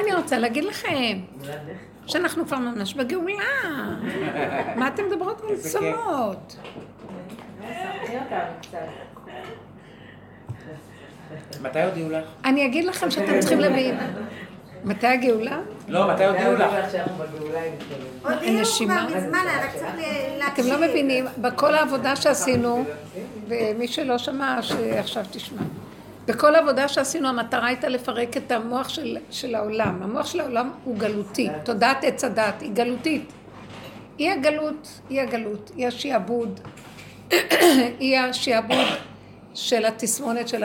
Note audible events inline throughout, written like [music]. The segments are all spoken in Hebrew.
אני רוצה להגיד לכם שאנחנו כבר ממש בגאולה. מה אתם מדברות על צומות? מתי הודיעו לך? אני אגיד לכם שאתם צריכים להבין. מתי הגאולה? לא, מתי הודיעו לך? הודיעו. כבר מזמן, רק צריך אתם להקשיב. לא מבינים, בכל העבודה שעשינו, ומי שלא שמע, שעכשיו תשמע. בכל העבודה שעשינו, המטרה הייתה לפרק את המוח של, של העולם. המוח של העולם הוא גלותי. תודעת עץ הדת היא גלותית. היא הגלות, היא הגלות, היא השעבוד, [clears throat] היא השעבוד של התסמונת של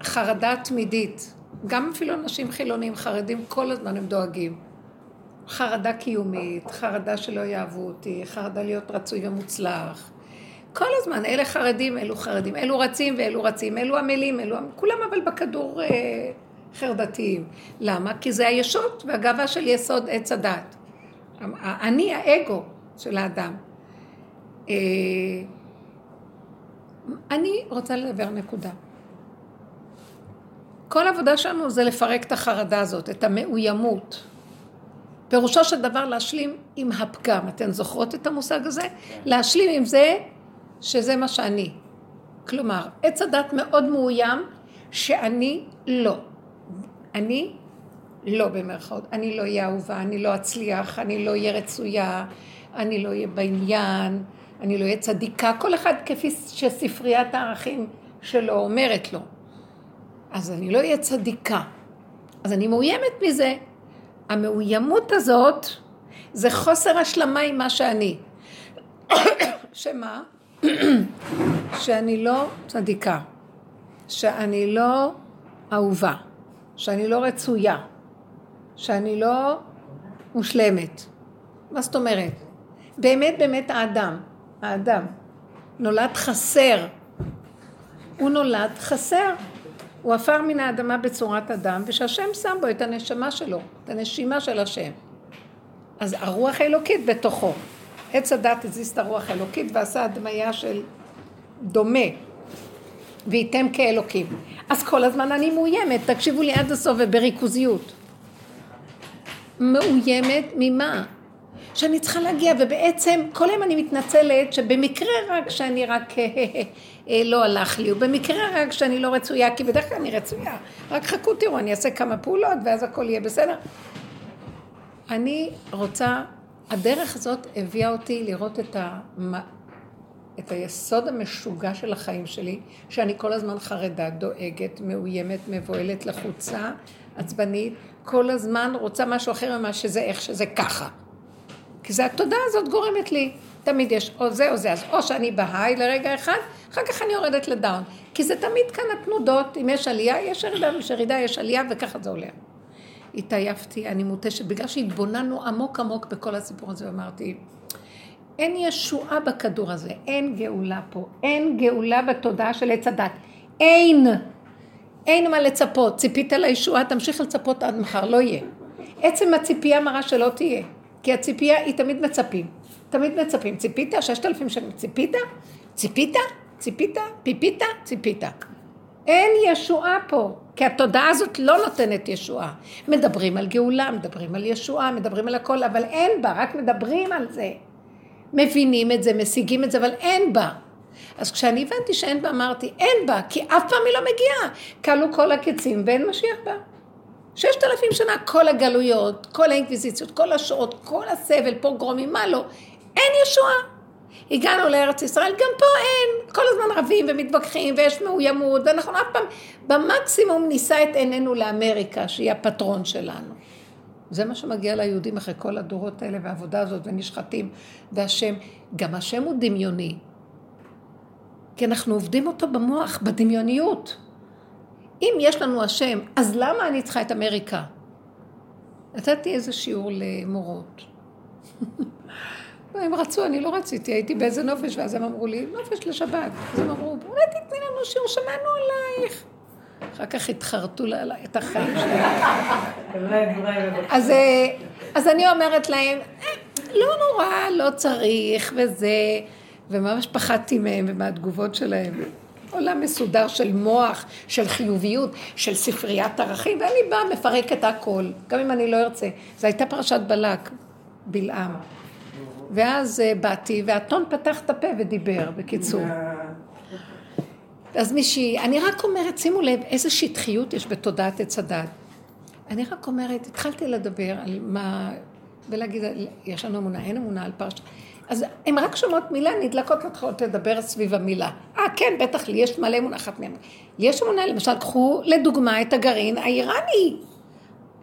החרדה התמידית. גם אפילו אנשים חילונים חרדים כל הזמן הם דואגים. חרדה קיומית, חרדה שלא יאהבו אותי, חרדה להיות רצוי ומוצלח. כל הזמן, אלה חרדים, אלו חרדים, אלו רצים ואלו רצים, אלו עמלים, אלו... כולם אבל בכדור אה, חרדתיים. למה? כי זה הישות והגאווה של יסוד עץ הדת. אני, האגו של האדם. אה, אני רוצה לדבר נקודה. כל העבודה שלנו זה לפרק את החרדה הזאת, את המאוימות. פירושו של דבר להשלים עם הפגם. אתן זוכרות את המושג הזה? להשלים עם זה שזה מה שאני. כלומר, עץ הדת מאוד מאוים שאני לא. אני לא במרכאות. אני לא אהיה אהובה, אני לא אצליח, אני לא אהיה רצויה, אני לא אהיה בעניין, אני לא אהיה צדיקה. כל אחד כפי שספריית הערכים שלו אומרת לו. אז אני לא אהיה צדיקה. אז אני מאוימת מזה. המאוימות הזאת זה חוסר השלמה עם מה שאני. [coughs] שמה? שאני לא צדיקה, שאני לא אהובה, שאני לא רצויה, שאני לא מושלמת. מה זאת אומרת? באמת באמת האדם, האדם, נולד חסר. הוא נולד חסר. הוא עפר מן האדמה בצורת אדם, ושהשם שם בו את הנשמה שלו, את הנשימה של השם. אז הרוח האלוקית בתוכו. עץ הדת הזיז את הרוח האלוקית ועשה הדמיה של דומה, וייתם כאלוקים. אז כל הזמן אני מאוימת, תקשיבו לי עד הסוף ובריכוזיות. מאוימת ממה? שאני צריכה להגיע, ובעצם כל היום אני מתנצלת שבמקרה רק שאני רק לא הלך לי, ובמקרה רק שאני לא רצויה, כי בדרך כלל אני רצויה. רק חכו תראו, אני אעשה כמה פעולות ואז הכל יהיה בסדר. אני רוצה, הדרך הזאת הביאה אותי לראות את, ה, את היסוד המשוגע של החיים שלי, שאני כל הזמן חרדה, דואגת, מאוימת, מבוהלת, לחוצה, עצבנית, כל הזמן רוצה משהו אחר ממה שזה, איך שזה ככה. כי זה התודעה הזאת גורמת לי. תמיד יש או זה או זה, אז או שאני בהיי לרגע אחד, אחר כך אני יורדת לדאון. כי זה תמיד כאן התנודות, אם יש עלייה, יש ירידה, אם יש ירידה, יש עלייה, וככה זה עולה. התעייפתי, אני מותשת, בגלל שהתבוננו עמוק עמוק בכל הסיפור הזה, אמרתי, אין ישועה בכדור הזה, אין גאולה פה, אין גאולה בתודעה של עץ הדת, אין, אין מה לצפות, ציפית לישועה, תמשיך לצפות עד מחר, לא יהיה. עצם הציפייה מראה שלא תהיה, כי הציפייה היא תמיד מצפים, תמיד מצפים, ציפית? ששת אלפים שנים, ציפית? ציפית? ציפית? פיפית? ציפית. אין ישועה פה, כי התודעה הזאת לא נותנת ישועה. מדברים על גאולה, מדברים על ישועה, מדברים על הכל, אבל אין בה, רק מדברים על זה. מבינים את זה, משיגים את זה, אבל אין בה. אז כשאני הבנתי שאין בה, אמרתי, אין בה, כי אף פעם היא לא מגיעה. כלו כל הקצים ואין משיח בה. ששת אלפים שנה, כל הגלויות, כל האינקוויזיציות, כל השואות, כל הסבל, פוגרומים, מה לא, אין ישועה. הגענו לארץ ישראל, גם פה אין, כל הזמן רבים ומתווכחים ויש מאוימות, ואנחנו אף פעם, במקסימום נישא את עינינו לאמריקה, שהיא הפטרון שלנו. זה מה שמגיע ליהודים אחרי כל הדורות האלה והעבודה הזאת, ונשחטים, והשם, גם השם הוא דמיוני. כי אנחנו עובדים אותו במוח, בדמיוניות. אם יש לנו השם, אז למה אני צריכה את אמריקה? נתתי איזה שיעור למורות. [laughs] הם רצו, אני לא רציתי, הייתי באיזה נופש, ואז הם אמרו לי, נופש לשבת. אז הם אמרו, אולי תתני לנו שיעור, שמענו עלייך. אחר כך התחרטו עליי את החיים שלי. אז, אז אני אומרת להם, לא נורא, לא צריך, וזה, וממש פחדתי מהם ומהתגובות שלהם. עולם מסודר של מוח, של חיוביות, של ספריית ערכים, ואני באה, מפרקת הכל, גם אם אני לא ארצה. זו הייתה פרשת בלק, בלעם. ואז אה, באתי, והטון פתח את הפה ודיבר, בקיצור. אז מישהי, אני רק אומרת, שימו לב איזה שטחיות יש בתודעת עץ הדת. אני רק אומרת, התחלתי לדבר על מה, ולהגיד, יש לנו אמונה, אין אמונה על פרשה. אז הן רק שומעות מילה, נדלקות מתחילות לדבר סביב המילה. אה, כן, בטח לי יש מלא אמונה אחת מהן. יש אמונה, למשל, קחו לדוגמה את הגרעין האיראני.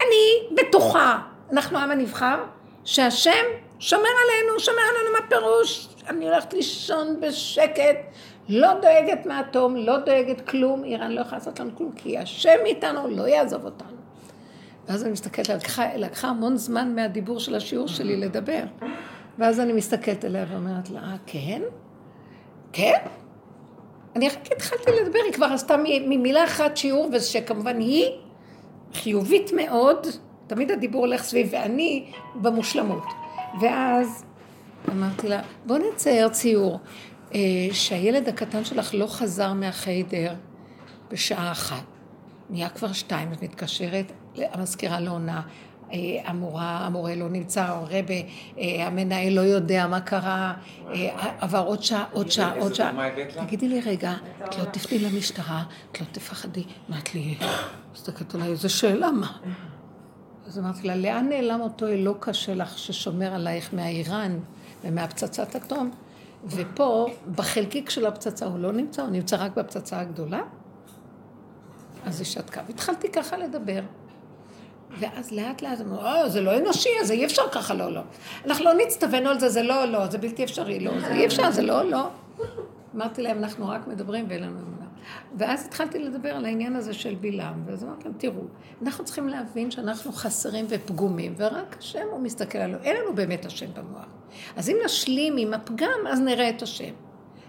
אני בטוחה, אנחנו העם הנבחר, שהשם שומר עלינו, שומר עלינו מה פירוש. אני הולכת לישון בשקט, לא דואגת מאטום, לא דואגת כלום, איראן לא יכולה לעשות לנו כלום, כי השם איתנו לא יעזוב אותנו. ואז אני מסתכלת, לקחה, לקחה המון זמן מהדיבור של השיעור שלי לדבר. ואז אני מסתכלת עליה ואומרת לה, אה, כן? כן? אני רק התחלתי לדבר, היא כבר עשתה ממילה אחת שיעור, ושכמובן היא חיובית מאוד, תמיד הדיבור הולך סביב, ואני במושלמות. ואז אמרתי לה, בוא נצייר ציור, אה, שהילד הקטן שלך לא חזר מהחיידר בשעה אחת. נהיה כבר שתיים, את מתקשרת, המזכירה לא עונה, אה, המורה, המורה לא נמצא, הרבה, אה, המנהל לא יודע מה קרה, עבר עוד שעה, עוד שעה, עוד שעה. תגידי לי רגע, את לא תפני למשטרה, את לא תפחדי, מה את לי... מסתכלת עליי, איזה שאלה, מה? אז אמרתי לה, לאן נעלם אותו אלוקה שלך ששומר עלייך מהאיראן ומהפצצת אטום? ופה, בחלקיק של הפצצה הוא לא נמצא, הוא נמצא רק בפצצה הגדולה. אז היא שתקה, והתחלתי ככה לדבר. ואז לאט לאט אמרו, אה, זה לא אנושי, אז אי אפשר ככה, לא, לא. אנחנו לא נצטווינו על זה, זה לא, לא, זה בלתי אפשרי, לא, זה אי אפשר, זה לא, לא. אמרתי להם, אנחנו רק מדברים ואין לנו. ואז התחלתי לדבר על העניין הזה של בלעם, ואז אמרתי להם, תראו, אנחנו צריכים להבין שאנחנו חסרים ופגומים, ורק השם הוא מסתכל עלינו, אין לנו באמת השם במוח. אז אם נשלים עם הפגם, אז נראה את השם.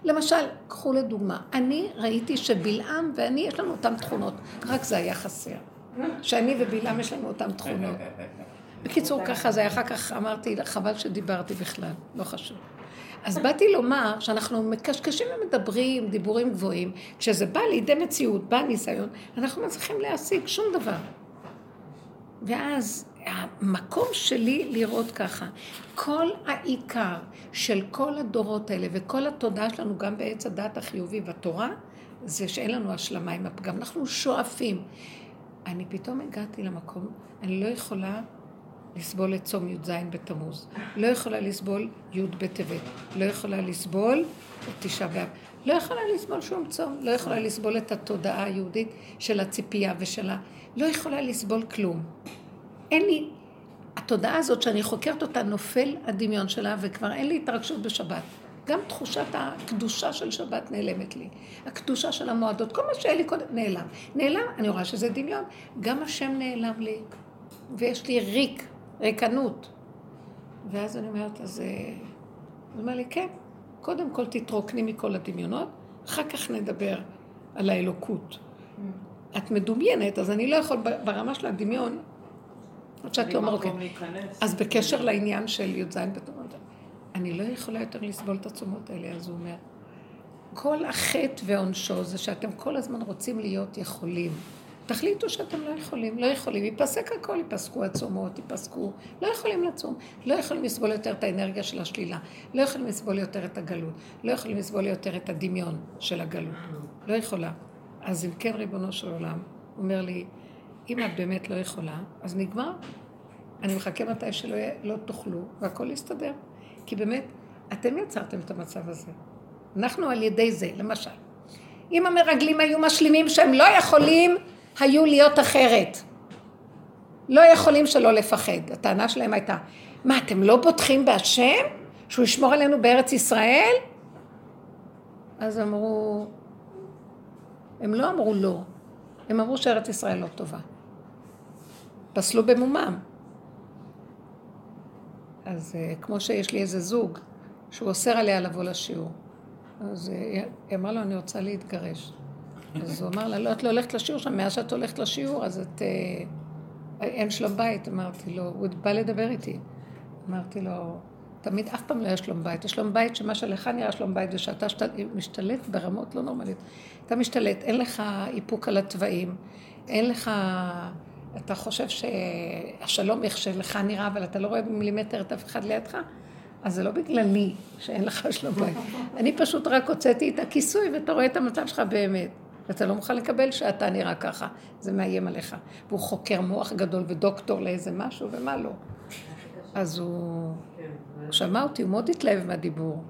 למשל, קחו לדוגמה, אני ראיתי שבלעם ואני, יש לנו אותן תכונות, רק זה היה חסר. שאני ובלעם יש לנו אותן תכונות. בקיצור, ככה זה היה, אחר כך אמרתי, חבל שדיברתי בכלל, לא חשוב. אז באתי לומר שאנחנו מקשקשים ומדברים דיבורים גבוהים, כשזה בא לידי מציאות, בא ניסיון, אנחנו מצליחים להשיג שום דבר. ואז המקום שלי לראות ככה, כל העיקר של כל הדורות האלה וכל התודעה שלנו גם בעץ הדת החיובי בתורה, זה שאין לנו השלמה עם הפגם. אנחנו שואפים. אני פתאום הגעתי למקום, אני לא יכולה לסבול את צום י"ז בתמוז, לא יכולה לסבול י' בטבת, לא יכולה לסבול את תשעה באב, לא יכולה לסבול שום צום, לא יכולה לסבול את התודעה היהודית של הציפייה ושל ה... לא יכולה לסבול כלום. אין לי... התודעה הזאת שאני חוקרת אותה, נופל הדמיון שלה, וכבר אין לי התרגשות בשבת. גם תחושת הקדושה של שבת נעלמת לי. הקדושה של המועדות, כל מה שהיה לי קודם נעלם. נעלם, אני רואה שזה דמיון. גם השם נעלם לי, ויש לי ריק, ריקנות. ואז אני אומרת, אז... אה, הוא אומר לי, כן, קודם כל תתרוקני מכל הדמיונות, אחר כך נדבר על האלוקות. Mm. את מדומיינת, אז אני לא יכול ברמה של הדמיון, עד שאת לא מרוקנת. אז בקשר לעניין של י"ז בתמוז, אני לא יכולה יותר לסבול את הצומות האלה, אז הוא אומר, כל החטא ועונשו זה שאתם כל הזמן רוצים להיות יכולים. תחליטו שאתם לא יכולים, לא יכולים, ייפסק הכל, ייפסקו הצומות, ייפסקו, לא יכולים לצום, לא יכולים לסבול יותר את האנרגיה של השלילה, לא יכולים לסבול יותר את הגלות, לא יכולים לסבול יותר את הדמיון של הגלות, לא יכולה. אז אם כן, ריבונו של עולם, אומר לי, אם את באמת לא יכולה, אז נגמר. אני מחכה מתי שלא לא תאכלו, והכל יסתדר. כי באמת, אתם יצרתם את המצב הזה. אנחנו על ידי זה, למשל. אם המרגלים היו משלימים שהם לא יכולים היו להיות אחרת. לא יכולים שלא לפחד. הטענה שלהם הייתה, מה, אתם לא בוטחים בהשם? שהוא ישמור עלינו בארץ ישראל? אז אמרו, הם לא אמרו לא, הם אמרו שארץ ישראל לא טובה. פסלו במומם. אז אה, כמו שיש לי איזה זוג שהוא אוסר עליה לבוא לשיעור, אז אה, היא אמרה לו, אני רוצה להתגרש. אז הוא אמר לה, לא, את לא הולכת לשיעור שם, מאז שאת הולכת לשיעור, אז את... אה, אין שלום בית, אמרתי לו, הוא בא לדבר איתי. אמרתי לו, תמיד, אף פעם לא היה שלום בית. השלום בית שמה שלך נראה שלום בית, ושאתה שת, משתלט ברמות לא נורמליות. אתה משתלט, אין לך איפוק על התוואים, אין לך... אתה חושב שהשלום איך שלך נראה, אבל אתה לא רואה במילימטר את אף אחד לידך? אז זה לא בגללי שאין לך שלום בית. אני פשוט רק הוצאתי את הכיסוי ואתה רואה את המצב שלך באמת. ואתה לא מוכן לקבל שאתה נראה ככה. זה מאיים עליך. והוא חוקר מוח גדול ודוקטור לאיזה משהו ומה לא. אז הוא שמע אותי, הוא מאוד התלהב מהדיבור.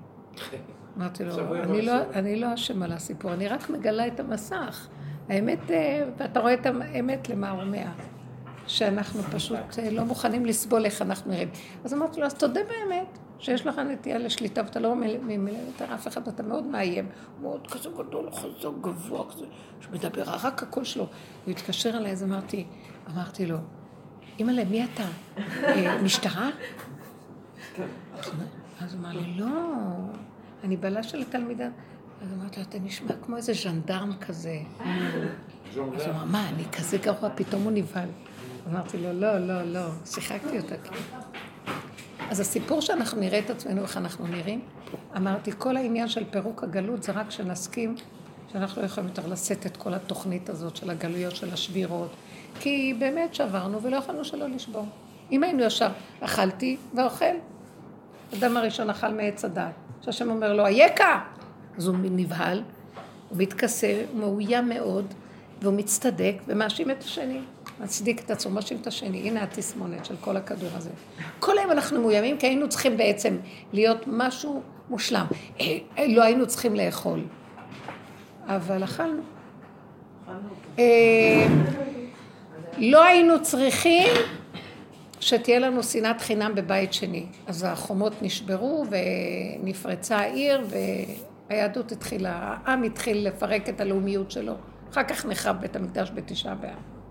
אמרתי לו, אני לא, אני לא אשמה לסיפור, אני רק מגלה את המסך. האמת, אה, ואתה רואה את האמת אומר. שאנחנו פשוט אה, לא מוכנים לסבול איך אנחנו נראים. אז אמרתי לו, אז תודה באמת שיש לך נטייה לשליטה ואתה לא מלמד את אף אחד, אתה מאוד מאיים. מאוד כזה גדול, חזק, גבוה, כזה, שמדבר, רק הקול שלו. הוא התקשר אליי, אז אמרתי, אמרתי לו, אימא'לה, מי אתה? אה, משטרה? אז הוא אמר לי, לא, אני בעלה של התלמידה. אז אמרתי לו, אתה נשמע כמו איזה ז'נדרם כזה. אז הוא אמר, מה, אני כזה גרוע? פתאום הוא נבהל. אמרתי לו, לא, לא, לא, שיחקתי אותה כאילו. אז הסיפור שאנחנו נראה את עצמנו, איך אנחנו נראים, אמרתי, כל העניין של פירוק הגלות זה רק שנסכים שאנחנו לא יכולים יותר לשאת את כל התוכנית הזאת של הגלויות, של השבירות, כי באמת שברנו ולא יכולנו שלא לשבור. אם היינו ישר, אכלתי ואוכל. אדם הראשון אכל מעץ הדת. שהשם אומר לו, אייכה! אז הוא נבהל, הוא מתכסה, הוא מאוים מאוד, והוא מצטדק ומאשים את השני. מצדיק את עצמו, מאשים את השני. הנה התסמונת של כל הכדור הזה. כל היום אנחנו מאוימים כי היינו צריכים בעצם להיות משהו מושלם. אה, אה, לא היינו צריכים לאכול. אבל אכלנו. אה, לא היינו צריכים שתהיה לנו שנאת חינם בבית שני. אז החומות נשברו ונפרצה העיר והיהדות התחילה, העם התחיל לפרק את הלאומיות שלו. אחר כך נחרב בית המקדש בתשעה באב.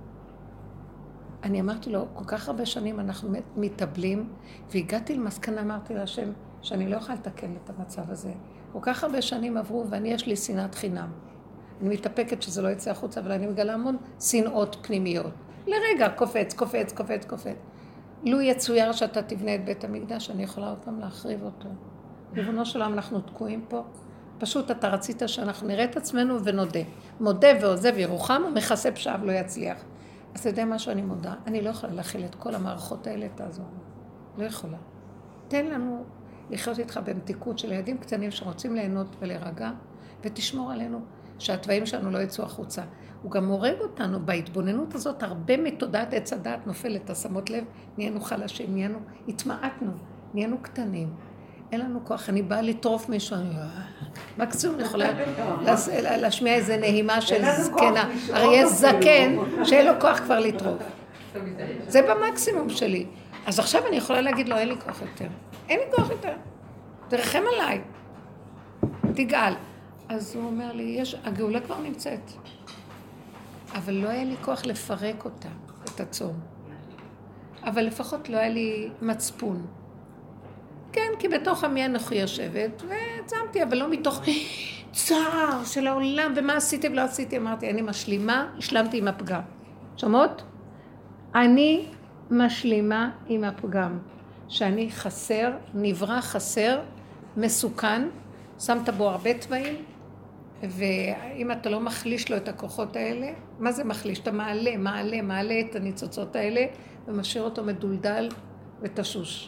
אני אמרתי לו, כל כך הרבה שנים אנחנו מתאבלים, והגעתי למסקנה, אמרתי להשם, שאני לא יכולה לתקן את המצב הזה. כל כך הרבה שנים עברו, ואני יש לי שנאת חינם. אני מתאפקת שזה לא יצא החוצה, אבל אני מגלה המון שנאות פנימיות. לרגע, קופץ, קופץ, קופץ, קופץ. לו יצויר שאתה תבנה את בית המקדש, אני יכולה עוד פעם להחריב אותו. ריבונו של עולם, אנחנו תקועים פה. פשוט אתה רצית שאנחנו נראה את עצמנו ונודה. מודה ועוזב ירוחם ומכסה פשעיו לא יצליח. אז אתה יודע משהו, אני מודה, אני לא יכולה להכיל את כל המערכות האלה, תעזור לא יכולה. תן לנו לחיות איתך במתיקות של ילדים קטנים שרוצים ליהנות ולהירגע, ותשמור עלינו שהתוואים שלנו לא יצאו החוצה. הוא גם הורג אותנו בהתבוננות הזאת, הרבה מתודעת עץ הדעת נופלת, אתה שמות לב, נהיינו חלשים, נהיינו, התמעטנו, נהיינו קטנים. אין לנו כוח, אני באה לטרוף מישהו, אני מקסימום אני יכולה להשמיע איזה נהימה של זקנה, אריה זקן, שאין לו כוח כבר לטרוף. זה במקסימום שלי. אז עכשיו אני יכולה להגיד לו, אין לי כוח יותר. אין לי כוח יותר. תרחם עליי. תגאל. אז הוא אומר לי, יש, הגאולה כבר נמצאת. אבל לא היה לי כוח לפרק אותה, את הצום. אבל לפחות לא היה לי מצפון. כן, כי בתוך עמי אנוכי יושבת, וצמתי, אבל לא מתוך צער של העולם, ומה עשיתי ולא עשיתי. אמרתי, אני משלימה, השלמתי עם הפגם. שומעות? אני משלימה עם הפגם. שאני חסר, נברא חסר, מסוכן, שמת בו הרבה תוואים, ואם אתה לא מחליש לו את הכוחות האלה, מה זה מחליש? אתה מעלה, מעלה, מעלה את הניצוצות האלה, ומשאיר אותו מדולדל ותשוש.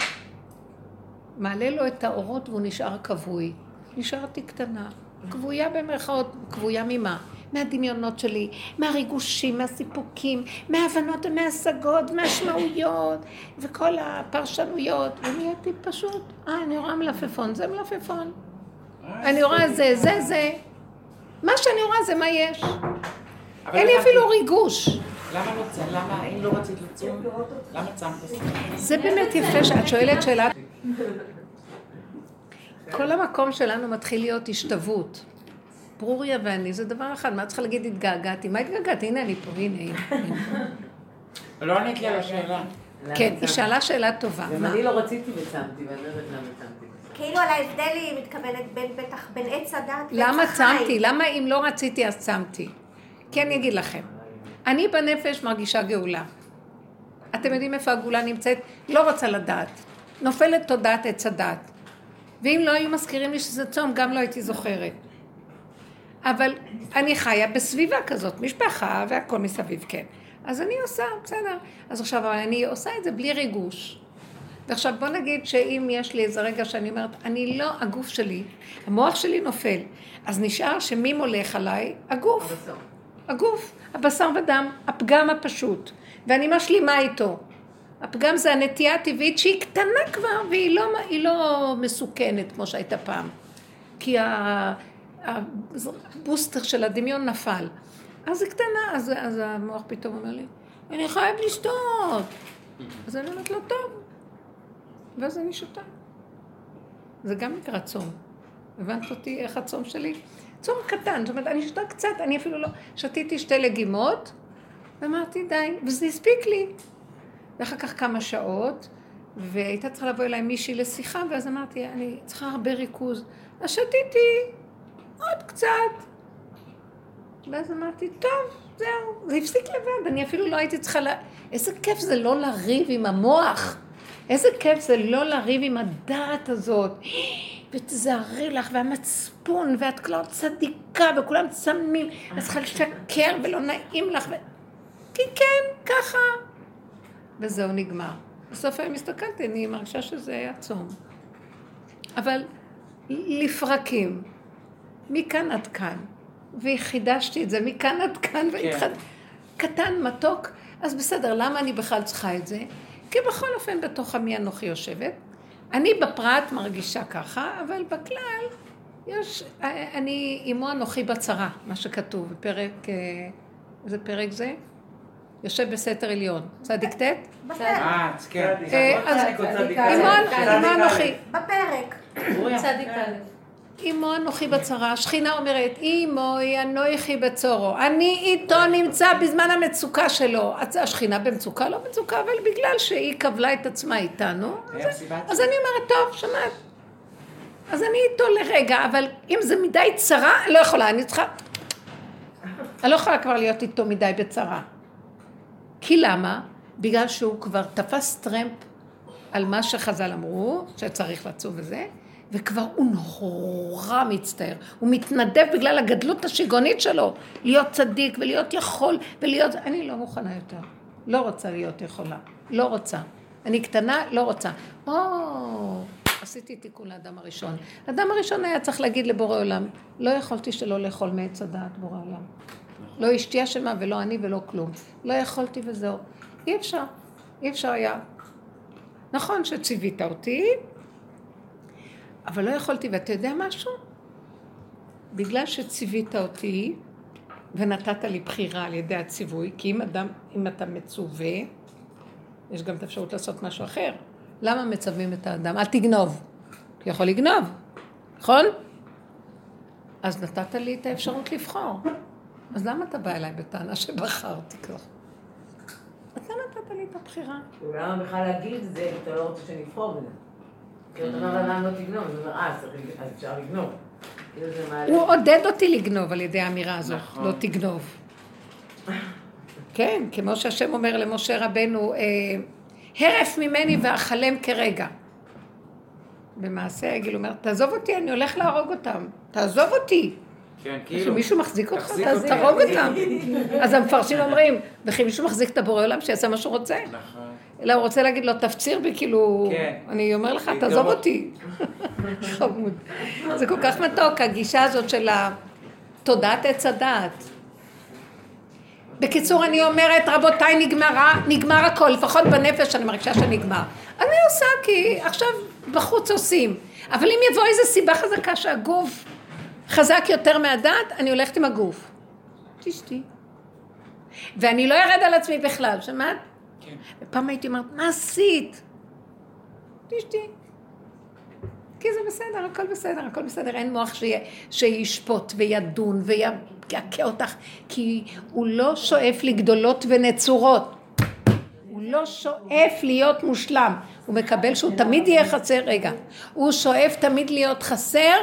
מעלה לו את האורות והוא נשאר כבוי. נשארתי קטנה, כבויה במרכאות, כבויה ממה? מהדמיונות שלי, מהריגושים, מהסיפוקים, מההבנות ומההשגות, מהשמעויות, וכל הפרשנויות, ונהייתי פשוט, אה, אני רואה מלפפון, זה מלפפון. אני רואה זה, זה, זה. מה שאני רואה זה מה יש. אין לי אפילו ריגוש. למה לא אם לא רצית לצום, למה צמת? זה באמת יפה שאת שואלת שאלה. כל המקום שלנו מתחיל להיות השתוות. ברוריה ואני זה דבר אחד, מה צריכה להגיד התגעגעתי? מה התגעגעתי? הנה אני פה, הנה, הנה. לא ענית לי על השאלה. כן, היא שאלה שאלה טובה. גם אני לא רציתי וצמתי, ואני לא יודעת למה צמתי. כאילו על ההבדל היא מתכוונת בין בטח, בין עץ הדת למה. צמתי? למה אם לא רציתי אז צמתי? כי אני אגיד לכם, אני בנפש מרגישה גאולה. אתם יודעים איפה הגאולה נמצאת? לא רוצה לדעת. נופלת תודעת עץ הדת. ואם לא היו מזכירים לי שזה צום, גם לא הייתי זוכרת. אבל אני חיה בסביבה כזאת, משפחה והכל מסביב, כן. אז אני עושה, בסדר. אז עכשיו, אבל אני עושה את זה בלי ריגוש. ועכשיו בוא נגיד שאם יש לי איזה רגע שאני אומרת, אני לא, הגוף שלי, המוח שלי נופל, אז נשאר שמי מולך עליי? הגוף. הגוף, הבשר ודם, הפגם הפשוט, ואני משלימה איתו. הפגם זה הנטייה הטבעית שהיא קטנה כבר והיא לא, לא מסוכנת כמו שהייתה פעם. כי הבוסטר של הדמיון נפל. אז היא קטנה, אז, אז המוח פתאום אומר לי, אני חייב לשתות. אז אני אומרת לו, טוב. ואז אני שותה. זה גם נקרא צום. הבנת אותי איך הצום שלי? צום קטן, זאת אומרת, אני שותה קצת, אני אפילו לא... שתיתי שתי לגימות, ואמרתי, די, וזה הספיק לי. ואחר כך כמה שעות, והייתה צריכה לבוא אליי מישהי לשיחה, ואז אמרתי, אני צריכה הרבה ריכוז. אז שתיתי עוד קצת. ואז אמרתי, טוב, זהו, זה הפסיק לבד, אני אפילו לא הייתי צריכה ל... איזה כיף זה לא לריב עם המוח. איזה כיף זה לא לריב עם הדעת הזאת. ותזהרי לך, והמצפון, ואת לא צדיקה, וכולם צמים, את צריכה לשקר ולא נעים לך. ו... כי כן, ככה. וזהו, נגמר. בסוף היום הסתכלתי, אני מרגישה שזה היה צום. אבל לפרקים, מכאן עד כאן, וחידשתי את זה, מכאן עד כאן, והתחד... קטן, מתוק, אז בסדר, למה אני בכלל צריכה את זה? כי בכל אופן בתוך עמי אנוכי יושבת. אני בפרט מרגישה ככה, אבל בכלל יש, אני עמו אנוכי בצרה, מה שכתוב בפרק, אה, איזה פרק זה? יושב בסתר עליון, צדיק ט'? בפרק. אה, כן. אה, עמו אנוכי, בפרק. צדיק א'. עמו אנוכי בצרה, השכינה אומרת, עמו אנוכי בצורו, אני איתו נמצא בזמן המצוקה שלו. השכינה במצוקה, לא מצוקה, אבל בגלל שהיא קבלה את עצמה איתנו, אז אני אומרת, טוב, שמעת. אז אני איתו לרגע, אבל אם זה מדי צרה, אני לא יכולה, אני צריכה... אני לא יכולה כבר להיות איתו מדי בצרה. כי למה? בגלל שהוא כבר תפס טרמפ על מה שחז"ל אמרו, שצריך לצום וזה, וכבר הוא נורא מצטער. הוא מתנדב בגלל הגדלות השיגעונית שלו, להיות צדיק ולהיות יכול ולהיות... אני לא מוכנה יותר. לא רוצה להיות יכולה. לא רוצה. אני קטנה, לא רוצה. או, עשיתי תיקון לאדם הראשון. האדם הראשון היה צריך להגיד לבורא עולם, לא יכולתי שלא לאכול מעץ הדעת, בורא עולם. לא אשתי אשמה ולא אני ולא כלום. לא יכולתי וזהו. אי אפשר. אי אפשר היה. נכון שציווית אותי, אבל לא יכולתי, ואתה יודע משהו? בגלל שציווית אותי ונתת לי בחירה על ידי הציווי, כי אם אדם, אם אתה מצווה, יש גם את האפשרות לעשות משהו אחר. למה מצווים את האדם? אל תגנוב. כי יכול לגנוב, נכון? אז נתת לי את האפשרות לבחור. אז למה אתה בא אליי בטענה שבחרתי ככה? אתה נתת לי את הבחירה. למה בכלל להגיד את זה אם אתה לא רוצה שנבחור בזה? כי אתה אומר לאדם לא תגנוב, אז הוא אומר, אה, אז אפשר לגנוב. כאילו. הוא עודד אותי לגנוב על ידי האמירה הזאת, נכון. לא תגנוב. כן, כמו שהשם אומר למשה רבנו, אה, הרף ממני ואכלם כרגע. במעשה העגל הוא אומר, תעזוב אותי, אני הולך להרוג אותם. תעזוב אותי. כן, כאילו. מישהו מחזיק אותך, אז. תהרוג אותם. אז המפרשים אומרים, וכי מישהו מחזיק את הבורא עולם שיעשה מה שהוא רוצה. נכון. אלא הוא רוצה להגיד לו, תפציר בי, כאילו, כן. אני אומר לך. תעזוב אותי. [laughs] חמוד. זה כל כך מתוק, הגישה הזאת של תודעת עץ הדעת. בקיצור, אני אומרת, רבותיי, נגמרה, נגמר הכל, לפחות בנפש אני מרגישה שנגמר. אני עושה כי עכשיו בחוץ עושים. אבל אם יבוא איזו סיבה חזקה שהגוף חזק יותר מהדעת, אני הולכת עם הגוף. תשתי. ואני לא ארד על עצמי בכלל, שמעת? כן. ופעם הייתי אומרת, מה עשית? תשתי. כי זה בסדר, הכל בסדר, הכל בסדר, אין מוח שיה, שישפוט וידון ויכה אותך, כי הוא לא שואף לגדולות ונצורות. הוא לא שואף להיות מושלם. הוא מקבל שהוא תמיד יהיה חסר, רגע, הוא שואף תמיד להיות חסר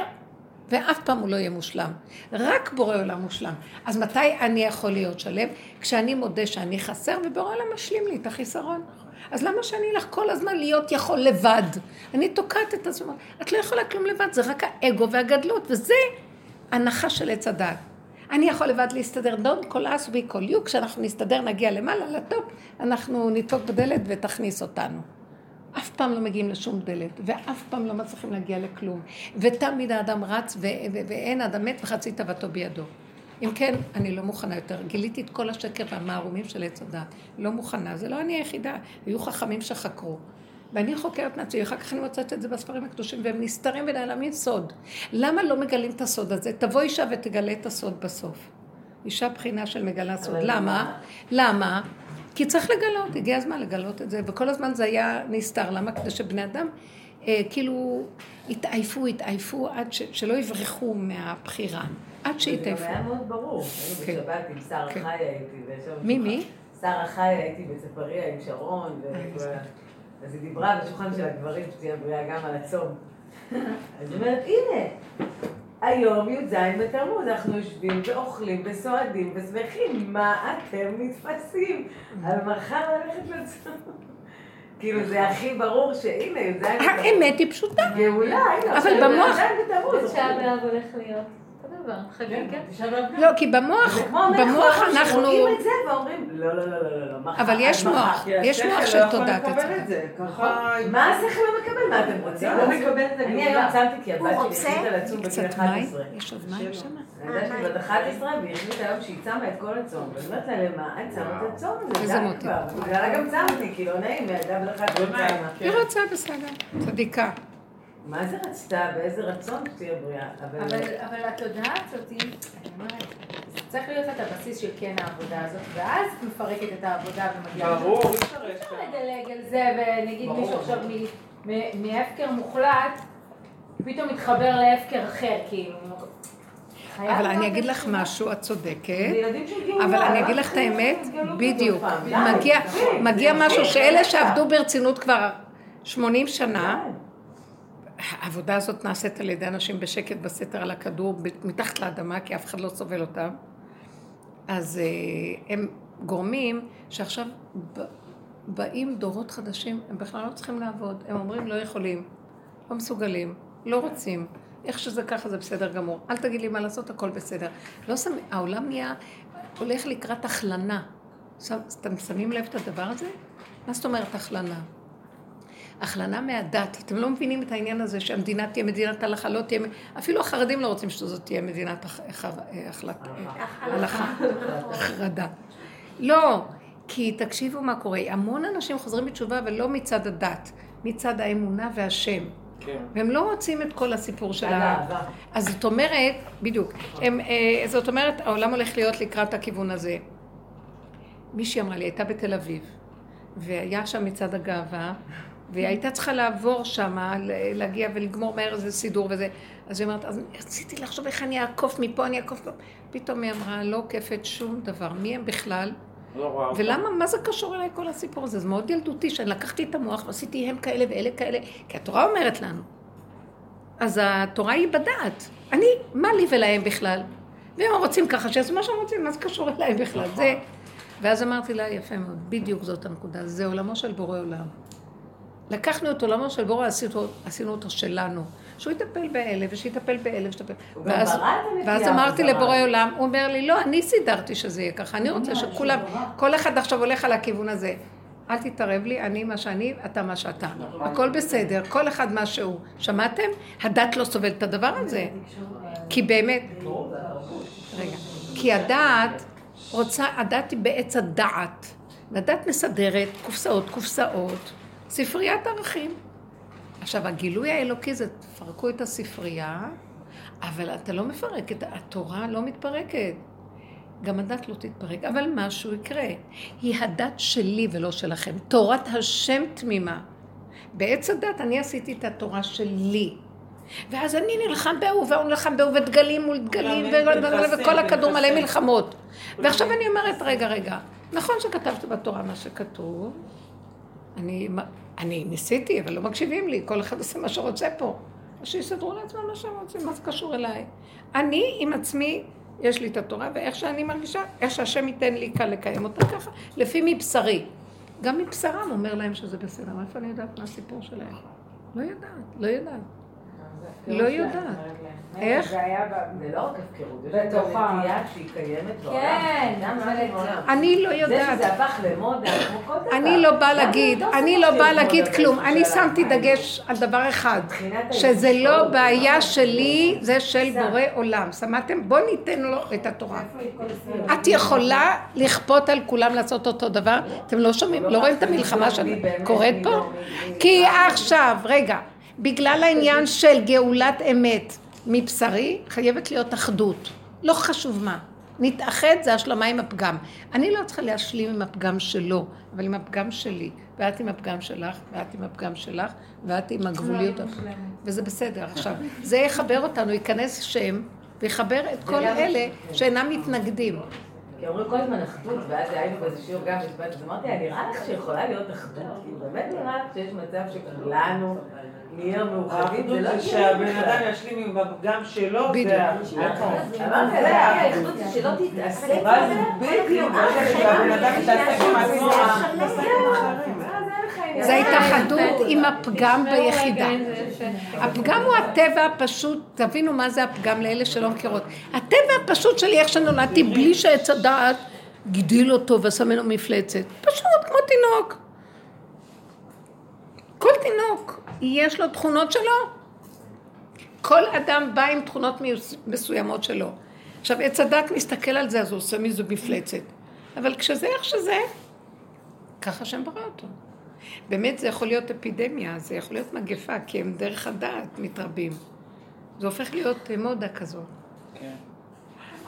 ואף פעם הוא לא יהיה מושלם. רק בורא עולם מושלם. אז מתי אני יכול להיות שלם? כשאני מודה שאני חסר, ובורא עולם משלים לי את החיסרון. אז למה שאני אלך כל הזמן להיות יכול לבד? אני תוקעת את הזמן. את לא יכולה כלום לבד, זה רק האגו והגדלות, וזה הנחה של עץ הדת. אני יכול לבד להסתדר, Don't call us we call you, כשאנחנו נסתדר נגיע למעלה, לטופ, אנחנו נדפוק בדלת ותכניס אותנו. אף פעם לא מגיעים לשום דלת, ואף פעם לא מצליחים להגיע לכלום. ותמיד האדם רץ, ו- ו- ואין אדם מת וחצי תאוותו בידו. אם כן, אני לא מוכנה יותר. גיליתי את כל השקר והמערומים של עץ הדת. לא מוכנה. זה לא אני היחידה. היו חכמים שחקרו. ואני חוקרת מעצמי, אחר כך אני מוצאת את זה בספרים הקדושים, והם נסתרים ונעלמים סוד. למה לא מגלים את הסוד הזה? תבוא אישה ותגלה את הסוד בסוף. אישה בחינה של מגלה סוד. למה? מה? למה? כי צריך לגלות, הגיע הזמן לגלות את זה, וכל הזמן זה היה נסתר. למה? כדי שבני אדם אה, כאילו התעייפו, התעייפו עד ש, שלא יברחו מהבחירה. עד זה גם. היה מאוד ברור. היינו כן. בשבת עם שרה כן. חיה הייתי. מי. מי? שרה חיה הייתי בצפריה עם שרון. אז היא דיברה בשולחן של הגברים, שתהיה בריאה גם על הצום. [laughs] אז היא אומרת, הנה, היום י"ז בתמוז, אנחנו יושבים ואוכלים וסועדים ושמחים, מה אתם נתפסים? על מחר ללכת לצום. כאילו זה הכי ברור שהנה י"ז בתמוז. האמת היא פשוטה. גאולה, הנה, אבל במוח- י"ז בתמוז. תשעה באב הולך להיות. כן, גם. לא, כי במוח, במוח אנחנו... שרואים את זה ואומרים, לא, לא, לא, לא, לא, מחר. אבל יש עד מחר." מוח, יש מוח לא של תודעת עצמך. את זה, ככה... מה השכל לא מקבל? מה אתם רוצים? לא מקבל את זה אני. היום צמתי כי הבת שלי? החליטה לצום בגיל קצת 11. מים? יש עוד מים שם? הילדה שלי בת 11 והיא החליטה היום שהיא צמה את כל הצום. ואני אומרת לה, למה את צמה את הצום הזה? איזה. כבר. בגללה גם צמתי, כי לא נעים, ילדה בת 11 לא. צמה. היא רוצה בסדר, צדיקה. מה זה רצתה? באיזה רצון שתהיה בריאה? אבל... אבל, אבל התודעה הזאת, אני אומרת, זה צריך להיות את הבסיס של כן העבודה הזאת, ואז את מפרקת את העבודה ומגיעה... ברור, אי אפשר. לדלג על זה, ונגיד. מישהו עכשיו מ- מ- מהפקר מוחלט, פתאום מתחבר להפקר אחר, כאילו. אבל אני אגיד לך משהו, את צודקת. אבל אני אגיד לך את האמת, בדיוק. מגיע, משהו שאלה. שעבדו ברצינות כבר 80 שנה. העבודה הזאת נעשית על ידי אנשים בשקט בסתר על הכדור, מתחת לאדמה, כי אף אחד לא סובל אותם. אז אה, הם גורמים שעכשיו באים דורות חדשים, הם בכלל לא צריכים לעבוד. הם אומרים לא יכולים, לא מסוגלים, לא רוצים. איך שזה ככה זה בסדר גמור. אל תגיד לי מה לעשות, הכל בסדר. לא שם, העולם נהיה, הולך לקראת הכלנה. אתם שמים לב את הדבר הזה? מה זאת אומרת הכלנה? הכלנה מהדת. אתם לא מבינים את העניין הזה שהמדינה תהיה מדינת הלכה, לא תהיה... אפילו החרדים לא רוצים שזאת תהיה מדינת הלכה. החרדה. לא, כי תקשיבו מה קורה. המון אנשים חוזרים בתשובה, אבל לא מצד הדת, מצד האמונה והשם. כן. והם לא רוצים את כל הסיפור של ה... האהבה. אז זאת אומרת, בדיוק, הם, אה, זאת אומרת, העולם הולך להיות לקראת הכיוון הזה. מישהי אמרה לי, הייתה בתל אביב, והיה שם מצעד הגאווה, והיא הייתה צריכה לעבור שם, להגיע ולגמור מהר איזה סידור וזה. אז היא אומרת, אז רציתי לחשוב איך אני אעקוף מפה, אני אעקוף מפה. פתאום היא אמרה, לא עוקפת שום דבר. מי הם בכלל? לא. ולמה, מה זה קשור אליי כל הסיפור הזה? זה מאוד ילדותי, שאני לקחתי את המוח ועשיתי הם כאלה ואלה כאלה, כי התורה אומרת לנו. אז התורה היא בדעת. אני, מה לי ולהם בכלל? ואם הם רוצים ככה, שיעשו מה שהם רוצים, מה זה קשור אליי בכלל? זה... ואז אמרתי לה, יפה מאוד, בדיוק זאת הנקודה, זה עולמו של בורא עולם. לקחנו את עולמו של בורא, עשינו, עשינו אותו שלנו. שהוא יטפל באלה, ושיטפל באלה, ושיטפל... ואז, ואז אמרתי. לבורא עולם, הוא אומר לי, לא, אני סידרתי שזה יהיה ככה, אני רוצה שכולם, כל אחד עכשיו הולך על הכיוון הזה. אל תתערב לי, אני מה שאני, אתה מה שאתה. הכל בסדר, כל אחד מה שהוא. שמעתם? הדת לא סובלת את הדבר הזה. כי באמת, רגע, כי הדעת רוצה, הדת היא בעץ הדעת. והדת מסדרת קופסאות, קופסאות, ספריית ערכים. עכשיו, הגילוי האלוקי זה, תפרקו את הספרייה, אבל אתה לא מפרק, את- התורה לא מתפרקת. גם הדת לא תתפרק, אבל משהו יקרה. היא הדת שלי ולא שלכם. תורת השם תמימה. בעץ הדת אני עשיתי את התורה שלי. ואז אני נלחם בהוא, והוא נלחם בהוא, ודגלים מול דגלים, וכל הכדור מלא. מלחמות. ועכשיו אני אומרת, רגע, רגע, נכון שכתבת בתורה מה שכתוב, אני, אני ניסיתי, אבל לא מקשיבים לי, כל אחד עושה מה שרוצה פה. אז שיסדרו לעצמם מה שהם רוצים, מה זה קשור אליי? אני עם עצמי, יש לי את התורה, ואיך שאני מרגישה, איך שהשם ייתן לי קל לקיים אותה ככה, לפי מבשרי. גם מבשרם אומר להם שזה בסדר. איפה אני יודעת מה הסיפור שלהם? לא יודעת, לא יודעת. לא יודעת. איך? זה היה. זה לא רק הפקרות, יש גם בתוכה. נטייה שהיא קיימת בעולם. כן, את-. אני לא זה יודעת. שזה הפך למודה, כמו כל דבר. אני לא באה להגיד, בתוך אני לא באה להגיד כלום. אני. שמתי דגש על דבר אחד, שזה לא ההתפתחות, בעיה זה שלי, לא- זה של בורא עולם. שמעתם? בואו ניתן לו את התורה. את יכולה לכפות על כולם לעשות אותו דבר? אתם לא שומעים, לא רואים את המלחמה שקורית פה? כי עכשיו, רגע, בגלל העניין של גאולת אמת מבשרי, חייבת להיות אחדות. לא חשוב מה. נתאחד זה השלמה עם הפגם. אני לא צריכה להשלים עם הפגם שלו, אבל עם הפגם שלי. ואת עם הפגם שלך, ואת עם הפגם שלך, ואת עם הגבוליות. וזה בסדר. עכשיו, זה יחבר אותנו, ייכנס שם, ויחבר את כל אלה שאינם מתנגדים. כי אומרים כל הזמן אחדות, ואז היינו באיזה שיעור גם אז אמרתי נראה לך שיכולה להיות אחדות? באמת נראה לך שיש מצב שכולנו נהיה מאוחדים? האחדות זה לא שהבן. אדם ישלים עם הפגם שלו. זה האחדות. אמרתי לה, האחדות זה שלא תתעסק בזה. בדיוק, שהבן אדם מתעסק עם עצמו, זה ההתאחדות עם הפגם ביחידה. הפגם הוא הטבע הפשוט, תבינו מה זה הפגם לאלה שלא מכירות. הטבע הפשוט שלי, איך שנולדתי, בלי שעץ הדעת הגדיל אותו ועשה ממנו מפלצת. פשוט, כמו תינוק. כל תינוק, יש לו תכונות שלו. כל אדם בא עם תכונות מסוימות שלו. עכשיו, עץ הדת מסתכל על זה, אז הוא עושה מזה מפלצת. אבל כשזה איך שזה, ככה השם ברא אותו. באמת זה יכול להיות אפידמיה, זה יכול להיות מגפה, כי הם דרך הדעת מתרבים. זה הופך להיות אה, מודה כזאת.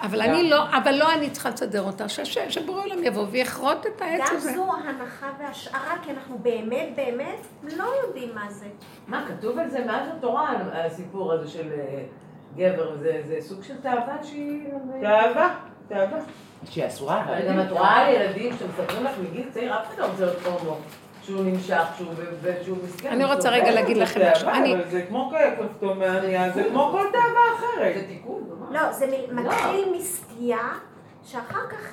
אבל אני לא, אבל לא אני צריכה לסדר אותה, שהשם, שבורא עולם יבוא ויכרות את העץ גם הזה. זו הנחה והשערה, כי אנחנו באמת באמת לא יודעים מה זה. מה, כתוב על זה מאז התורה, הסיפור הזה של אה, גבר, זה זה סוג של תאווה שהיא... תאווה, תאווה. שהיא אסורה, אבל... גם את רואה על ילדים שמספרים לך מגיל צעיר, אף אחד לא רוצה להיות הומו. שהוא נמשך, שהוא מסכן. אני רוצה רגע. להגיד לכם משהו. זה כמו קלפטומניה, זה כמו כל תאווה אחרת. זה תיקון. לא, זה מ- מתחיל מסטייה, שאחר כך,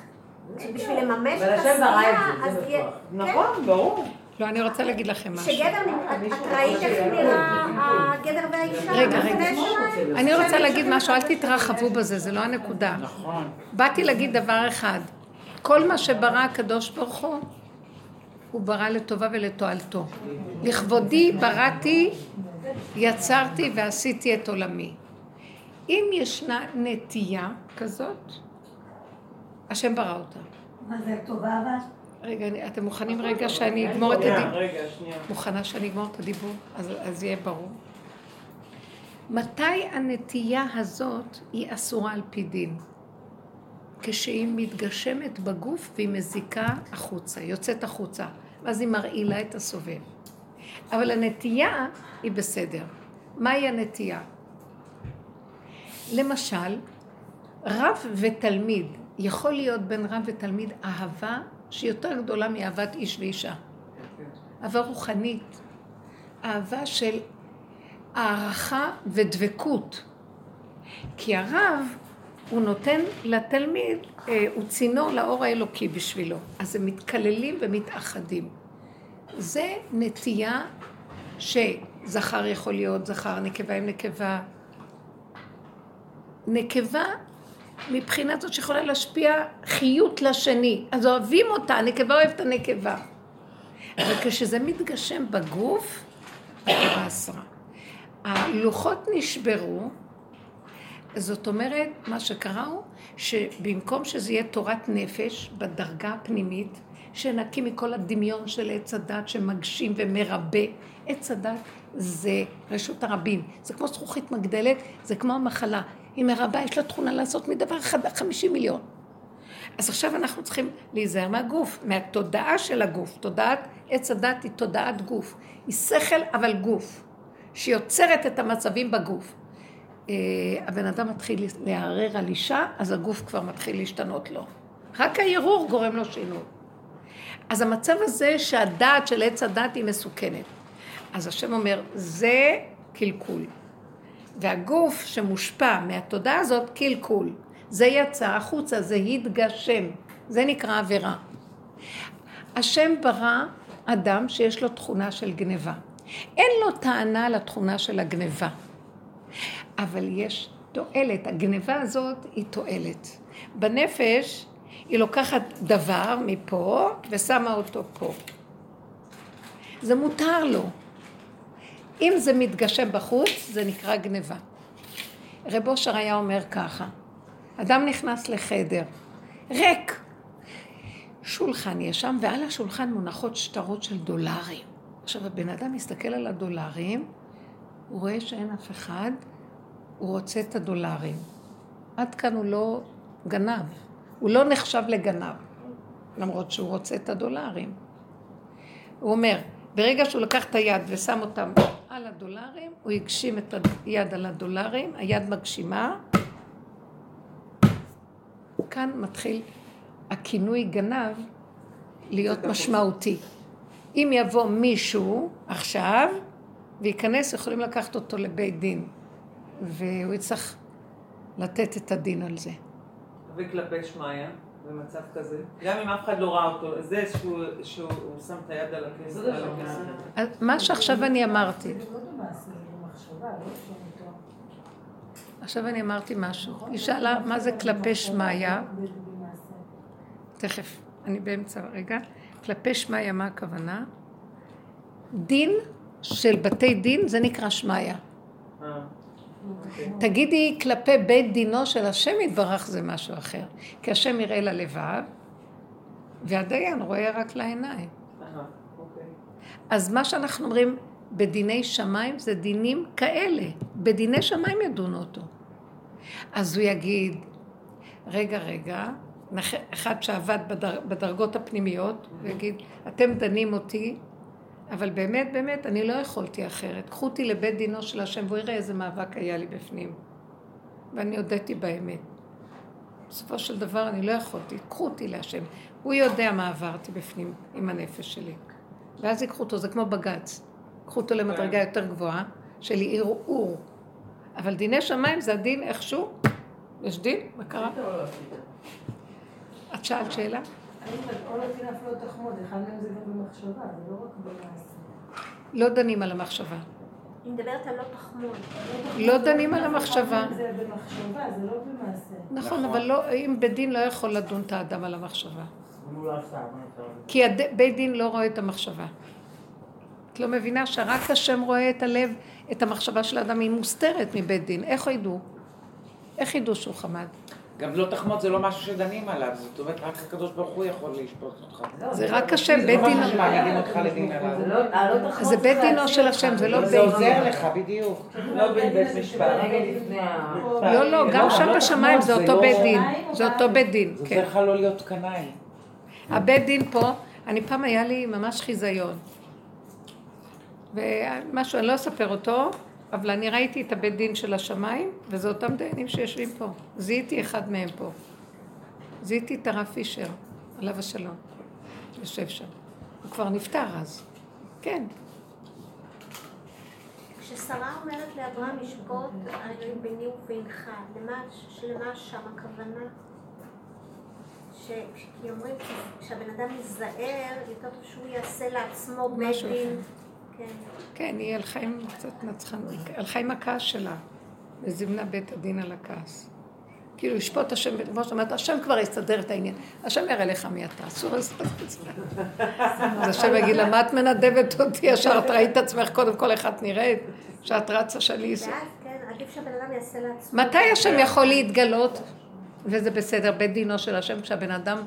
בשביל לממש את הסטייה, אז יהיה... בטוח. נכון, ברור. לא, אני רוצה להגיד לכם משהו. כשגבר, נ- את- את ראית איך נראה הגבר והאישה? רגע, רגע. אני רוצה להגיד משהו, אל תתרחבו בזה, זה לא הנקודה. נכון. באתי להגיד דבר אחד, כל מה שברא הקדוש ברוך הוא, הוא ברא לטובה ולתועלתו. לכבודי בראתי, יצרתי ועשיתי את עולמי. אם ישנה נטייה כזאת, השם ברא אותה. מה זה טובה אבל? רגע, אתם מוכנים רגע שאני אגמור את הדיבור? רגע, שנייה. מוכנה שאני אגמור את הדיבור? אז, אז יהיה ברור. מתי הנטייה הזאת היא אסורה על פי דין? כשהיא מתגשמת בגוף והיא מזיקה החוצה, יוצאת החוצה, ואז היא מרעילה את הסובב. אבל הנטייה היא בסדר. מהי הנטייה? למשל, רב ותלמיד, יכול להיות בין רב ותלמיד אהבה שהיא יותר גדולה מאהבת איש ואישה. אהבה רוחנית, אהבה של הערכה ודבקות. כי הרב, הוא נותן לתלמיד, אה, הוא צינור לאור האלוקי בשבילו. אז הם מתקללים ומתאחדים. זה נטייה שזכר יכול להיות זכר, נקבה עם נקבה. נקבה מבחינה זאת שיכולה להשפיע חיות לשני. אז אוהבים אותה, הנקבה אוהבת את הנקבה. אבל כשזה מתגשם בגוף, התורה אסרה. הלוחות נשברו, זאת אומרת, מה שקרה הוא שבמקום שזה יהיה תורת נפש בדרגה הפנימית, שנקי מכל הדמיון של עץ הדת שמגשים ומרבה, עץ הדת זה רשות הרבים, זה כמו זכוכית מגדלת, זה כמו המחלה, היא מרבה, יש לה תכונה לעשות מדבר אחד חמישים מיליון. אז עכשיו אנחנו צריכים להיזהר מהגוף, מהתודעה של הגוף. תודעת עץ הדת היא תודעת גוף. היא שכל אבל גוף, שיוצרת את המצבים בגוף. אה, הבן אדם מתחיל לערער על אישה, אז הגוף כבר מתחיל להשתנות לו. רק הערעור גורם לו שינוי. אז המצב הזה שהדעת של עץ הדת היא מסוכנת. אז השם אומר, זה קלקול. והגוף שמושפע מהתודעה הזאת, קלקול. זה יצא החוצה, זה התגשם. זה נקרא עבירה. השם ברא אדם שיש לו תכונה של גניבה. אין לו טענה לתכונה של הגניבה. אבל יש תועלת. הגניבה הזאת היא תועלת. בנפש היא לוקחת דבר מפה ושמה אותו פה. זה מותר לו. אם זה מתגשם בחוץ, זה נקרא גניבה. רב אושר היה אומר ככה, אדם נכנס לחדר, ריק, שולחן יש שם, ועל השולחן מונחות שטרות של דולרים. עכשיו, הבן אדם מסתכל על הדולרים, הוא רואה שאין אף אחד, הוא רוצה את הדולרים. עד כאן הוא לא גנב, הוא לא נחשב לגנב, למרות שהוא רוצה את הדולרים. הוא אומר, ברגע שהוא לקח את היד ושם אותם על הדולרים, הוא הגשים את היד על הדולרים, היד מגשימה. כאן מתחיל הכינוי גנב להיות משמעותי. אם יבוא מישהו עכשיו וייכנס, יכולים לקחת אותו לבית דין, והוא יצטרך לתת את הדין על זה. וכלפי שמיא, במצב כזה, גם אם אף אחד לא ראה אותו, זה שהוא, שהוא שם את היד על הכסף. אז מה שעכשיו אני אמרתי, עכשיו אני אמרתי משהו. היא שאלה מה זה כלפי שמיא, תכף, אני באמצע רגע. כלפי שמיא, מה הכוונה? דין של בתי דין זה נקרא שמיא. תגידי כלפי בית דינו של השם יתברך זה משהו אחר. כי השם יראה ללבב, והדיין רואה רק לעיניים. אוקיי. אז מה שאנחנו אומרים בדיני שמיים זה דינים כאלה. בדיני שמיים ידונו אותו. אז הוא יגיד, רגע, רגע, אחד שעבד בדר, בדרגות הפנימיות, הוא יגיד, אתם דנים אותי, אבל באמת, באמת, אני לא יכולתי אחרת. קחו אותי לבית דינו של השם, והוא יראה איזה מאבק היה לי בפנים. ואני הודיתי באמת. בסופו של דבר אני לא יכולתי, קחו אותי להשם. הוא יודע מה עברתי בפנים עם הנפש שלי. ואז ייקחו אותו, זה כמו בג"ץ. קחו אותו למדרגה יותר גבוהה של ערעור. אבל דיני שמיים זה הדין איכשהו. יש דין? מה קרה? את שאלת שאלה? לא לא. לא דנים על המחשבה. היא מדברת על לא תחמוד. לא דנים על המחשבה. זה במחשבה, זה לא במעשה. נכון, אבל לא, אם בית דין לא יכול לדון את האדם על המחשבה. לא לעשות? כי בית דין לא רואה את המחשבה. את לא מבינה שרק השם רואה את הלב, את המחשבה של האדם, היא מוסתרת מבית דין. איך ידעו? איך ידעו שהוא חמד? גם לא תחמוד זה לא משהו שדנים עליו, זאת אומרת רק הקדוש ברוך הוא יכול לשפוט אותך. זה רק השם, בית לא דין... משהו שמעמידים אותך לדין זה עליו. לא, הלא תחמוד זה בית דינו של. השם, זה לא זה בית עוזר לך, בדיוק. לא בין בית משפט. לא, לא, גם לא, שם לא בשמיים זה זה אותו לא- בית דין. זה אותו בית דין, זה כן. עוזר לך לא להיות קנאי. הבית דין פה, אני פעם היה לי ממש חיזיון. ומשהו, אני לא אספר אותו, אבל אני ראיתי את הבית דין של השמיים, וזה אותם דיינים שיושבים פה. זיהיתי אחד מהם פה. זיהיתי את הרב פישר, עליו השלום. יושב שם. הוא כבר נפטר אז. כן. כששרה אומרת לאברהם ישפוט אני ביני ובינך, למה, שם הכוונה? ש- כי אומרים שהבן אדם ייזהר, יותר טוב שהוא יעשה לעצמו בית דין. כן. כן, היא הלכה עם קצת נצחנות, הלכה עם הכעס שלה, וזימנה בית הדין על הכעס. כאילו, ישפוט השם, כמו שאת אומרת, השם כבר יסדר את העניין. השם יראה לך מי אתה, אסור זה. אז השם יגיד לה, מה את מנדבת אותי ישר? את ראית עצמך קודם כל איך את נראית? שאת רצה. אעשה?" ואז, כן, עדיף שהבן אדם יעשה לעצמו. מתי השם יכול להתגלות? וזה בסדר, בית דינו של השם, כשהבן אדם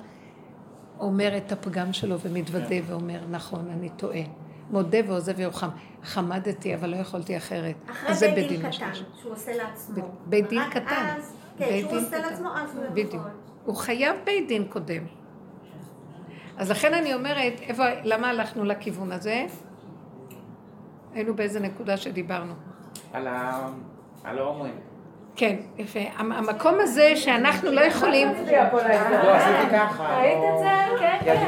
אומר את הפגם שלו ומתוודה ואומר, נכון, אני טועה. מודה ועוזב ירוחם. חמדתי, אבל לא יכולתי אחרת. אחרי בית דין קטן. שהוא עושה לעצמו. בית דין קטן. אז, כן, שהוא דין עושה קטן. לעצמו, אז הוא יכול. בדיוק. הוא חייב בית דין קודם. אז לכן אני אומרת, איפה, למה הלכנו לכיוון הזה? היינו באיזה נקודה שדיברנו. על ההומואים. כן, יפה. המ- המקום הזה שאנחנו לא יכולים... לא, לא-? כן, כן.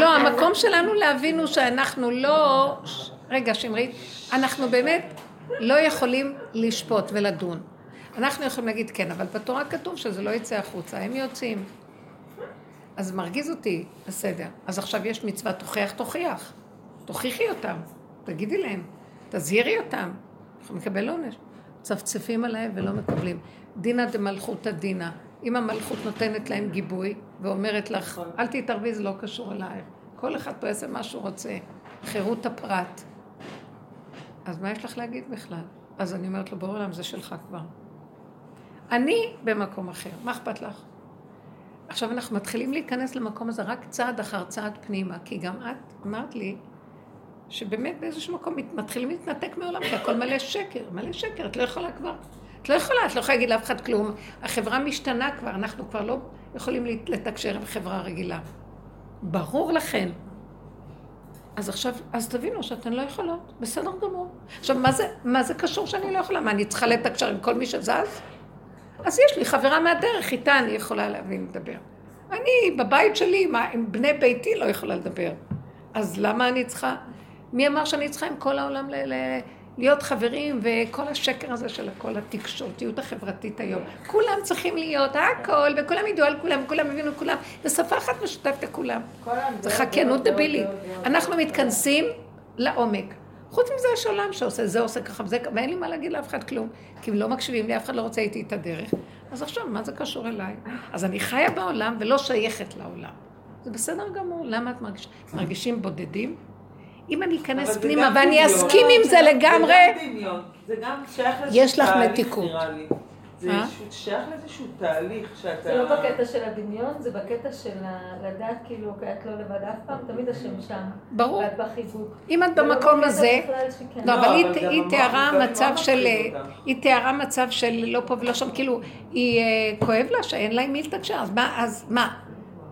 לא, המקום שלנו להבין הוא שאנחנו לא... רגע, שמרית, אנחנו באמת לא יכולים לשפוט ולדון. אנחנו יכולים להגיד כן, אבל בתורה כתוב שזה לא יצא החוצה, הם יוצאים. אז מרגיז אותי, בסדר. אז עכשיו יש מצווה, תוכיח, תוכיח. תוכיחי אותם, תגידי להם, תזהירי אותם. אנחנו נקבל עונש. צפצפים עליהם ולא מקבלים. דינא דמלכותא דינא. אם המלכות נותנת להם גיבוי ואומרת לך, אל תתערבי, זה לא קשור אלייך. כל אחד פה יעשה מה שהוא רוצה. חירות הפרט. אז מה יש לך להגיד בכלל? אז אני אומרת לו, בורא עולם, זה שלך כבר. אני במקום אחר, מה אכפת לך? עכשיו אנחנו מתחילים להיכנס למקום הזה רק צעד אחר צעד פנימה, כי גם את אמרת לי שבאמת באיזשהו מקום מתחילים להתנתק מעולם, כי הכל מלא שקר, מלא שקר, את לא יכולה כבר. את לא יכולה, את לא יכולה להגיד לאף אחד כלום. החברה משתנה כבר, אנחנו כבר לא יכולים לתקשר עם חברה רגילה. ברור לכן. אז עכשיו, אז תבינו שאתן לא יכולות, בסדר גמור. עכשיו, מה זה, מה זה קשור שאני לא יכולה? מה, אני צריכה לתקשר עם כל מי שזז? אז יש לי חברה מהדרך, איתה אני יכולה להבין לדבר. אני בבית שלי, מה, עם בני ביתי לא יכולה לדבר. אז למה אני צריכה... מי אמר שאני צריכה עם כל העולם ל- ל- להיות חברים וכל השקר הזה של כל התקשורתיות החברתית היום. כולם צריכים להיות הכל, וכולם ידעו על כולם, וכולם הבינו כולם, ושפה אחת משותפת לכולם. זה חכיינות דבילית. אנחנו מתכנסים לעומק. חוץ מזה יש עולם שעושה, זה עושה ככה וזה ואין לי מה להגיד לאף אחד כלום, כי אם לא מקשיבים לי, אף אחד לא רוצה איתי את הדרך. אז עכשיו, מה זה קשור אליי? אז אני חיה בעולם ולא שייכת לעולם. זה בסדר גמור, למה את מרגישה? מרגישים בודדים? אם אני אכנס פנימה ואני. אסכים עם זה לגמרי, זה גם דמיון. זה גם שייך לאיזשהו יש לך תהליך, מתיקות. נראה לי. זה אה? שייך לאיזשהו תהליך שאתה... זה לא בקטע של הדמיון, זה בקטע של לדעת כאילו, כי את לא לבד אף פעם, תמיד השם שם. ברור. ואת בחיבוק. אם את זה לא במקום הזה. לא, לא, אבל היא- גם היא תיארה מצב של... היא תיארה מצב של לא פה ולא שם, כאילו, היא אה, כואב לה שאין לה עם מי לתקשר, אז מה,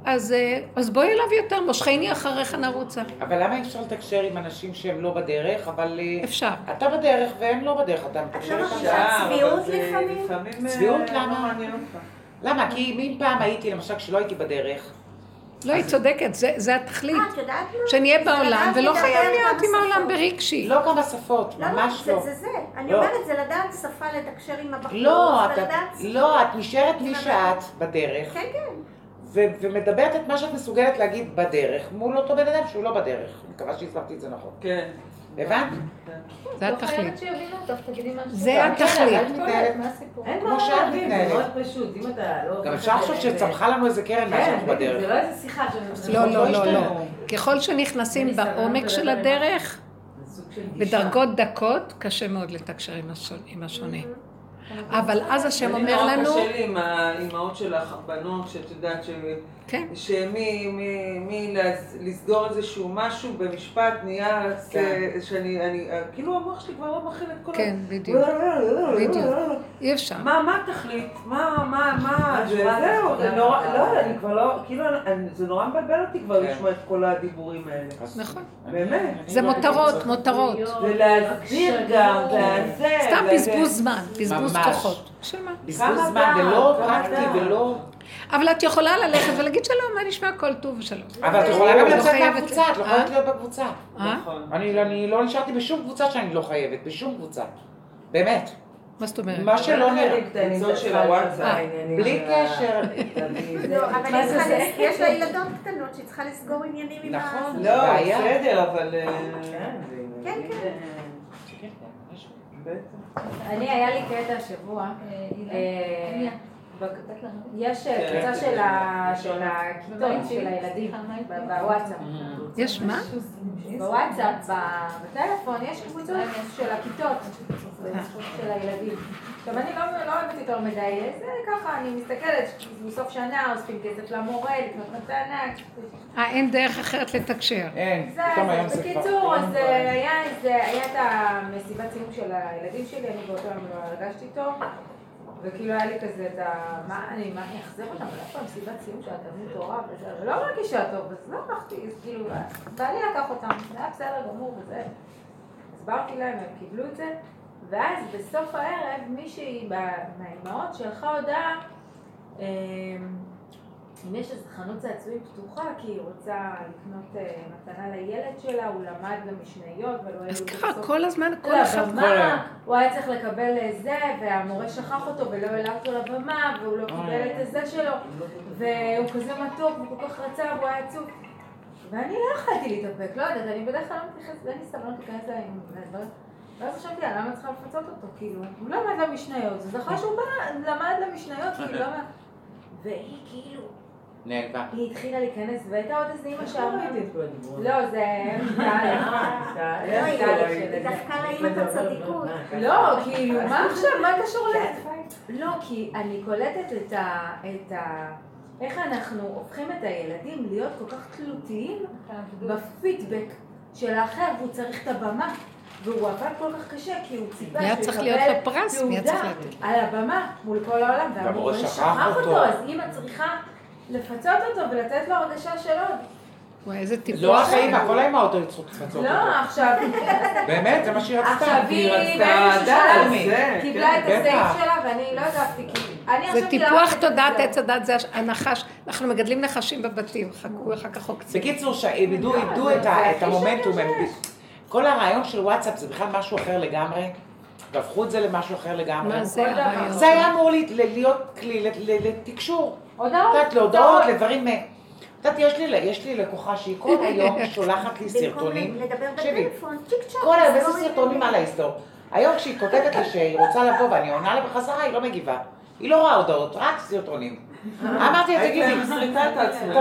אז אה, אז בואי אליו יותר, מושכני אחריך נרוצה. אבל למה אי אפשר לתקשר עם אנשים שהם לא בדרך, אבל אה, אפשר. אתה בדרך והם לא בדרך, אתה מתקשר לא איתם? צביעות לפעמים? אה, צביעות לא למה? למה? כי אם פעם הייתי, למשל, כשלא הייתי בדרך, לא, היא צודקת, זה- זה התכלית. את יודעת מה? שנהיה בעולם, ולא חייב להיות עם העולם. ברגשי. לא כמה שפות, לא, לא, ממש זה לא. זה זה. אני לא. אומרת, זה לדעת שפה לתקשר עם הבחור. לא. לא, את נשארת מי שאת בדרך, כן, כן. ו- ומדברת את מה שאת מסוגלת להגיד בדרך, מול אותו בן אדם שהוא לא בדרך. אני מקווה שהסברתי את זה נכון. כן. הבנת? זה לא התכלית. זה כן, התכלית. אין כמו מה שאת להבין, זה מתנהלת. מאוד פשוט, אם אתה לא... גם אפשר לחשוב שצמחה לנו איזה קרן מאז כן, שאנחנו בדיוק, בדרך. זה לא איזה שיחה שאני... לא, לא, לא, לא. ככל שנכנסים בעומק של הדרך. בדרגות דקות, קשה מאוד לתקשר עם השונה- עם השונה. אבל אז השם אני אומר נורא לנו, קשה לי עם האימהות שלך, הבנות, שאת יודעת, ש- כן, שמי מי- מי לס- לסגור איזשהו משהו במשפט נהיה, כן. שאני, אני- כאילו המוח שלי כבר לא מכיל את כל ה... כן, בדיוק. בדיוק. אי אפשר. מה, מה התכלית? מה, מה, מה, זהו. זה נורא, לא, אני כבר לא, כאילו, זה נורא מבלבל אותי כבר כן. לשמוע את כל הדיבורים האלה. נכון. באמת. זה לא מותרות. מותרות. ולהסביר גם, וזה... סתם בזבוז זמן, בזבוז ממש. כוחות. של מה? בזבוז זמן, ולא פרקטי. ולא... אבל את יכולה ללכת ולהגיד שלום, מה נשמע הכל טוב ושלום. אבל את יכולה גם לא לצאת חייבת- מהקבוצה, את לא אה? חייבת להיות בקבוצה. אה? נכון. אני אני לא נשארתי בשום קבוצה שאני לא חייבת, בשום קבוצה. באמת. מה זאת אומרת? מה שלא נראה. קבוצות של הוואטסאפ. בלי קשר. לא, אבל יש לה ילדות קטנות שהיא צריכה לסגור עניינים עם ה... נכון. לא. בסדר, אבל... אה, כן, כן. אני, היה לי קטע השבוע. אה, יש אה, כן, קבוצה כן, של כן. של הכיתות של הילדים בוואטסאפ. יש מה? בוואטסאפ, ב- בטלפון, יש קבוצות של הכיתות של הילדים. עכשיו, אני לא לא אוהבת יותר מדי, זה ככה, אני מסתכלת, בסוף שנה אוספים כסף למורה, לקנות מתנה. אה, אין דרך אחרת לתקשר. אין, זה, פתאום היום זה, זה כבר... בקיצור, אז היה את המסיבת סיום של הילדים שלי, אני באותו יום לא הרגשתי טוב, וכאילו היה לי כזה את ה... מה, אני, מה, אני אחזיר אותם, אבל איפה המסיבת סיום של התלמוד תורה וזה, ולא מרגישה טוב, אז לא הלכתי, אז כאילו, בעלי לקח אותם, זה היה בסדר גמור וזה. הסברתי להם, הם קיבלו את זה, ואז בסוף הערב מישהי מהאימהות שלחה הודעה, אמ, אם יש איזו חנות צעצועים פתוחה, כי היא רוצה לקנות אה, מתנה לילד שלה, הוא למד למשניות ולא היו... אז ככה כל הזמן, כל לא, אחד... לבמה, הוא היה צריך לקבל אה, זה, והמורה שכח אותו ולא העלה אותו לבמה, והוא לא קיבל את הזה שלו, והוא כזה מתוק, הוא כל כך רצה, והוא היה עצוב. ואני לא יכולתי להתאפק, לא יודעת, אני בדרך כלל לא מתייחסת, אין לי סבלנות להיכנס אליי עם דברים. ואז חשבתי, למה אני צריכה לפצות אותו? כאילו, הוא למד למשניות, זה זכר שהוא בא, למד למשניות, כאילו, לא... והיא כאילו, נעלמה. היא התחילה להיכנס, והייתה עוד איזה אימא שאמרה. לא, זה... לא, היא היא דווקא עם את הצדיקות. לא, כאילו, מה עכשיו? מה קשור ל... לא, כי אני קולטת. את ה... איך אנחנו הופכים את הילדים להיות כל כך תלותיים בפידבק של האחר, והוא צריך את הבמה. והוא עבד כל כך קשה, כי הוא ציפה מי היה שהוא צריך יקבל להיות לו פרס? מי היה צריך תעודה? על הבמה מול כל העולם, והמורה שכח שכח אותו. אותו, אז אימא צריכה לפצות אותו ולתת לו הרגשה של עוד. וואי, איזה לא טיפוח. רק האמא, כל האמהות היו צריכות לפצות אותו. לא, עכשיו... באמת, זה מה שהיא רצתה. עכשיו היא רצתה באיזשהו שלב זה, קיבלה את כן, הסעיף. שלה ואני לא הגבתי כי אני זה טיפוח תודעת זה. עץ הדת, זה הנחש. אנחנו מגדלים נחשים בבתים, חכו אחר כך עוקצים. בקיצור, שהם איבדו איבדו זה- את זה ה- הכי את המומנטום. כל הרעיון של וואטסאפ זה בכלל משהו אחר לגמרי. והפכו את זה למשהו אחר לגמרי. מה זה. הרעיון? זה היה אמור להיות כלי לתקשור. הודעות. את יודעת, להודעות, לדברים... את יודעת, יש לי- יש לי לקוחה שהיא כל [laughs] היום שולחת לי במקום סרטונים. לדבר תקשיבי, בטלפון, צ'יק צ'אק. כל היום איזה לסגור סרטונים. על ההיסטור. היום כשהיא כותבת לי שהיא רוצה לבוא ואני עונה לה בחזרה, היא לא מגיבה. היא לא רואה הודעות, רק סרטונים. [laughs] אמרתי לה, תגידי.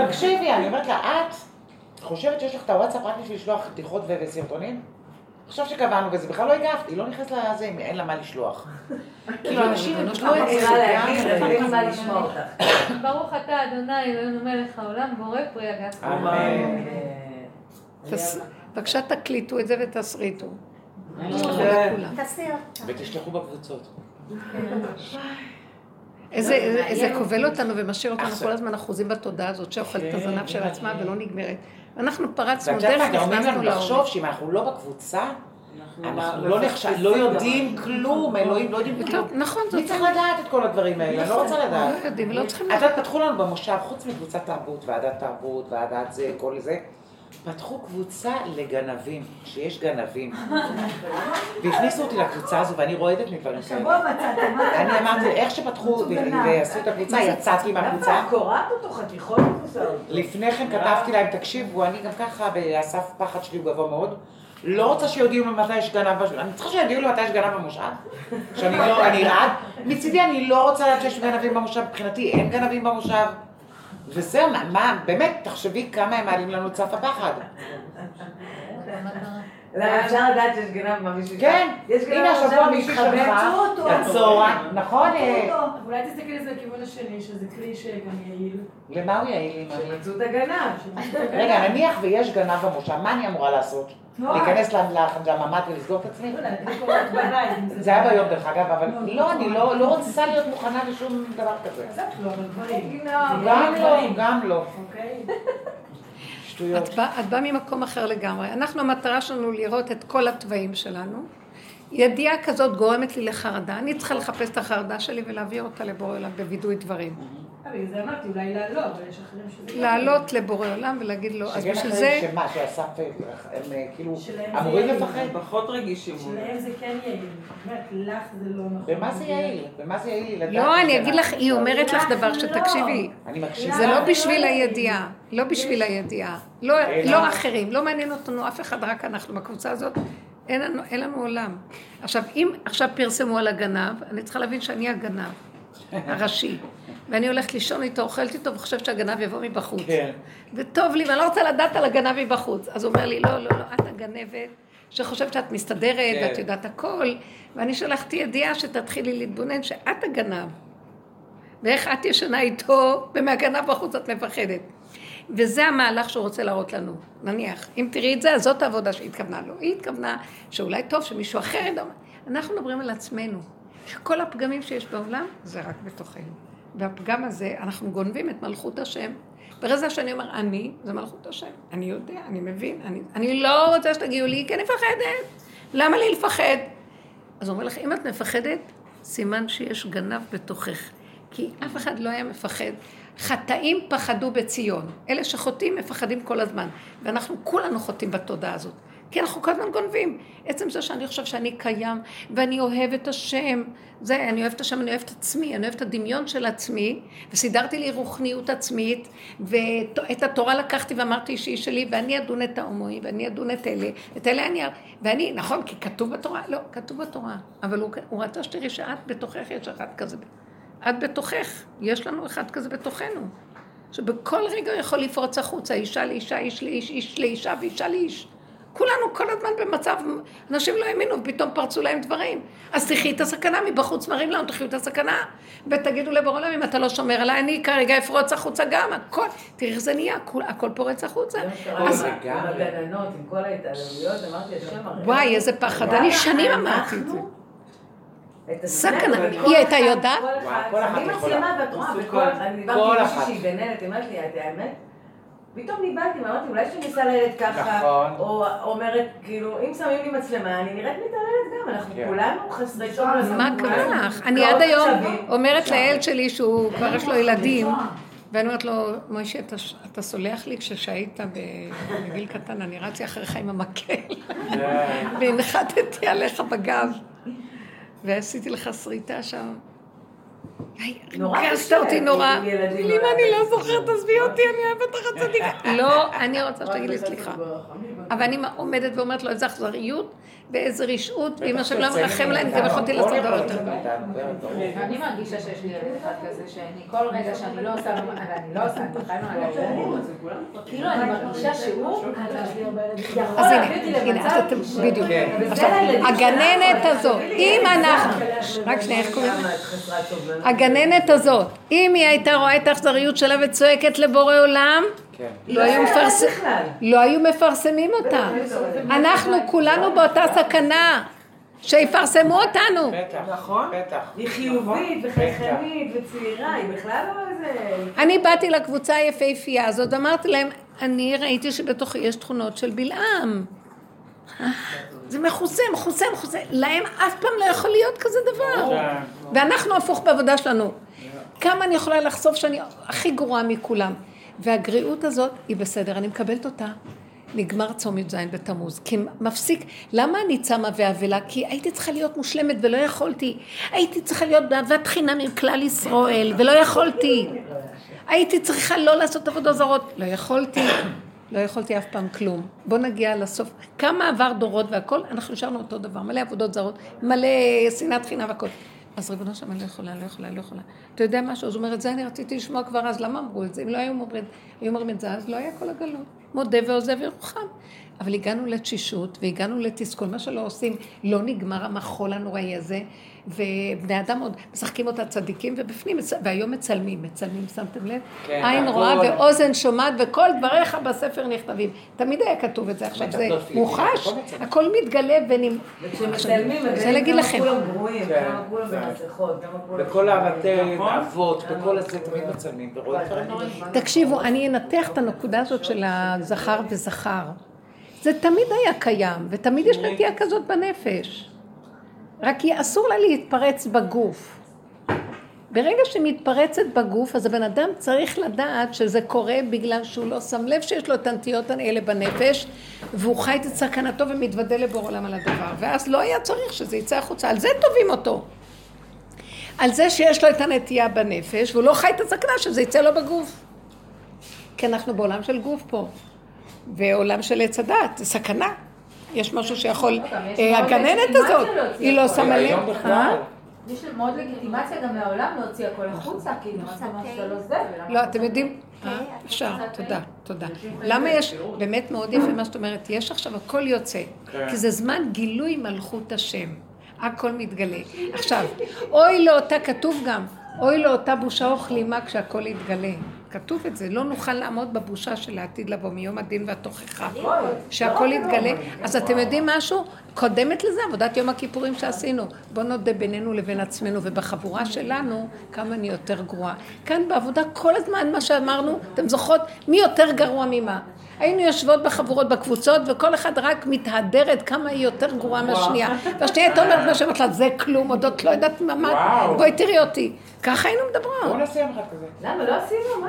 תקשיבי, אני אומרת לה, את חושבת שיש לך את הוואטסאפ רק בשביל לשלוח בדיחות וסרטונים? עכשיו שקבענו וזה, בכלל לא הגבת, היא לא נכנסת לזה אם אין לה מה לשלוח. [laughs] כאילו, אנשים זה צריכה להגיד. אין לי מה [laughs] לשמוע אותך. ברוך אתה אדוני אלוהינו מלך העולם בורא פרי הגף. אמן. בבקשה תקליטו את זה ותסריטו. ותשלחו בקבוצות. [laughs] איזה- כובל אותנו ומשאיר אותנו כל הזמן אחוזים בתודעה הזאת שאוכלת את כן, הזנב של עצמה. ולא נגמרת. ואנחנו פרצנו ואת יודעת דרך, נכנסנו לנו לחשוב לעומק. שאם אנחנו לא בקבוצה, אנחנו אנחנו לא נחשב, לא יודעים כלום, אלוהים לא יודעים יותר- כלום. נכון, מי זאת צריך לדעת את כל הדברים האלה? אני לא רוצה לדעת. לא יודעים ולא צריכים את יודעת, פתחו לנו במושב, חוץ מקבוצת תרבות, ועדת תרבות, ועדת זה, כל זה, פתחו קבוצה לגנבים, שיש גנבים. והכניסו אותי לקבוצה הזו, ואני רועדת מדברים כאלה. אני אמרתי, איך שפתחו ועשו את הקבוצה, יצאתי מהקבוצה. למה קורעת אותו חתיכות? לפני כן כתבתי להם, תקשיבו, אני גם ככה, הסף פחד שלי הוא גבוה מאוד. לא רוצה שיודיעו לי מתי יש גנב במושב. אני צריכה שיודיעו לי מתי יש גנב במושב. שאני לא, אני רעד. מצידי אני לא רוצה לדעת שיש גנבים במושב, מבחינתי אין גנבים במושב. וזהו, מה- מה, באמת, תחשבי כמה הם מעלים לנו את סף הפחד. [laughs] למה אפשר לדעת שיש גנב מה מישהו... כן, יש גנב הנה השבוע עכשיו מישהי מתחבא. שלחה, בצהריים, נכון, אה, אולי תסתכלי על זה לכיוון השני, שזה כלי שגם יעיל. למה הוא יעיל? שמצאו את [laughs] הגנב. רגע, נניח ויש גנב במושב, מה אני אמורה לעשות? להיכנס ל- ל- לממ"ד ולסגור את עצמי? בבית. אם זה [laughs] היה ביום דרך אגב, אבל לא, אני לא לא רוצה להיות מוכנה לשום דבר כזה. לא. גם לא, גם לא. שטויות. את באה את באה ממקום אחר לגמרי. אנחנו, המטרה שלנו לראות את כל התוואים שלנו. ידיעה כזאת גורמת לי לחרדה. אני צריכה לחפש את החרדה שלי ולהעביר אותה לבורא עולם בווידוי דברים. בגלל זה אמרתי, אולי לעלות, אבל יש אחרים שזה... לא. לעלות לבורא עולם ולהגיד לו, אז בשביל אחרי זה... שמה, שאסף, אה, הם אה, כאילו אמורים. לפחד? פחות רגישים. שלהם זה כן יעיל. באמת, לך זה לא נכון. במה זה יעיל? במה זה יעיל לדעת? לא, אני אגיד? לך, היא אומרת לך דבר לא. שתקשיבי. אני מקשיב. זה לא לא בשביל. הידיעה, לא בשביל הידיעה. לא אלא? לא אחרים, לא מעניין אותנו אף אחד, רק אנחנו בקבוצה הזאת. אין לנו, אין לנו עולם. עכשיו, אם עכשיו פרסמו על הגנב, אני צריכה להבין שאני הגנב הראשי. ואני הולכת לישון איתו, אוכלת איתו, וחושבת שהגנב יבוא מבחוץ. כן. וטוב לי, ואני לא רוצה לדעת על הגנב מבחוץ. אז הוא אומר לי, לא, לא, לא, את הגנבת, שחושבת שאת מסתדרת, כן. ואת יודעת הכל, ואני שלחתי ידיעה שתתחילי להתבונן שאת הגנב. ואיך את ישנה איתו, ומהגנב בחוץ את מפחדת. וזה המהלך שהוא רוצה להראות לנו. נניח, אם תראי את זה, אז זאת העבודה שהיא התכוונה לו. היא התכוונה שאולי טוב שמישהו אחר ידע. אנחנו מדברים על עצמנו, שכל הפגמים שיש בעולם, זה רק בתוכנו. והפגם הזה, אנחנו גונבים את מלכות השם. ברגע שאני אומר אני, זה מלכות השם. אני יודע, אני מבין, אני, אני לא רוצה שתגיעו לי, כי אני מפחדת. למה לי לפחד? אז הוא אומר לך, אם את מפחדת, סימן שיש גנב בתוכך. כי אף אחד לא היה מפחד. חטאים פחדו בציון. אלה שחוטאים מפחדים כל הזמן. ואנחנו כולנו חוטאים בתודעה הזאת. כי אנחנו כל הזמן גונבים. עצם זה שאני חושב שאני קיים, ואני אוהב את השם, זה, אני אוהב את השם, אני אוהב את עצמי, אני אוהב את הדמיון של עצמי, וסידרתי לי רוחניות עצמית, ואת התורה לקחתי ואמרתי שהיא שלי, ואני אדון את ההומואים, ואני אדון את אלה, את אלה אני... ואני, נכון, כי כתוב בתורה, לא, כתוב בתורה, אבל הוא, הוא רצה שתראי שאת בתוכך יש אחד כזה. את בתוכך, יש לנו אחד כזה בתוכנו. שבכל רגע יכול לפרוץ החוצה, אישה לאישה, איש לאיש, איש לאישה ואישה לאיש. כולנו כל הזמן במצב, אנשים לא האמינו, ופתאום פרצו להם דברים. אז תחי את הסכנה מבחוץ, מראים לנו, תחיו את הסכנה. ותגידו לבור עולם, אם אתה לא שומר עליי, אני כרגע אפרוץ החוצה גם, הכל, תראי איך זה נהיה, הכל, הכל פורץ החוצה. אז... עם הגננות, עם כל ההתעללויות, אמרתי, השם הרי... וואי, איזה פחד, אני שנים אמרתי את זה. סכנה, היא הייתה יודעת? אני מצלמה ואת רואה, אני דיברתי עם מישהי שהיא גננת, היא אומרת לי, את האמת? פתאום ניבלתי, אמרתי, אולי שאני עושה לילד ככה, נכון. או אומרת, כאילו, אם שמים לי מצלמה, אני נראית מתעללת גם, אנחנו כולנו חסרי תום מה קרה לך? אני עד היום אומרת לילד שלי שהוא כבר יש לו ילדים, ואני אומרת לו, מוישה, אתה סולח לי כשהיית בגיל קטן, אני רצתי אחריך עם המקל, והנחתתי עליך בגב, ועשיתי לך שריטה שם. הרגשת אותי נורא. מילים אני לא זוכרת, עזבי אותי, אני אוהבת אותך צדיקה. לא, אני רוצה שתגיד לי סליחה. אבל אני עומדת ואומרת לו איזה אכזריות ואיזה רשעות, ואם השם לא מרחם אני גם יכולתי לעשות דבר יותר. אני מרגישה שיש לי ילד אחד כזה, שאני כל רגע שאני לא עושה, אני לא עושה, אני על הילדים, כאילו אני מרגישה שהוא יכול להביא אותי למצב, בדיוק. עכשיו, הגננת הזאת, אם אנחנו, רק שנייה, איך קוראים? הגננת הזאת, אם היא הייתה רואה את האכזריות שלה וצועקת לבורא עולם, לא היו מפרסמים אותה. אנחנו כולנו באותה סכנה. שיפרסמו אותנו. בטח, נכון, בטח. היא חיובית וחייכנית וצעירה, היא בכלל לא איזה... אני באתי לקבוצה היפהפייה הזאת, אמרתי להם, אני ראיתי שבתוכי יש תכונות של בלעם. זה מכוסה, מכוסה, מכוסה. להם אף פעם לא יכול להיות כזה דבר. ואנחנו הפוך בעבודה שלנו. כמה אני יכולה לחשוף שאני הכי גרועה מכולם. והגריעות הזאת היא בסדר, אני מקבלת אותה. נגמר צום י"ז בתמוז, כי מפסיק, למה אני צמה ואבלה? כי הייתי צריכה להיות מושלמת ולא יכולתי. הייתי צריכה להיות באהבת חינם עם כלל ישראל ולא יכולתי. הייתי צריכה לא לעשות עבודות זרות, לא יכולתי. לא יכולתי אף פעם כלום. בוא נגיע לסוף. כמה עבר דורות והכל, אנחנו נשארנו אותו דבר, מלא עבודות זרות, מלא שנאת חינם והכל. אז ריבונו שם, אני לא יכולה, לא יכולה, לא יכולה. אתה יודע משהו? אז הוא אומר, את זה אני רציתי לשמוע כבר אז, למה אמרו את זה? אם לא היו אומרים, את זה, אז לא היה כל הגלות. מודה ועוזב ירוחם. אבל הגענו לתשישות והגענו לתסכול, מה שלא עושים, לא נגמר המחול הנוראי הזה, ובני אדם עוד משחקים אותה צדיקים, ובפנים, והיום מצלמים, מצלמים, שמתם לב? כן, עין רואה ואוזן שומעת, וכל דבריך בספר נכתבים. תמיד היה כתוב את זה, עכשיו זה מוחש, הכל מתגלה ונמ... וכשמצלמים, אני להגיד לכם. כולם גרועים, כמה כולם במסכות. בכל הבתי אבות, בכל הזה תמיד מצלמים, ורואים דברים נוראים. תקשיבו, אני אנתח את הנקודה הזאת של הזכר וזכר. זה תמיד היה קיים, ותמיד יש נטייה כזאת בנפש. רק היא אסור לה להתפרץ בגוף. ברגע שהיא מתפרצת בגוף, אז הבן אדם צריך לדעת שזה קורה בגלל שהוא לא שם לב שיש לו את הנטיות האלה בנפש, והוא חי את סכנתו ומתוודה לבור עולם על הדבר. ואז לא היה צריך שזה יצא החוצה. על זה תובעים אותו. על זה שיש לו את הנטייה בנפש, והוא לא חי את הסכנה שזה יצא לו בגוף. כי אנחנו בעולם של גוף פה. ועולם של עץ הדת, זה סכנה. יש משהו שיכול... אה, הגננת הזאת, היא לא שמה לב. אה? יש מאוד לגיטימציה גם לעולם להוציא הכל החוצה, כי מה שאתה לא זה. לא, אתם יודעים, אפשר, תודה, תודה. למה יש, באמת מאוד יפה מה שאת אומרת, יש עכשיו הכל יוצא, כן. כי זה זמן גילוי מלכות השם, הכל מתגלה. עכשיו, אוי לאותה, כתוב גם, אוי לאותה בושה וכלימה כשהכל יתגלה. כתוב את זה, לא נוכל לעמוד בבושה של העתיד לבוא מיום הדין והתוכחה, שהכל יתגלה. אז אתם יודעים משהו? קודמת לזה עבודת יום הכיפורים שעשינו. בואו נודה בינינו לבין עצמנו, ובחבורה שלנו, כמה אני יותר גרועה. כאן בעבודה כל הזמן מה שאמרנו, אתם זוכרות? מי יותר גרוע ממה? היינו יושבות בחבורות, בקבוצות, וכל אחד רק מתהדרת כמה היא יותר גרועה מהשנייה. והשנייה הייתה אומרת מה שאומרת לה, זה כלום, עוד את לא יודעת מה. בואי תראי אותי. ככה היינו בואו מדברות. נעשה יום אחד כזה. למה? לא עשינו,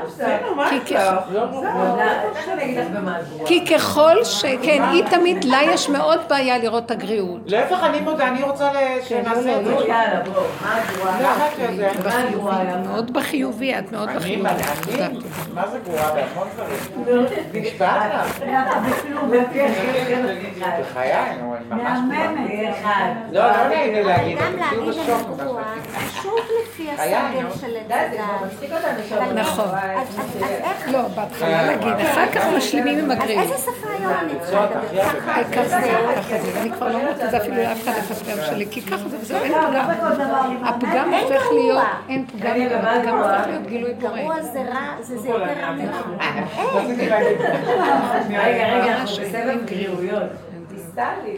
כי אפשר? לא, לא, לא. כי ככל ש... כן, היא תמיד, לה יש מאוד בעיה לראות את הגריעות. להפך, אני מודה, אני רוצה ל- שנעשה את זה. יאללה, בוא, מה את גרועה? למה את זה? מה את גרועה היה? מאוד בחיובי, את מאוד בחיובי. מה זה גרועה בהמון דברים? נשבעת. בחיי, נו, אני ממש גרועה. לא, לא נעים לי. אני בהתחלה להגיד, אחר כך משלימים עם הגריעות. איזה שפה היום אני צריכה זה, ואני כבר לא אומרת את זה אפילו לאף אחד את הפגם שלי, כי ככה זה וזהו, אין פגם. הפגם אין הופך. להיות, אין פגם, הפגם? הופך להיות גילוי בורא. גרוע זה רע, זה יותר אני רע מרע. רגע, רגע, אנחנו בסבב לי.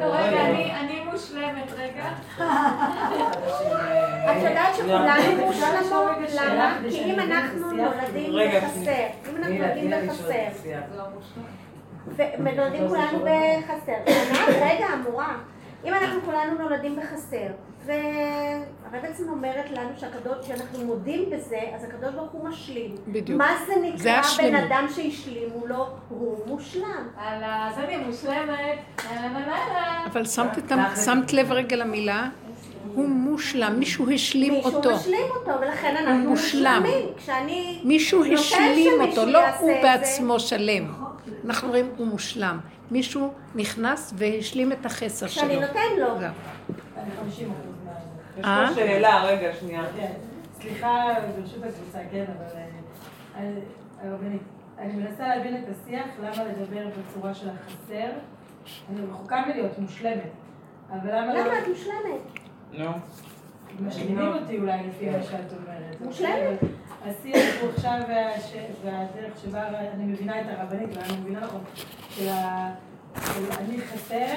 לא, אני- אני מושלמת, רגע. את יודעת שכולנו מושלמות, למה? כי אם אנחנו נולדים רגע, בחסר, אם אנחנו נולדים בחסר. ונולדים כולנו בחסר, רגע, אמורה, אם אנחנו כולנו נולדים בחסר, והרבצן אומרת לנו שהקדוש, שאנחנו מודים בזה, אז הקדוש ברוך הוא משלים. בדיוק. מה זה זה נקרא בן השלמות. אדם שהשלימו לו? הוא מושלם. על ה... אז אני מושלמת. אבל שמת את- שמת לב רגע למילה? הוא מושלם, מישהו השלים מישהו אותו. משלים אותו, ולכן אנחנו מושלם. מושלמים. כשאני... מישהו השלים אותו, לא הוא את זה. בעצמו שלם. אנחנו רואים הוא מושלם. מישהו נכנס והשלים את החסר שלו. כשאני נותן לו. אני 50 אחוז. יש אה? פה שאלה, רגע, שנייה. כן. סליחה, ברשות הקבוצה, כן, אבל... אה, אני- הרבנית, אני מנסה להבין את השיח, למה לדבר בצורה של החסר. אני רחוקה מלהיות מושלמת. אבל למה לא... למה את מושלמת? נו. משלימים אותי אולי לפי מה שאת אומרת. [laughs] מושלמת. השיח הוא עכשיו, והדרך שבה אני מבינה את הרבנית, ואני מבינה נכון, אני חסר,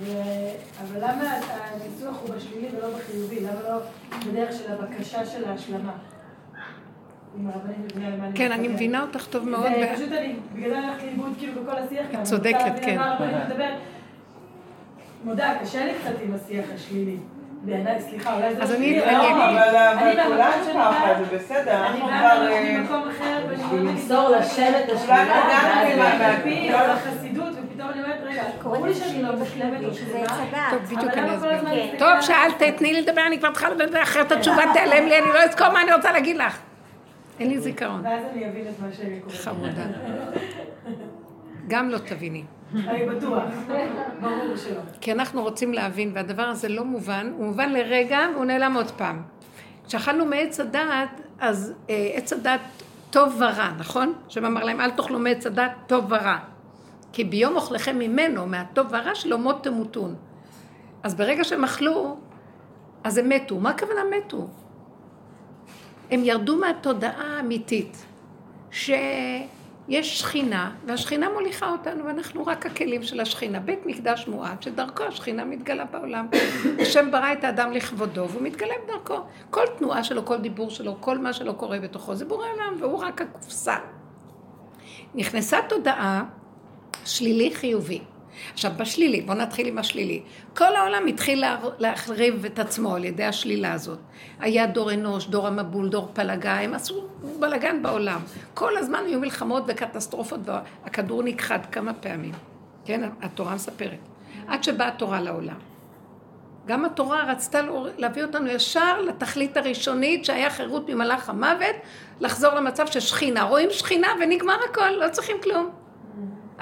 אבל למה הניסוח הוא בשלילי ולא בחיובי? למה לא בדרך של הבקשה של ההשלמה? כן, אני. מבינה אותך טוב מאוד. פשוט אני, בגלל זה הלכתי לאיבוד כאילו בכל השיח כאן. צודקת, רוצה להבין כן. מודה, קשה לי קצת עם השיח השלילי. בעיניי, סליחה, אולי זה אז אני-. אבל שאני ככה, זה בסדר, אני באה כבר... אה, ממקום אחר, ואני למסור לשם את השלילה, כולנו גם ואז ממה- מהפי, לא, לא. החסידות, ופתאום אני לי שאני לא או. טוב, בדיוק אני אסביר. כן. טוב, שאלת, תני לי לדבר, אני כבר צריכה לדבר, אחרת התשובה תיעלם לי, אני לא אזכור מה אני רוצה להגיד לך. אין לי זיכרון. ואז אני אבין את מה שקורה. חמודה. [laughs] גם לא תביני. אני בטוח, ברור שלא. כי אנחנו רוצים להבין, והדבר הזה לא מובן, הוא מובן לרגע, והוא נעלם עוד פעם. כשאכלנו מעץ הדעת, אז אה, עץ הדעת טוב ורע, נכון? השם אמר להם, אל תאכלו מעץ הדעת טוב ורע. כי ביום אוכלכם ממנו, מהטוב והרע שלו, מות תמותון. אז ברגע שהם אכלו, אז הם מתו. מה הכוונה מתו? הם ירדו מהתודעה האמיתית, שיש שכינה, והשכינה מוליכה אותנו, ואנחנו רק הכלים של השכינה. בית מקדש מועד, שדרכו השכינה מתגלה בעולם. [coughs] השם ברא את האדם לכבודו, והוא מתגלה בדרכו. כל תנועה שלו, כל דיבור שלו, כל מה שלו קורה בתוכו, זה בורא עולם, והוא רק הקופסה. נכנסה תודעה שלילי חיובי. עכשיו בשלילי, בואו נתחיל עם השלילי. כל העולם התחיל לה- להחריב את עצמו על ידי השלילה הזאת. היה דור אנוש, דור המבול, דור פלגה, הם עשו בלאגן בעולם. כל הזמן היו מלחמות וקטסטרופות, והכדור נכחד כמה פעמים. כן, התורה מספרת. עד שבאה התורה לעולם. גם התורה רצתה להביא אותנו ישר לתכלית הראשונית שהיה חירות ממלאך המוות, לחזור למצב של שכינה. רואים שכינה ונגמר הכל, לא צריכים כלום.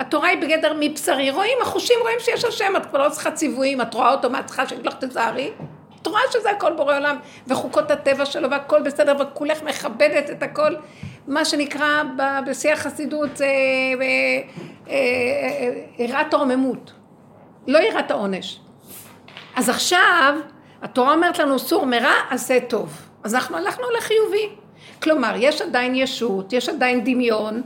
התורה היא בגדר מבשרי, רואים, החושים רואים שיש השם, את כבר לא צריכה ציוויים, את רואה אותו מהצלחה שיגיד לך תזהרי, את רואה שזה הכל בורא עולם, וחוקות הטבע שלו, והכל בסדר, וכולך מכבדת את הכל, מה שנקרא בשיא החסידות, זה אה, אה, אה, יראת הרוממות, לא יראת העונש. אז עכשיו, התורה אומרת לנו, סור מרע, עשה טוב. אז אנחנו הלכנו לחיובי. כלומר, יש עדיין ישות, יש עדיין דמיון,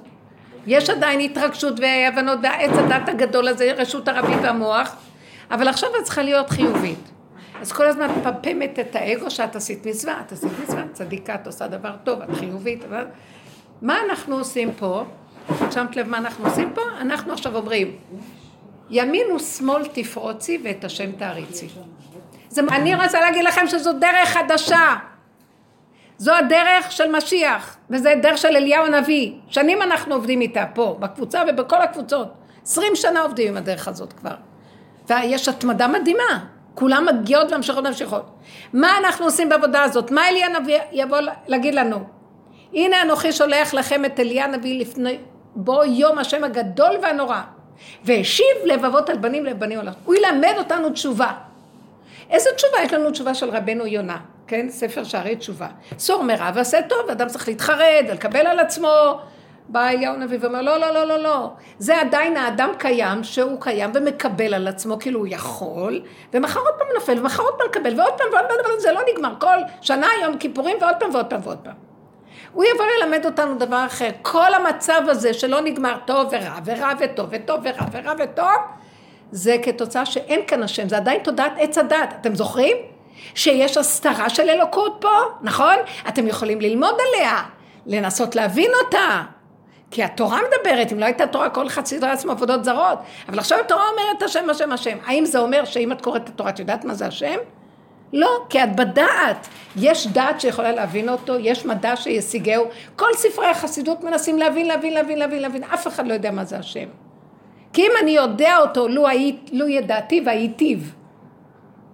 יש עדיין התרגשות והבנות והעץ הדת הגדול הזה, רשות הרבים והמוח, אבל עכשיו את צריכה להיות חיובית. אז כל הזמן את מפמפמת את האגו שאת עשית מצווה, את עשית מצווה, צדיקה, את עושה דבר טוב, את חיובית, אבל מה אנחנו עושים פה? שמת לב מה אנחנו עושים פה? אנחנו עכשיו אומרים, ימין ושמאל תפרוצי ואת השם תעריצי. זה, אני רוצה להגיד לכם שזו דרך חדשה. זו הדרך של משיח, וזה דרך של אליהו הנביא. שנים אנחנו עובדים איתה פה, בקבוצה ובכל הקבוצות. עשרים שנה עובדים עם הדרך הזאת כבר. ויש התמדה מדהימה. כולם מגיעות וממשיכות וממשיכות. מה אנחנו עושים בעבודה הזאת? מה אליה הנביא יבוא להגיד לנו? הנה אנוכי שולח לכם את אליה הנביא לפני בו יום השם הגדול והנורא. והשיב לבבות על בנים לבנים עולם. הוא ילמד אותנו תשובה. איזה תשובה? יש לנו תשובה של רבנו יונה, כן? ספר שערי תשובה. סור מרע ועשה טוב, אדם צריך להתחרד ולקבל על עצמו. בא אליהו הנביא ואומר, לא, לא, לא, לא, לא. זה עדיין האדם קיים, שהוא קיים ומקבל על עצמו, כאילו הוא יכול, ומחר עוד פעם נופל, ומחר עוד פעם מקבל, ועוד פעם ועוד פעם, זה לא נגמר. כל שנה יום כיפורים, ועוד פעם ועוד פעם ועוד פעם. הוא יבוא ללמד אותנו דבר אחר. כל המצב הזה שלא נגמר טוב ורע, ורע וטוב, וטוב ורע, ורע וטוב, זה כתוצאה שאין כאן השם, זה עדיין תודעת עץ הדת. אתם זוכרים? שיש הסתרה של אלוקות פה, נכון? אתם יכולים ללמוד עליה, לנסות להבין אותה. כי התורה מדברת, אם לא הייתה תורה, כל אחד סידר לעצמו עבודות זרות. אבל עכשיו התורה אומרת השם, השם, השם. האם זה אומר שאם את קוראת את התורה, את יודעת מה זה השם? לא, כי את בדעת. יש דעת שיכולה להבין אותו, יש מדע שישיגהו. כל ספרי החסידות מנסים להבין, להבין, להבין, להבין, להבין. אף אחד לא יודע מה זה השם. כי אם אני יודע אותו, לו, היית, לו ידעתי והייתיו.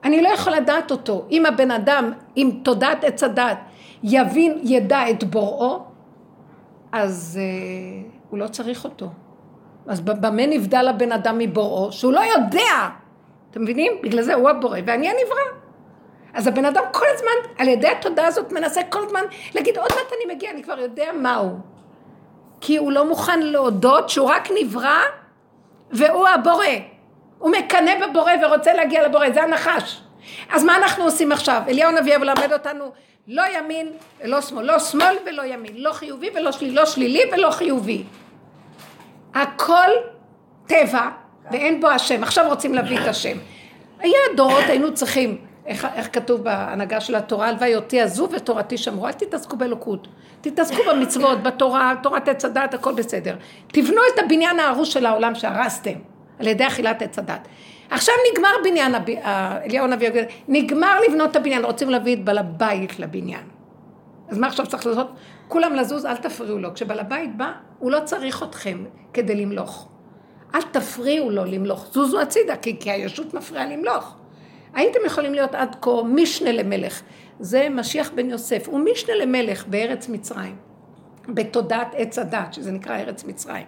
אני לא יכול לדעת אותו. אם הבן אדם, עם תודעת עץ הדת, יבין, ידע את בוראו, אז uh, הוא לא צריך אותו. אז במה נבדל הבן אדם מבוראו? שהוא לא יודע. אתם מבינים? בגלל זה הוא הבורא ואני הנברא. אז הבן אדם כל הזמן, על ידי התודעה הזאת, מנסה כל הזמן להגיד, עוד מעט אני מגיע, אני כבר יודע מהו. כי הוא לא מוכן להודות שהוא רק נברא והוא הבורא. הוא מקנא בבורא ורוצה להגיע לבורא, זה הנחש. אז מה אנחנו עושים עכשיו? אליהו הנביא מלמד אותנו לא ימין ולא שמאל, לא שמאל ולא ימין, לא חיובי ולא שלילי, לא שלילי ולא חיובי. הכל טבע ואין בו השם. עכשיו רוצים להביא את השם. היה דורות, היינו צריכים איך, איך כתוב בהנהגה של התורה, הלוואי אותי עזו ותורתי שמרו, אל תתעסקו באלוקות, תתעסקו במצוות, בתורה, תורת עץ הדת, הכל בסדר. תבנו את הבניין ההרוס של העולם שהרסתם, על ידי אכילת עץ הדת. עכשיו נגמר בניין, אליהו הנביא, נגמר לבנות את הבניין, רוצים להביא את בעל הבית לבניין. אז מה עכשיו צריך לעשות? כולם לזוז, אל תפריעו לו. כשבעל הבית בא, הוא לא צריך אתכם כדי למלוך. אל תפריעו לו למלוך, זוזו הצידה, כי, כי הישות מפריעה למלוך. הייתם יכולים להיות עד כה משנה למלך. זה משיח בן יוסף, הוא משנה למלך בארץ מצרים, בתודעת עץ הדת, שזה נקרא ארץ מצרים.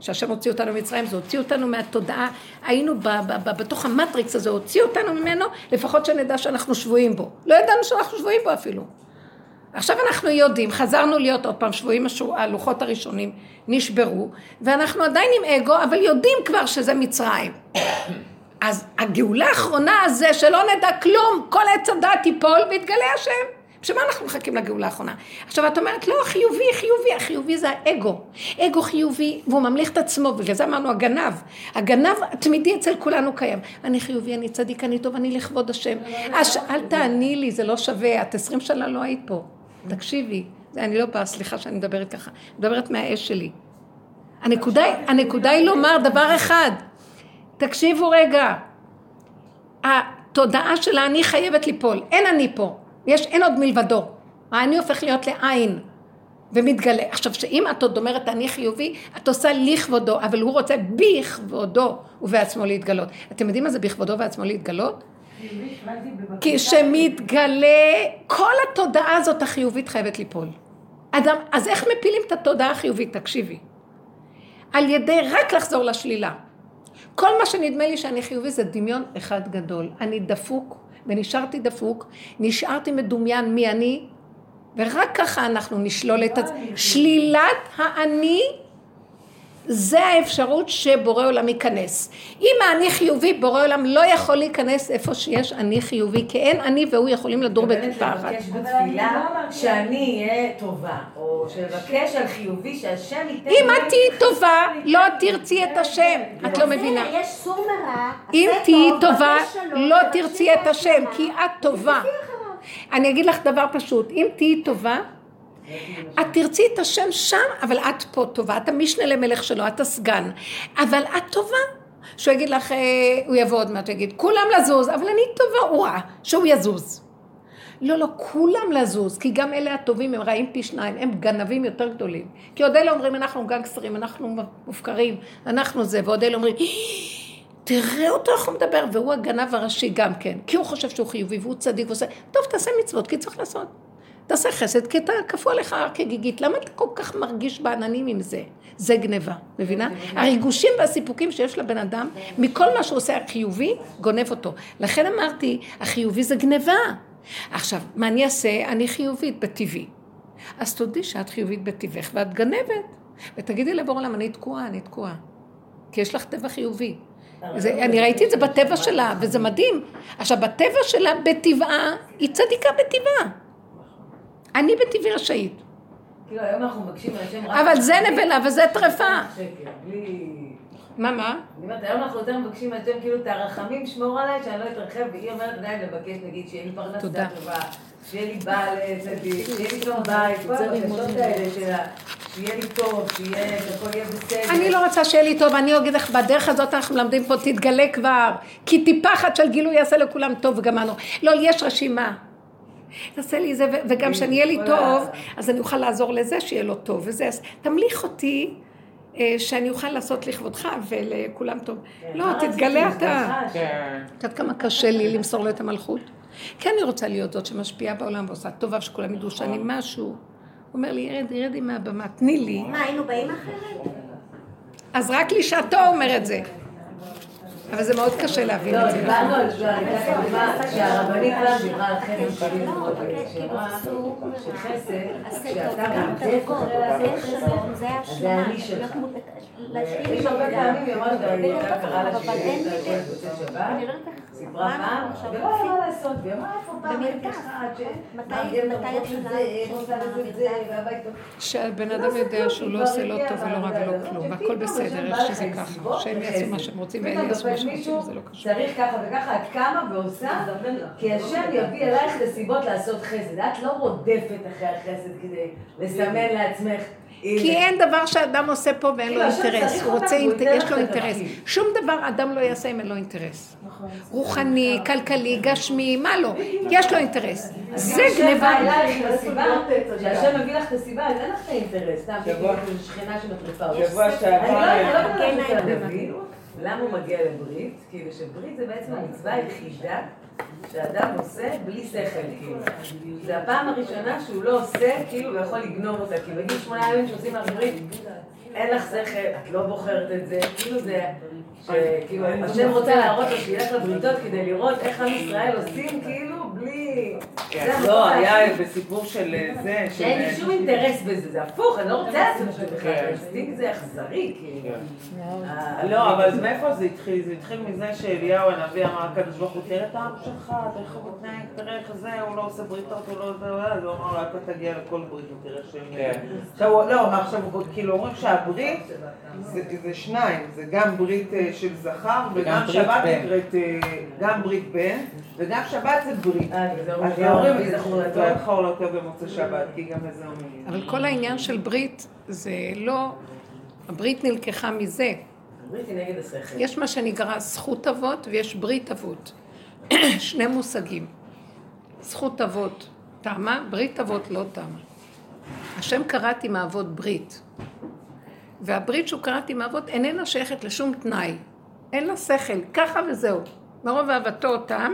שהשם הוציא אותנו ממצרים, זה הוציא אותנו מהתודעה, היינו ב, ב, ב, בתוך המטריקס הזה, הוציא אותנו ממנו, לפחות שנדע שאנחנו שבויים בו. לא ידענו שאנחנו שבויים בו אפילו. עכשיו אנחנו יודעים, חזרנו להיות עוד פעם שבויים, הלוחות הראשונים נשברו, ואנחנו עדיין עם אגו, אבל יודעים כבר שזה מצרים. אז הגאולה האחרונה זה שלא נדע כלום, כל עץ הדת ייפול ויתגלה השם. בשביל אנחנו מחכים לגאולה האחרונה? עכשיו את אומרת, לא, חיובי, חיובי, החיובי זה האגו. אגו חיובי, והוא ממליך את עצמו, בגלל זה אמרנו הגנב. הגנב התמידי אצל כולנו קיים. אני חיובי, אני צדיק, אני טוב, אני לכבוד השם. אז אל תעני לי, זה לא שווה, את עשרים שנה לא היית פה. תקשיבי, אני לא באה, סליחה שאני מדברת ככה, מדברת מהאש שלי. הנקודה היא לומר דבר אחד, תקשיבו רגע, התודעה של האני חייבת ליפול, אין אני פה, יש, אין עוד מלבדו, האני הופך להיות לעין ומתגלה. עכשיו, שאם את עוד אומרת אני חיובי, את עושה לכבודו, אבל הוא רוצה בכבודו ובעצמו להתגלות. אתם יודעים מה זה בכבודו ובעצמו להתגלות? כי שמתגלה, כל התודעה הזאת החיובית חייבת ליפול. אדם, אז איך מפילים את התודעה החיובית? תקשיבי. על ידי רק לחזור לשלילה. כל מה שנדמה לי שאני חיובי זה דמיון אחד גדול. אני דפוק ונשארתי דפוק, נשארתי מדומיין מי אני, ורק ככה אנחנו נשלול את עצמנו. שלילת האני זה האפשרות שבורא עולם ייכנס. אם האני חיובי, בורא עולם לא יכול להיכנס איפה שיש אני חיובי, כי אין אני והוא יכולים לדור בכיפה אחת. לבקש בתפילה שאני אהיה טובה, או שלבקש על חיובי שהשם ייתן... אם את תהיי טובה, לא תרצי את השם. את לא מבינה. יש סור מרע, אם תהיי טוב, טובה, לא תרצי את השם. כי את טובה. אני אגיד לך דבר פשוט, אם תהיי טובה, את תרצי את השם שם, אבל את פה טובה, את המשנה למלך שלו, את הסגן. אבל את טובה. שהוא יגיד לך, אה, הוא יבוא עוד מעט, יגיד, כולם לזוז, אבל אני טובה, הוא רע, שהוא יזוז. לא, לא, כולם לזוז, כי גם אלה הטובים הם רעים פי שניים, הם גנבים יותר גדולים. כי עוד אלה אומרים, אנחנו גנגסטרים, אנחנו מופקרים, אנחנו זה, ועוד אלה אומרים, תראה אותו איך הוא מדבר, והוא הגנב הראשי גם כן, כי הוא חושב שהוא חיובי והוא צדיק ועושה, טוב, תעשה מצוות, כי צריך לעשות. תעשה חסד, כי אתה כפו עליך כגיגית, למה אתה כל כך מרגיש בעננים עם זה? זה גניבה, מבינה? הריגושים והסיפוקים שיש לבן אדם, מכל מה שהוא עושה החיובי, גונב אותו. לכן אמרתי, החיובי זה גניבה. עכשיו, מה אני אעשה? אני חיובית בטבעי. אז תודי שאת חיובית בטבעך ואת גנבת. ותגידי לבור עולם, אני תקועה, אני תקועה. כי יש לך טבע חיובי. זה, אני ראיתי את זה בטבע שלה, וזה מדהים. עכשיו, בטבע שלה, בטבעה, היא צדיקה בטבעה. אני בטבעי רשאית. כאילו, היום אנחנו מבקשים מהשם רק... אבל זה נבלה וזה טרפה. מה, מה? אני אומרת, היום אנחנו יותר מבקשים מהשם כאילו את הרחמים שמור עליי, שאני לא אתרחב, והיא אומרת די לבקש, נגיד, שיהיה לי פרנסה. טובה, שיהיה לי בעל צדיק, [laughs] שיהיה לי טוב בית, כל הבקשות האלה שלה, שיהיה לי טוב, שיהיה, שהכל יהיה בסדר. אני לא רוצה שיהיה לי טוב, אני אגיד לך, בדרך הזאת אנחנו מלמדים פה, תתגלה כבר, כי טיפה אחת של גילוי יעשה לכולם טוב וגמרנו. לא, יש רשימה. תעשה לי זה, וגם כשאני אהיה לי טוב, אז אני אוכל לעזור לזה שיהיה לו טוב, וזה, אז תמליך אותי, אה, שאני אוכל לעשות לכבודך ולכולם טוב. לא, תתגלה אתה. כן. את יודעת כמה קשה לי למסור לו את המלכות? כי אני רוצה להיות זאת שמשפיעה בעולם ועושה טובה, שכולם ידעו שאני משהו. הוא אומר לי, ירד, ירדי מהבמה, תני לי. מה, היינו באים אחרת? אז רק לשעתו אומר את זה. אבל זה מאוד קשה להבין לא, את זה. דיברנו על זה, הייתה כתובה שהרבנית פעם דיברה על חסד שלי מאוד, שאמרה שחסד, כשאתה לעשות חסד, זה אני שלך. יש הרבה פעמים, היא אמרה שהיא קראה לה שהיא בוצע שבת, סיפרה פעם, ולא היה מה לעשות, והיא אמרה איפה פעם הייתי רוצה טוב. שהבן אדם יודע שהוא לא עושה לא טוב ולא רע ולא כלום, והכל בסדר, איך שזה ככה. שהם יעשו מה שהם רוצים ואלה יעשו מה שהם רוצים, זה לא קשור. צריך ככה וככה, את קמה ועושה, כי השם יביא אלייך את הסיבות לעשות חסד. את לא רודפת אחרי החסד כדי לסמן לעצמך. כי אין דבר שאדם עושה פה ואין לו אינטרס, הוא רוצה, יש לו אינטרס. שום דבר אדם לא יעשה אם אין לו אינטרס. רוחני, כלכלי, גשמי, מה לא? יש לו אינטרס. זה גניבה. כשהשם מביא לך את הסיבה, אז אין לך את האינטרס. סתם, שבוע- שכנה שמטריפה אותך. שבוע אני שעבר... לא לא יודעת כן, למה הוא מגיע לברית? כאילו שברית זה בעצם המצווה היחידה שאדם עושה בלי שכל, כאילו. זה הפעם הראשונה שהוא לא עושה, כאילו, הוא יכול לגנוב אותה. כי בגיל שמונה ימים שעושים ברית, אין לך שכל, את לא בוחרת את זה, כאילו זה... שכאילו, השם רוצה להראות לו שילך לבריתות כדי לראות איך עם ישראל עושים, כאילו, המקום לא. היה בסיפור של אה, זה, של... שאין לי שום אינטרס בזה, זה הפוך, אני לא רוצה לעשות את זה בכלל, האינסטינקט זה אכזרי, כאילו. אה, לא, אבל מאיפה זה התחיל? זה התחיל מזה שאליהו הנביא אמר לקדוש ברוך הוא, תראה את העם שלך, תראה איך הוא מתנהג, תראה איך זה, הוא לא עושה בריתות, הוא לא זה, אז הוא אמר לו, אתה תגיע לכל ברית ותראה שהם... כן. עכשיו, הוא- לא, מה עכשיו, הוא- כאילו אומרים שהברית זה זה שניים, זה גם ברית אה, של זכר, וגם שבת. נקראת, אה, גם ברית בן, וגם שבת זה ברית. לא זכור לטוב במוצאי שבת, כי גם לזה אומרים. אבל כל העניין של ברית זה לא... הברית נלקחה מזה. ברית היא נגד השכל. יש מה שנקרא זכות אבות ויש ברית אבות. [clears throat] שני מושגים. זכות אבות טעמה, ברית אבות לא טעמה. השם קראת עם האבות ברית. והברית שהוא קראת עם האבות איננה שייכת לשום תנאי. אין לה שכל, ככה וזהו. מרוב אהבתו אותם,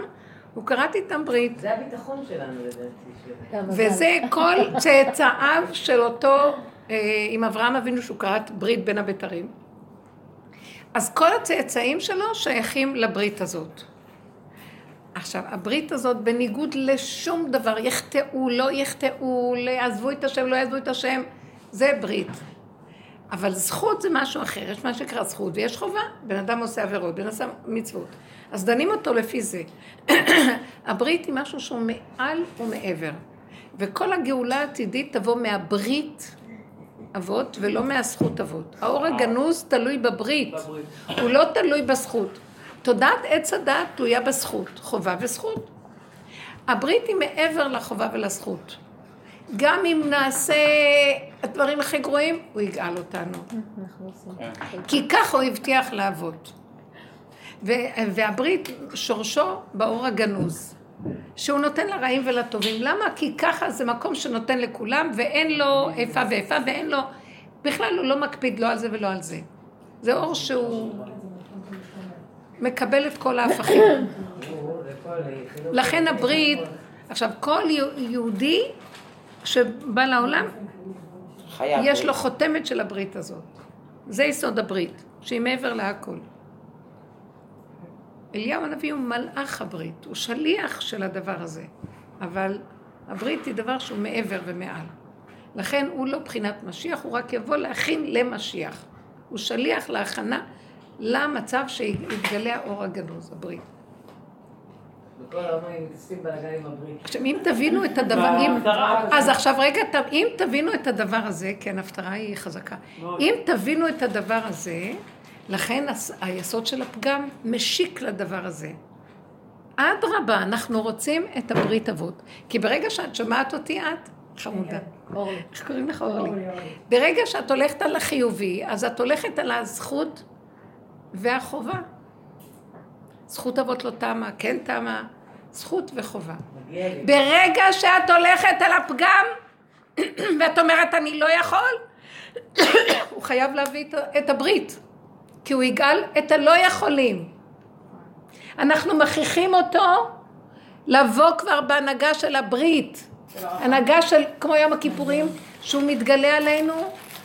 הוא קראת איתם ברית. זה הביטחון שלנו לדעתי. וזה כל צאצאיו של אותו, אה, עם אברהם אבינו שהוא כרת ברית בין הבתרים. אז כל הצאצאים שלו שייכים לברית הזאת. עכשיו, הברית הזאת בניגוד לשום דבר, יחטאו, לא יחטאו, יעזבו את השם, לא יעזבו את השם, זה ברית. אבל זכות זה משהו אחר, יש מה שנקרא זכות ויש חובה. בן אדם עושה עבירות, בן אדם מצוות. אז דנים אותו לפי זה. [clears throat] הברית היא משהו שהוא מעל ומעבר. וכל הגאולה העתידית תבוא מהברית אבות ולא מהזכות אבות. האור הגנוז תלוי בברית. הוא לא תלוי בזכות. תודעת עץ הדעת תלויה בזכות, חובה וזכות. הברית היא מעבר לחובה ולזכות. גם אם נעשה הדברים הכי גרועים, הוא יגאל אותנו. כי ככה הוא הבטיח לאבות. והברית שורשו באור הגנוז, שהוא נותן לרעים ולטובים. למה? כי ככה זה מקום שנותן לכולם, ואין לו איפה ואיפה, ואין לו... בכלל הוא לא מקפיד לא על זה ולא על זה. זה אור שהוא מקבל את כל ההפכים. לכן הברית, עכשיו כל יהודי שבא לעולם. יש לו חותמת של הברית הזאת. זה יסוד הברית, שהיא מעבר להכל. אליהו הנביא הוא מלאך הברית, הוא שליח של הדבר הזה, אבל הברית היא דבר שהוא מעבר ומעל. לכן הוא לא בחינת משיח, הוא רק יבוא להכין למשיח. הוא שליח להכנה למצב שיתגלה האור הגנוז, הברית. עכשיו, אם תבינו את הדבר, אם, אז עכשיו רגע, אם תבינו את הדבר הזה, כן, ההפטרה היא חזקה. אם תבינו את הדבר הזה, לכן היסוד של הפגם משיק לדבר הזה. אדרבה, אנחנו רוצים את הברית אבות. כי ברגע שאת שומעת אותי, את חמודה. איך קוראים לך אורלי? ברגע שאת הולכת על החיובי, אז את הולכת על הזכות והחובה. זכות אבות לא תמה, כן תמה, זכות וחובה. ברגע שאת הולכת על הפגם, [clears throat] ואת אומרת אני לא יכול, [clears throat] הוא חייב להביא את הברית, כי הוא יגאל את הלא יכולים. אנחנו מכריחים אותו לבוא כבר בהנהגה של הברית, הנהגה של, כמו יום הכיפורים, שהוא מתגלה עלינו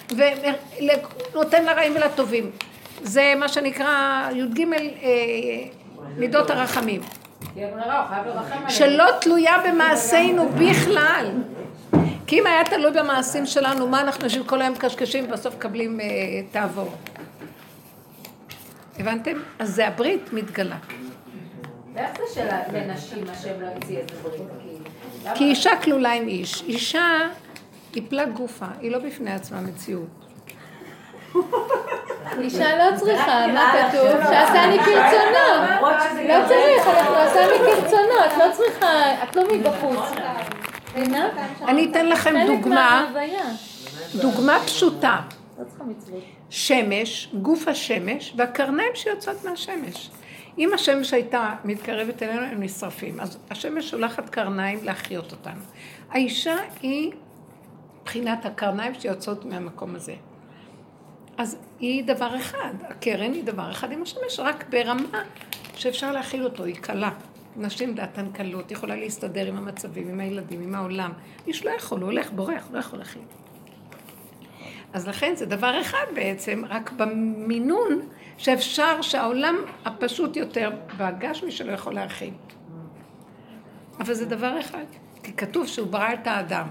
ונותן לרעים ולטובים. זה מה שנקרא י"ג אה, מידות הרחמים. שלא תלויה במעשינו בכלל. כי אם היה תלוי במעשים שלנו, מה אנחנו יושבים כל היום מקשקשים ובסוף מקבלים אה, תעבור? הבנתם? אז זה הברית מתגלה. ואיך זה שלנשים השם לא הציע איזה ברית? כאילו? למה? כי אישה כלולה עם איש. אישה היא פלג גופה, היא לא בפני עצמה מציאות. אישה לא צריכה, מה כתוב? שעשני כרצונו. לא צריך, אנחנו עשני כרצונו, את לא צריכה, את לא מבחוץ. אני אתן לכם דוגמה. דוגמה פשוטה. שמש, גוף השמש, והקרניים שיוצאות מהשמש. אם השמש הייתה מתקרבת אלינו, הם נשרפים. אז השמש שולחת קרניים להחיות אותנו. האישה היא מבחינת הקרניים שיוצאות מהמקום הזה. אז היא דבר אחד, הקרן היא דבר אחד עם השמש, רק ברמה שאפשר להכיל אותו, היא קלה. נשים דעתן קלות, יכולה להסתדר עם המצבים, עם הילדים, עם העולם. איש לא יכול, הוא הולך, בורח, לא יכול להכיל. אז לכן זה דבר אחד בעצם, רק במינון שאפשר שהעולם הפשוט יותר, והגשמי שלו יכול להכיל. אבל זה דבר אחד, כי כתוב שהוא ברא את האדם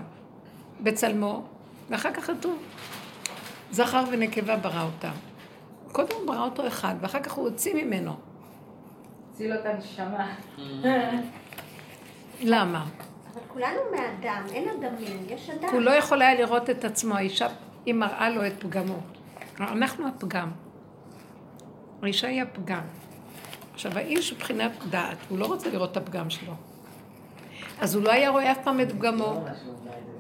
בצלמו, ואחר כך כתוב, זכר ונקבה ברא אותם. קודם הוא ברא אותו אחד, ואחר כך הוא הוציא ממנו. הציל אותה נשמה. [laughs] למה? אבל כולנו מאדם, אין אדמים, יש אדם. הוא לא יכול היה לראות את עצמו, האישה, היא מראה לו את פגמו. אנחנו הפגם. האישה היא הפגם. עכשיו, האיש מבחינת דעת, הוא לא רוצה לראות את הפגם שלו. אז הוא לא היה רואה אף פעם את פגמו,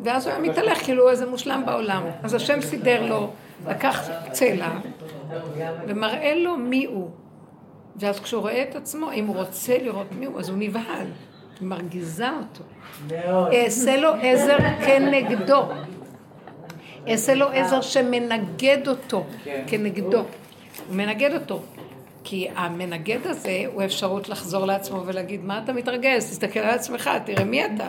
ואז הוא היה מתהלך כאילו איזה מושלם בעולם. אז השם סידר לו, לקח צלע, ומראה לו מי הוא. ואז כשהוא רואה את עצמו, אם הוא רוצה לראות מי הוא, אז הוא נבהל. מרגיזה אותו. מאוד. אעשה לו עזר כנגדו. אעשה לו עזר שמנגד אותו כנגדו. הוא מנגד אותו. כי המנגד הזה הוא אפשרות לחזור לעצמו ולהגיד, מה אתה מתרגז? תסתכל על עצמך, תראה מי אתה.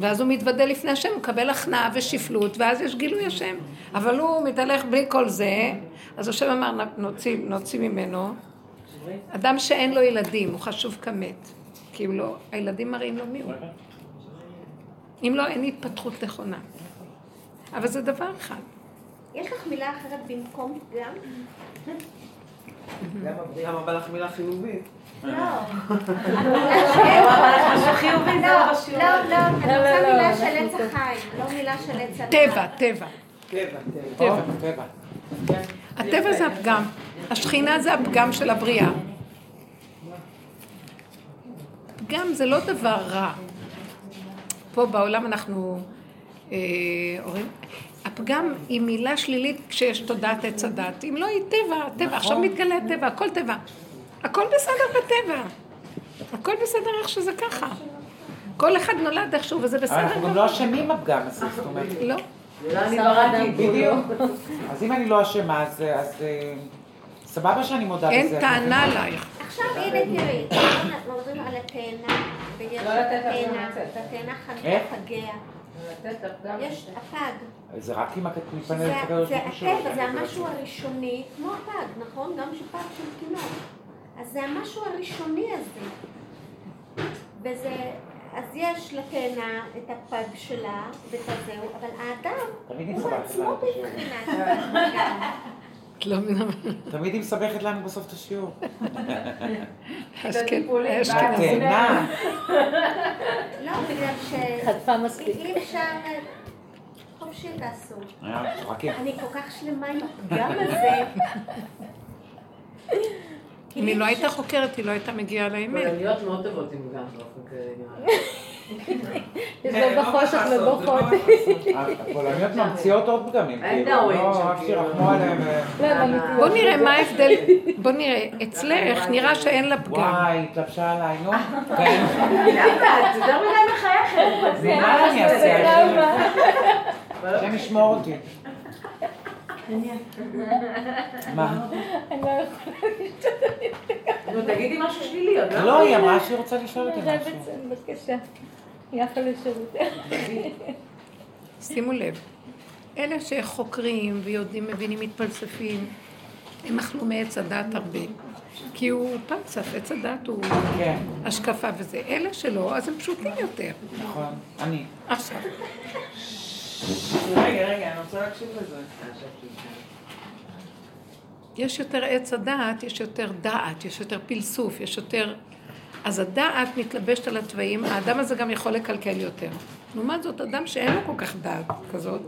ואז הוא מתוודה לפני השם, הוא מקבל הכנעה ושפלות, ואז יש גילוי השם. אבל הוא מתהלך בלי כל זה, אז השם אמר, נוציא, נוציא ממנו. אדם שאין לו ילדים, הוא חשוב כמת. כי הוא לא, הילדים מראים לו מי הוא. אם לא, אין התפתחות נכונה. אבל זה דבר אחד. יש לך מילה אחרת במקום גם? גם הברית. למה בא לך מילה חיובית? לא. לא, לא רשום. לא, לא, אני לא, רוצה לא, מילה לא, של עץ. החיים, לא מילה של עץ הדת. טבע, טבע. טבע, טבע. טבע. הטבע זה הפגם. השכינה זה הפגם של הבריאה. פגם זה לא דבר רע. פה בעולם אנחנו אה, הפגם היא מילה שלילית כשיש תודעת עץ הדת. אם לא היא טבע, טבע, עכשיו מתגלה טבע, הכל טבע. הכל בסדר בטבע. הכל בסדר איך שזה ככה. כל אחד נולד איכשהו וזה בסדר. אנחנו גם לא אשמים בפגם הזה, זאת אומרת. לא. לא אני בראתי. בדיוק. אז אם אני לא אשמה, אז אז, אה, סבבה שאני מודה בזה. אין טענה עלייך. עכשיו הנה תראי, אנחנו מדברים על התאנה, ויש לא לתת לה התאנה, לצאת. יש הפג, זה רק אם את מתפנה זה לקבל זה הטבע, זה המשהו הראשוני, כמו הפג, נכון? גם שפג של תינוק. אז זה המשהו הראשוני הזה. וזה, אז יש לתאנה את הפג שלה ואת הזהו, אבל האדם הוא עצמו. בבחינת. את לא מבינה. תמיד היא מסבכת לנו בסוף את השיעור. אשכנ- טיפולים, אשכנזים. תאנה. לא, בגלל ש... חטפה מספיק. אי אפשר... אה, חופשי תעשו. אה. אני כל כך שלמה עם הפגם הזה. אם היא לא הייתה חוקרת, היא לא הייתה מגיעה לאמת. פולניות מאוד טובות עם גם באופן לי. יש לו לא בחושך זה לא ובוכות. הפולניות ממציאות עוד פגמים, אין כאילו, לא רק כאילו. שירחמו עליהם. לא, הם אמיתיות. בוא נראה מה ההבדל, בוא נראה, אצלך נראה שאין לה פגם. וואי, התלבשה עליי, נו. כן. את יותר מדי מחייכת. נו, מה אני אעשה? השם ישמור אותי. מה? אני לא יכולה. נו, תגידי משהו שלילי, עוד לא, היא אמרה שהיא רוצה לשאול אותי משהו. בבקשה. יפה לשירותך. שימו לב, אלה שחוקרים ויודעים, מבינים, מתפלספים, הם אכלו מעץ הדת הרבה. כי הוא פלסף, עץ הדת הוא כן, השקפה וזה. אלה שלא, אז הם פשוטים יותר. נכון. אני. עכשיו, רגע, רגע, אני רוצה להקשיב לזה. יש יותר עץ הדעת, יש יותר דעת, יש יותר פלסוף, יש יותר... אז הדעת מתלבשת על התוואים, האדם הזה גם יכול לקלקל יותר. לעומת זאת, אדם שאין לו כל כך דעת כזאת,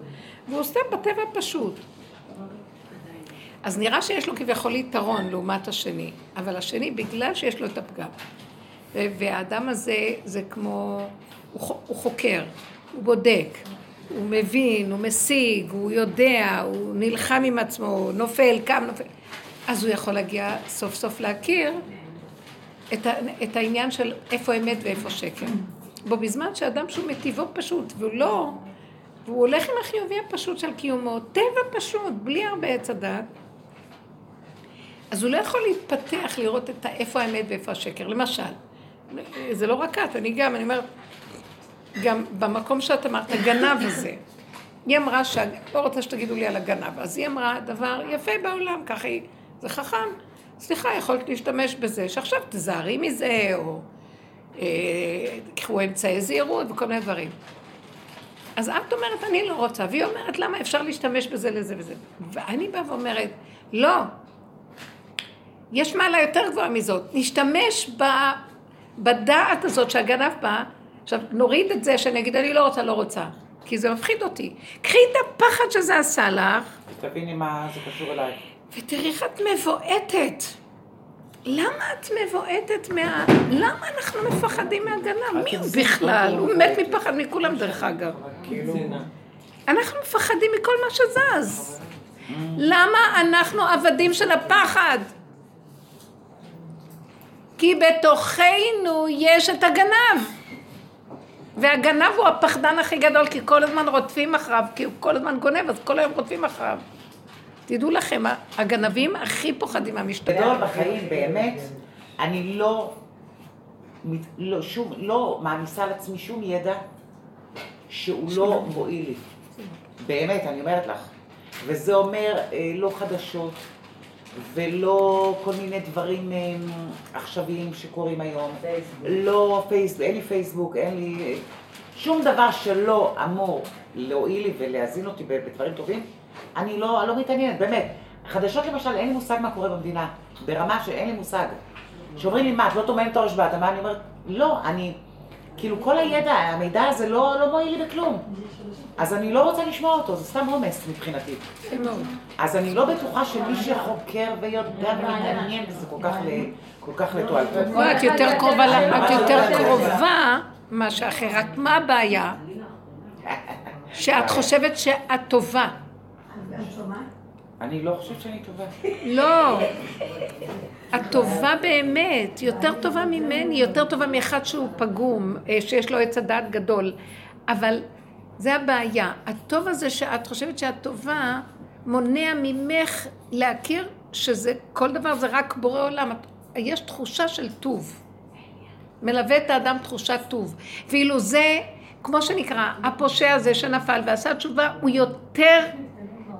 והוא עושה בטבע פשוט. אז נראה שיש לו כביכול יתרון לעומת השני, אבל השני, בגלל שיש לו את הפגם. והאדם הזה, זה כמו, הוא, הוא חוקר, הוא בודק, הוא מבין, הוא משיג, הוא יודע, הוא נלחם עם עצמו, הוא נופל, קם, נופל. אז הוא יכול להגיע סוף סוף להכיר את, ה, את העניין של איפה אמת ואיפה שקר. בו בזמן שאדם שהוא מטבעו פשוט, והוא לא, והוא הולך עם החיובי הפשוט של קיומו, טבע פשוט, בלי הרבה עץ הדת, אז הוא לא יכול להתפתח לראות את איפה האמת ואיפה השקר. למשל, זה לא רק את, אני גם, אני אומרת, גם במקום שאת אמרת, הגנב הזה. היא אמרה, ש... לא רוצה שתגידו לי על הגנב, אז היא אמרה דבר יפה בעולם, ככה היא, זה חכם. סליחה, יכולת להשתמש בזה, שעכשיו תזהרי מזה, או אה, קחו אמצעי זהירות וכל מיני דברים. אז את אומרת, אני לא רוצה, והיא אומרת, למה אפשר להשתמש בזה לזה וזה? ואני באה ואומרת, לא, יש מעלה יותר גבוהה מזאת, נשתמש ב, בדעת הזאת שהגנב בא, עכשיו נוריד את זה שאני אגיד, אני לא רוצה, לא רוצה, כי זה מפחיד אותי. קחי את הפחד שזה עשה לך, תביני מה זה קשור אליי. ותראי איך את מבועטת. למה את מבועטת מה... למה אנחנו מפחדים מהגנב? מי הוא בכלל? הוא מת מפחד מכולם דרך אגב. כאילו, אנחנו מפחדים מכל מה שזז. למה אנחנו עבדים של הפחד? כי בתוכנו יש את הגנב. והגנב הוא הפחדן הכי גדול, כי כל הזמן רודפים אחריו, כי הוא כל הזמן גונב, אז כל היום רודפים אחריו. תדעו לכם, הגנבים הכי פוחדים מהמשטרה. גדול בחיים, באמת, אני לא, לא, שום, לא מעמיסה על עצמי שום ידע שהוא לא מועיל לי. באמת, אני אומרת לך. וזה אומר אה, לא חדשות, ולא כל מיני דברים אה, עכשוויים שקורים היום. לא פייסבוק, אין לי פייסבוק, אין לי... אה, שום דבר שלא אמור להועיל לי ולהזין אותי בדברים טובים, אני לא, לא מתעניינת, באמת. חדשות למשל, אין לי מושג מה קורה במדינה, ברמה שאין לי מושג. שאומרים לי, מה, את לא טומנת את הראש באדמה? אני אומרת, לא, אני, כאילו כל הידע, המידע הזה לא, לא מועיל לי בכלום. אז אני לא רוצה לשמוע אותו, זה סתם עומס מבחינתי. אז אני לא בטוחה שמי שחוקר ויודע ומתעניין בזה כל כך, ל- כל כך לתועלתו. את יותר קרובה, את יותר קרובה מה שאחר, רק מה הבעיה? [laughs] שאת חושבת שאת טובה. אני לא חושבת שאני טובה. לא. את טובה באמת, יותר טובה ממני, יותר טובה מאחד שהוא פגום, אה, שיש לו עץ הדעת גדול. אבל זה הבעיה. הטוב הזה שאת חושבת שאת טובה, מונע ממך להכיר שזה, כל דבר זה רק בורא עולם. יש תחושה של טוב. מלווה את האדם תחושת טוב. ואילו זה, כמו שנקרא, הפושע הזה שנפל ועשה תשובה, הוא יותר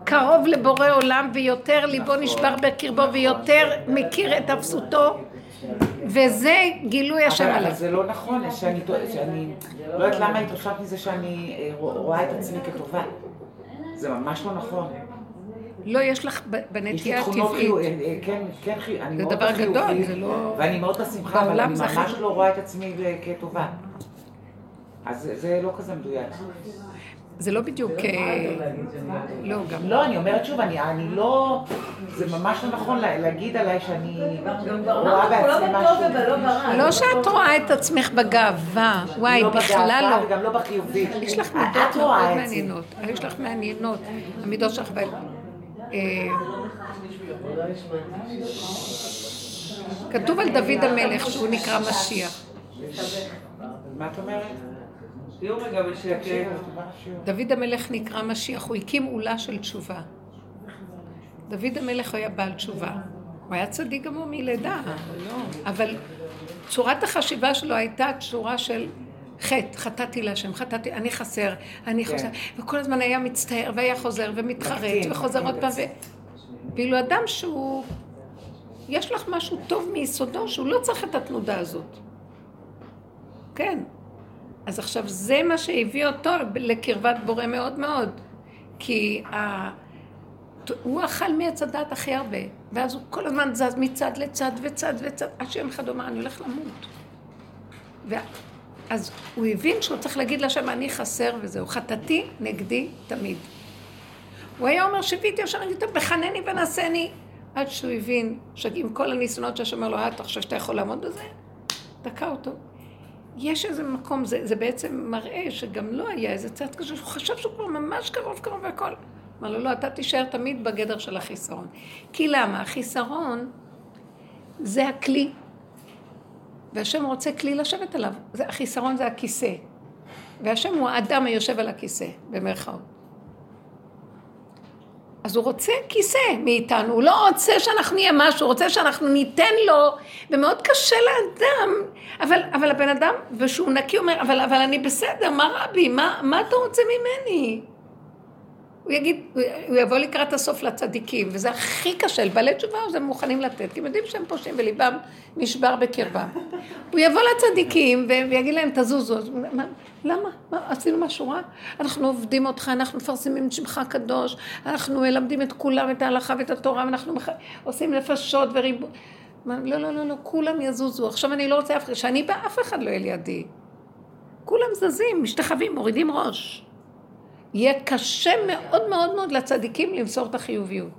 קרוב לבורא עולם ויותר ליבו נשבר בקרבו ויותר מכיר את אפסותו וזה גילוי השם אבל אבל עליו. זה לא נכון, שאני לא יודעת למה התרשמת מזה שאני אה, רואה את עצמי כטובה. זה ממש לא נכון. לא, יש לך ב- יש לי בנטייה תכונות הטבעית. חיוב, אה, אה, כן, כן, אני זה מאוד דבר בחיובי, גדול, זה לא- ואני מאוד בשמחה, אבל אני זה ממש לא רואה את עצמי כטובה. אז זה- זה לא כזה מדויק. זה לא בדיוק... אה, לא, גם לא, אני אומרת שוב, אני אני לא... זה ממש לא נכון לה- להגיד עליי שאני רואה בעצמי משהו. לא שאת רואה את עצמך בגאווה, וואי, לא בכלל לא. וגם לא בחיובית. יש לך מידות מאוד. מעניינות, יש לך מעניינות, המידות שלך, ב- אה, כתוב על דוד המלך שהוא נקרא משיח. מה את אומרת? תהיו רגע בשקט. דוד המלך נקרא משיח, הוא הקים עולה של תשובה. דוד המלך היה בעל תשובה. הוא היה צדיק גמור מלידה, אבל צורת החשיבה שלו הייתה צורה של חטא, חטאתי להשם, חטאתי, אני חסר, אני כן. חסר, וכל הזמן היה מצטער והיה חוזר ומתחרט מקטין, וחוזר עוד פעם. ואילו אדם שהוא, יש לך משהו טוב מיסודו שהוא לא צריך את התנודה הזאת. כן. אז עכשיו זה מה שהביא אותו לקרבת בורא מאוד מאוד. כי ה... הוא אכל מעץ הדת הכי הרבה, ואז הוא כל הזמן זז מצד לצד וצד וצד, עד שיום אחד הוא אמר, אני הולך למות. ו... אז הוא הבין שהוא צריך להגיד להשם, אני חסר וזהו, חטאתי נגדי תמיד. הוא היה אומר, שיביתי ישר, אני טוב, בחנני ונעשני. עד שהוא הבין שעם כל הניסיונות שהשם אומר לו, אה, אתה חושב שאתה יכול לעמוד בזה? תקע אותו. יש איזה מקום, זה, זה בעצם מראה שגם לא היה איזה צד כזה, שהוא חשב שהוא כבר ממש קרוב קרוב והכל. אמר לו, לא, אתה תישאר תמיד בגדר של החיסרון. כי למה? החיסרון זה הכלי, והשם רוצה כלי לשבת עליו. זה, החיסרון זה הכיסא. והשם הוא האדם היושב על הכיסא, במרכאות. אז הוא רוצה כיסא מאיתנו, הוא לא רוצה שאנחנו נהיה משהו, הוא רוצה שאנחנו ניתן לו, ומאוד קשה לאדם, אבל, אבל הבן אדם, ושהוא נקי, אומר, אבל, אבל אני בסדר, מה רבי, מה, מה אתה רוצה ממני? הוא יגיד, הוא יבוא לקראת הסוף לצדיקים, וזה הכי קשה, לבעלי תשובה זה מוכנים לתת, כי הם יודעים שהם פושעים וליבם נשבר בקרבם. הוא יבוא לצדיקים ויגיד להם, תזוזו. אז מה, למה? מה, עשינו משהו רע? אנחנו עובדים אותך, אנחנו מפרסמים את שמך הקדוש, אנחנו מלמדים את כולם את ההלכה ואת התורה, ואנחנו מח... עושים נפשות וריבו... לא, לא, לא, לא, כולם יזוזו. עכשיו אני לא רוצה אף אחד, שאני באה, אף אחד לא יהיה לידי. כולם זזים, משתחווים, מורידים ראש. יהיה קשה מאוד מאוד מאוד לצדיקים למסור את החיוביות.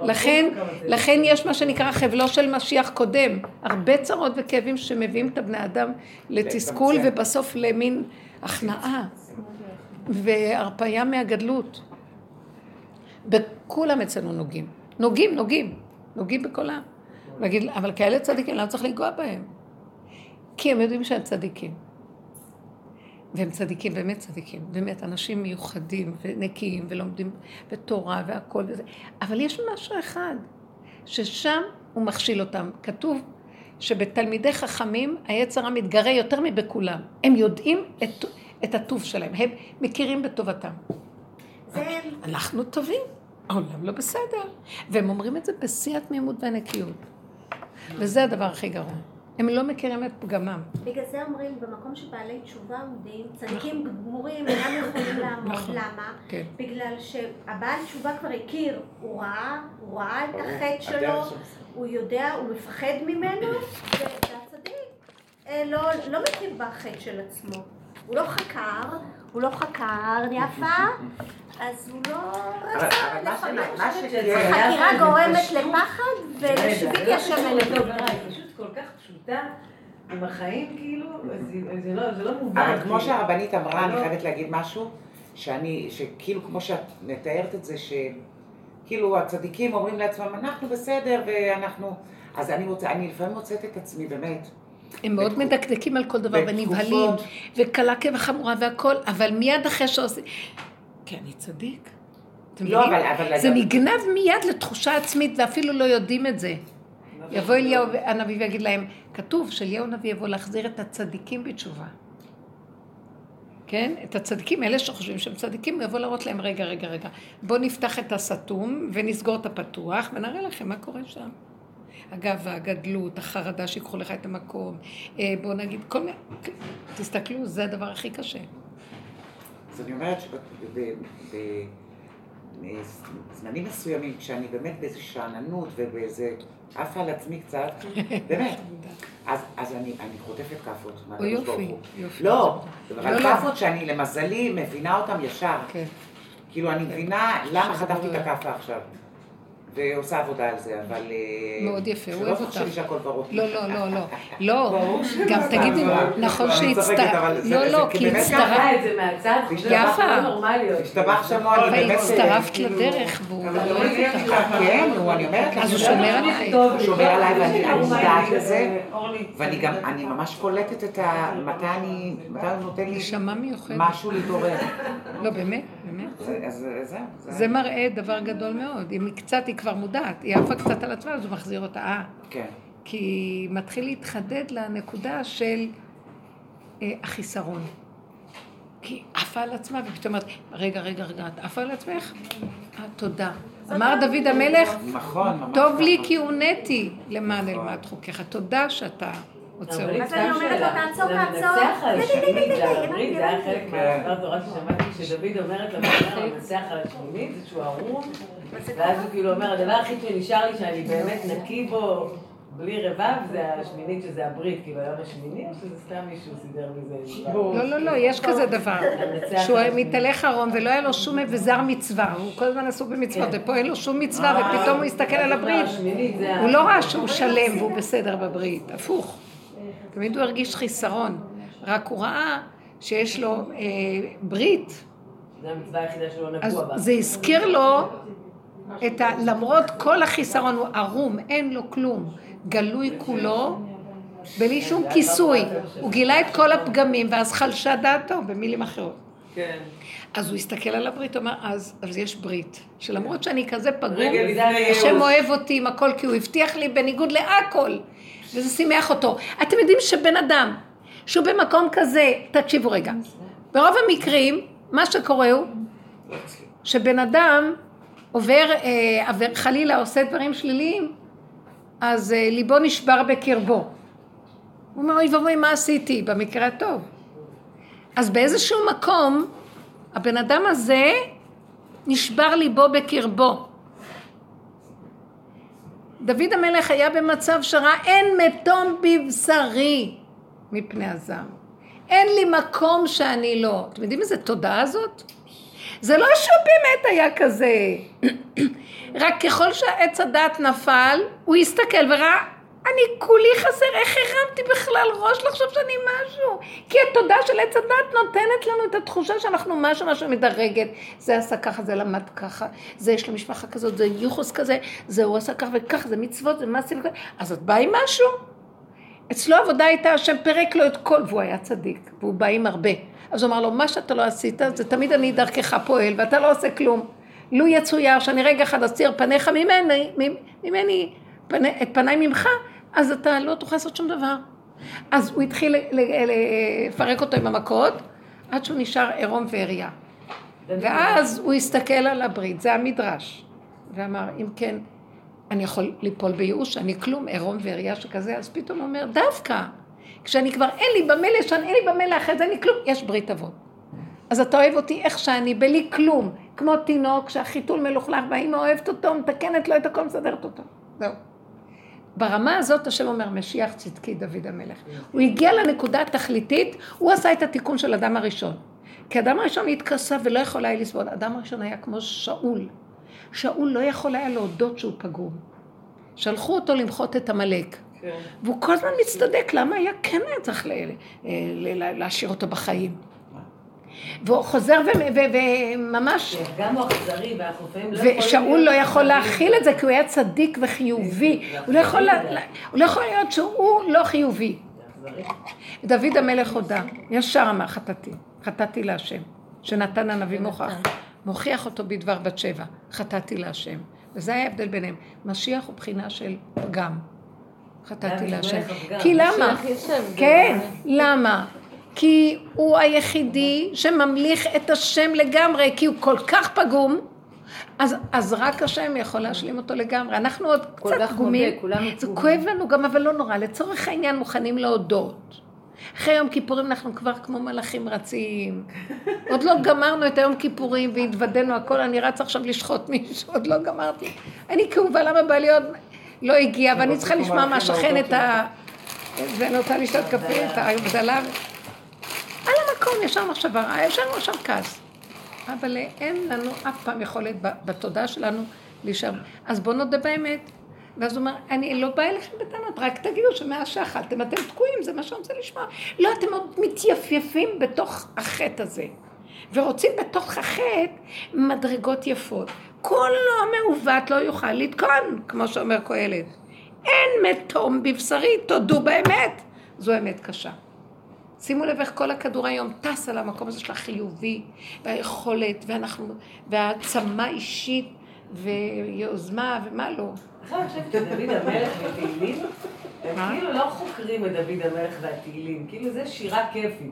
לכן, לכן יש מה שנקרא חבלו של משיח קודם. הרבה צרות וכאבים שמביאים את הבני אדם לתסכול. ובסוף למין הכנעה והרפאיה מהגדלות. בכולם אצלנו נוגעים. נוגעים, נוגעים. נוגעים בכל ה... להגיד, אבל כאלה צדיקים, למה צריך לנגוע בהם? כי הם יודעים שהם צדיקים. והם צדיקים, באמת צדיקים, באמת אנשים מיוחדים ונקיים ולומדים בתורה והכל וזה, אבל יש משהו אחד, ששם הוא מכשיל אותם. כתוב שבתלמידי חכמים היצר מתגרה יותר מבכולם. הם יודעים את, את הטוב שלהם, הם מכירים בטובתם. זה אנחנו טובים, העולם לא בסדר. והם אומרים את זה בשיא התמימות והנקיות. וזה הדבר הכי גרוע. הם לא מכירים את פגמם. בגלל זה אומרים, במקום שבעלי תשובה עומדים, צדיקים גמורים אינם יכולים [coughs] לעמוד. נכון. למה? כן. בגלל שהבעל תשובה כבר הכיר, הוא ראה, הוא ראה את. החטא שלו. הוא יודע, הוא מפחד ממנו, והצדיק אה, לא, לא מכיר בחטא של עצמו. הוא לא חקר, הוא לא חקר, יפה, [laughs] אז הוא לא רצה שכן, החקירה גורמת לפחד, ולשיביתי השם פשוט כל כך פשוטה עם החיים, כאילו, זה- זה לא- זה לא מובן. אבל כמו כאילו. שהרבנית אמרה, אני לא. חייבת להגיד משהו, שאני, שכאילו כמו שאת מתארת את זה, שכאילו הצדיקים אומרים לעצמם, אנחנו בסדר ואנחנו... אז אני רוצה, אני לפעמים מוצאת את עצמי באמת. הם מאוד מדקדקים על כל דבר ונבהלים, וקלה כבחמורה והכל, אבל מיד אחרי שעושים... כי אני צדיק. אתם לא, מבינים? אבל- אבל- זה נגנב מיד לתחושה עצמית ואפילו לא יודעים את זה. יבוא אליהו הנביא ויגיד להם, כתוב שאליהו הנביא יבוא להחזיר את הצדיקים בתשובה. כן? את הצדיקים, אלה שחושבים שהם צדיקים, יבוא להראות להם, רגע, רגע, רגע, בואו נפתח את הסתום ונסגור את הפתוח ונראה לכם מה קורה שם. הגאווה, הגדלות, החרדה שיקחו לך את המקום, אה, בואו נגיד, כל מיני, תסתכלו, זה הדבר הכי קשה. אז אני אומרת שבזמנים מסוימים, כשאני באמת באיזו שאננות ובאיזה עפה על עצמי קצת, [laughs] באמת, אז, אז אני, אני חוטפת כאפות. או יופי. יופי. לא, לא, אבל. כאפות שאני למזלי מבינה אותם ישר. כן. כאילו אני מבינה למה חטפתי את. הכאפה עכשיו. ועושה עבודה על זה, אבל... אה, מאוד יפה, הוא שלא אוהב תחשבי אותך. שהכל ורוד. לא, לא, לא, לא. לא, [laughs] ברור שלא, גם תגידי, נכון שהצטרפת, לא, לא, כי הצטרפת, ככה את זה מהצד, יפה. לא. השתבח שמו, אני באמת... והצטרפת כאילו- לדרך, והוא אבל אוהב לא אותך. כן, אני אומרת לך, אז הוא שומר עלייך. הוא שומר עליי ואני אני מודעת אה, לזה, ואני גם, אני ממש קולטת את ה... מתי אני, מתי הוא נותן לי נשמה מיוחדת. משהו להתעורר. לא, באמת, באמת. זה- אז זהו. זה מראה דבר גדול מאוד. אם היא קצת, היא כבר מודעת, היא עפה קצת על עצמה, אז הוא מחזיר אותה. אה, כן. כי מתחיל להתחדד לנקודה של אה, החיסרון. כי היא עפה על עצמה, ופתאום אומרת, רגע, רגע, רגע, את עפה על עצמך? אה, תודה. אמר דוד המלך, נכון, טוב לי. כי הונאתי למען אלמד חוקיך. תודה שאתה עוצר אותי. אז אני אומרת לו, תעצור, זה תעצור. זה היה חלק. מהדבר ששמעתי, שדוד אומרת למלך המנצח על השמינית, זה שהוא ערום, ואז הוא כאילו אומר, הדבר הכי שנשאר לי, שאני באמת נקי בו, בלי רבב, זה השמינית שזה הברית, כאילו היום השמיני, או שזה סתם מישהו סידר מזה? לא, לא, לא, יש כזה דבר. שהוא מתהלך ערום ולא היה לו שום אביזר מצווה, הוא כל הזמן עסוק במצוות, כן. ופה אין לו שום מצווה, ופתאום הוא הסתכל על הברית. השמינית זה ה- הוא לא ראה שהוא שלם והוא בסדר בברית, הפוך. תמיד הוא הרגיש חיסרון, רק הוא ראה שיש לו אה, ברית, זה המצווה היחידה שלא אז נגוע בה. זה הזכיר לו את ה... למרות כל החיסרון, הוא ערום, אין לו כלום, גלוי כולו, בלי שום כיסוי. הוא גילה את כל הפגמים, ואז חלשה דעתו, במילים אחרות. כן. אז הוא הסתכל על הברית, הוא אמר, אז, אז יש ברית, שלמרות שאני כזה פגום, השם. אוהב אותי עם הכל, כי הוא הבטיח לי בניגוד להכל, וזה שימח אותו. אתם יודעים שבן אדם, שהוא במקום כזה, תקשיבו רגע, ברוב המקרים, מה שקורה הוא, שבן אדם עובר, אה, עבר, חלילה עושה דברים שליליים, אז אה, ליבו נשבר בקרבו. הוא אומר, אוי ואבוי, מה עשיתי? במקרה הטוב. אז באיזשהו מקום, הבן אדם הזה נשבר ליבו בקרבו. דוד המלך היה במצב שראה אין מתום בבשרי מפני הזעם. אין לי מקום שאני לא. אתם יודעים איזה תודעה זאת? זה לא שהוא באמת היה כזה. רק ככל שהעץ הדעת נפל, הוא הסתכל וראה, אני כולי חסר, איך הרמתי בכלל ראש לחשוב שאני משהו? כי התודעה של עץ הדעת נותנת לנו את התחושה שאנחנו משהו, משהו מדרגת. זה עשה ככה, זה למד ככה, זה יש לו משפחה כזאת, זה יוחוס כזה, זה הוא עשה ככה וככה, זה מצוות, זה מעשים וכזה. אז את באה עם משהו? אצלו העבודה הייתה, השם פירק לו את כל, והוא היה צדיק, והוא בא עם הרבה. אז הוא אמר לו, מה שאתה לא עשית, זה תמיד אני דרכך פועל, ואתה לא עושה כלום. לו יצויר שאני רגע אחד אסתיר פניך ממני, ממני פני, את פניי ממך, אז אתה לא תוכל לעשות שום דבר. אז הוא התחיל לפרק אותו עם המכות, עד שהוא נשאר עירום ועריה. ואז הוא הסתכל על הברית, זה המדרש, ואמר, אם כן, אני יכול ליפול בייאוש, אני כלום, עירום ועריה שכזה, אז פתאום הוא אומר, דווקא, כשאני כבר אין לי במה לשן, אין לי במה לאחד, אין לי כלום, יש ברית אבות. אז אתה אוהב אותי איך שאני, בלי כלום, כמו תינוק שהחיתול מלוכלך והאימא אוהבת אותו, מתקנת לו את הכל, מסדרת אותו. זהו. ברמה הזאת השם אומר, משיח צדקי דוד המלך. הוא הגיע לנקודה התכליתית, הוא עשה את התיקון של אדם הראשון. כי אדם הראשון התכסה ולא יכול היה לסבול. אדם הראשון היה כמו שאול. שאול לא יכול היה להודות שהוא פגום. שלחו אותו למחות את עמלק. כן. והוא כל הזמן מצטדק, למה היה כן היה צריך להשאיר אותו בחיים? והוא חוזר וממש... גם הוא אכזרי, ואנחנו לפעמים לא יכולים... ושאול לא יכול. להכיל את זה, כי הוא היה צדיק וחיובי. הוא לא יכול הוא לא יכול להיות שהוא לא חיובי. דוד המלך הודה, ישר אמר חטאתי, חטאתי להשם, שנתן הנביא מוכח, מוכיח אותו בדבר בת שבע, חטאתי להשם. וזה היה ההבדל ביניהם. משיח הוא בחינה של פגם. חטאתי להשם. כי למה? כן, למה? כי הוא היחידי שממליך את השם לגמרי, כי הוא כל כך פגום, אז, אז רק השם יכול להשלים אותו לגמרי. אנחנו עוד קצת פגומים. זה. כואב לנו גם, אבל לא נורא. לצורך העניין מוכנים להודות. אחרי יום כיפורים אנחנו כבר כמו מלאכים רצים. עוד לא גמרנו את היום כיפורים והתוודענו הכל, אני רץ עכשיו לשחוט מישהו, עוד לא גמרתי. אני כאובה, למה בעלי עוד לא הגיע, ואני צריכה לשמוע מהשכן את ה... ואני רוצה לשתות קפה, את ההבדלה. על המקום, ישר מחשבה רעה, ישר עכשיו כעס. אבל אין לנו אף פעם יכולת בתודעה שלנו להישאר. אז בואו נודה באמת. ואז הוא אומר, אני לא באה אליכם בטענות, רק תגידו שמאז שאכלתם אתם תקועים, זה מה שאני רוצה לשמוע. לא, אתם עוד מתייפייפים בתוך החטא הזה. ורוצים בתוך החטא מדרגות יפות. כל לא מעוות לא יוכל לתקון, כמו שאומר קהלת. אין מתום בבשרי, תודו באמת. זו אמת קשה. שימו לב איך כל הכדור היום טס על המקום הזה של החיובי, והיכולת, ואנחנו, והעצמה אישית, ויוזמה, ומה לא. עכשיו אני חושבת שדוד המלך ותהילים, הם מה? כאילו לא חוקרים את דוד המלך והתהילים, כאילו זה שירה כיפית.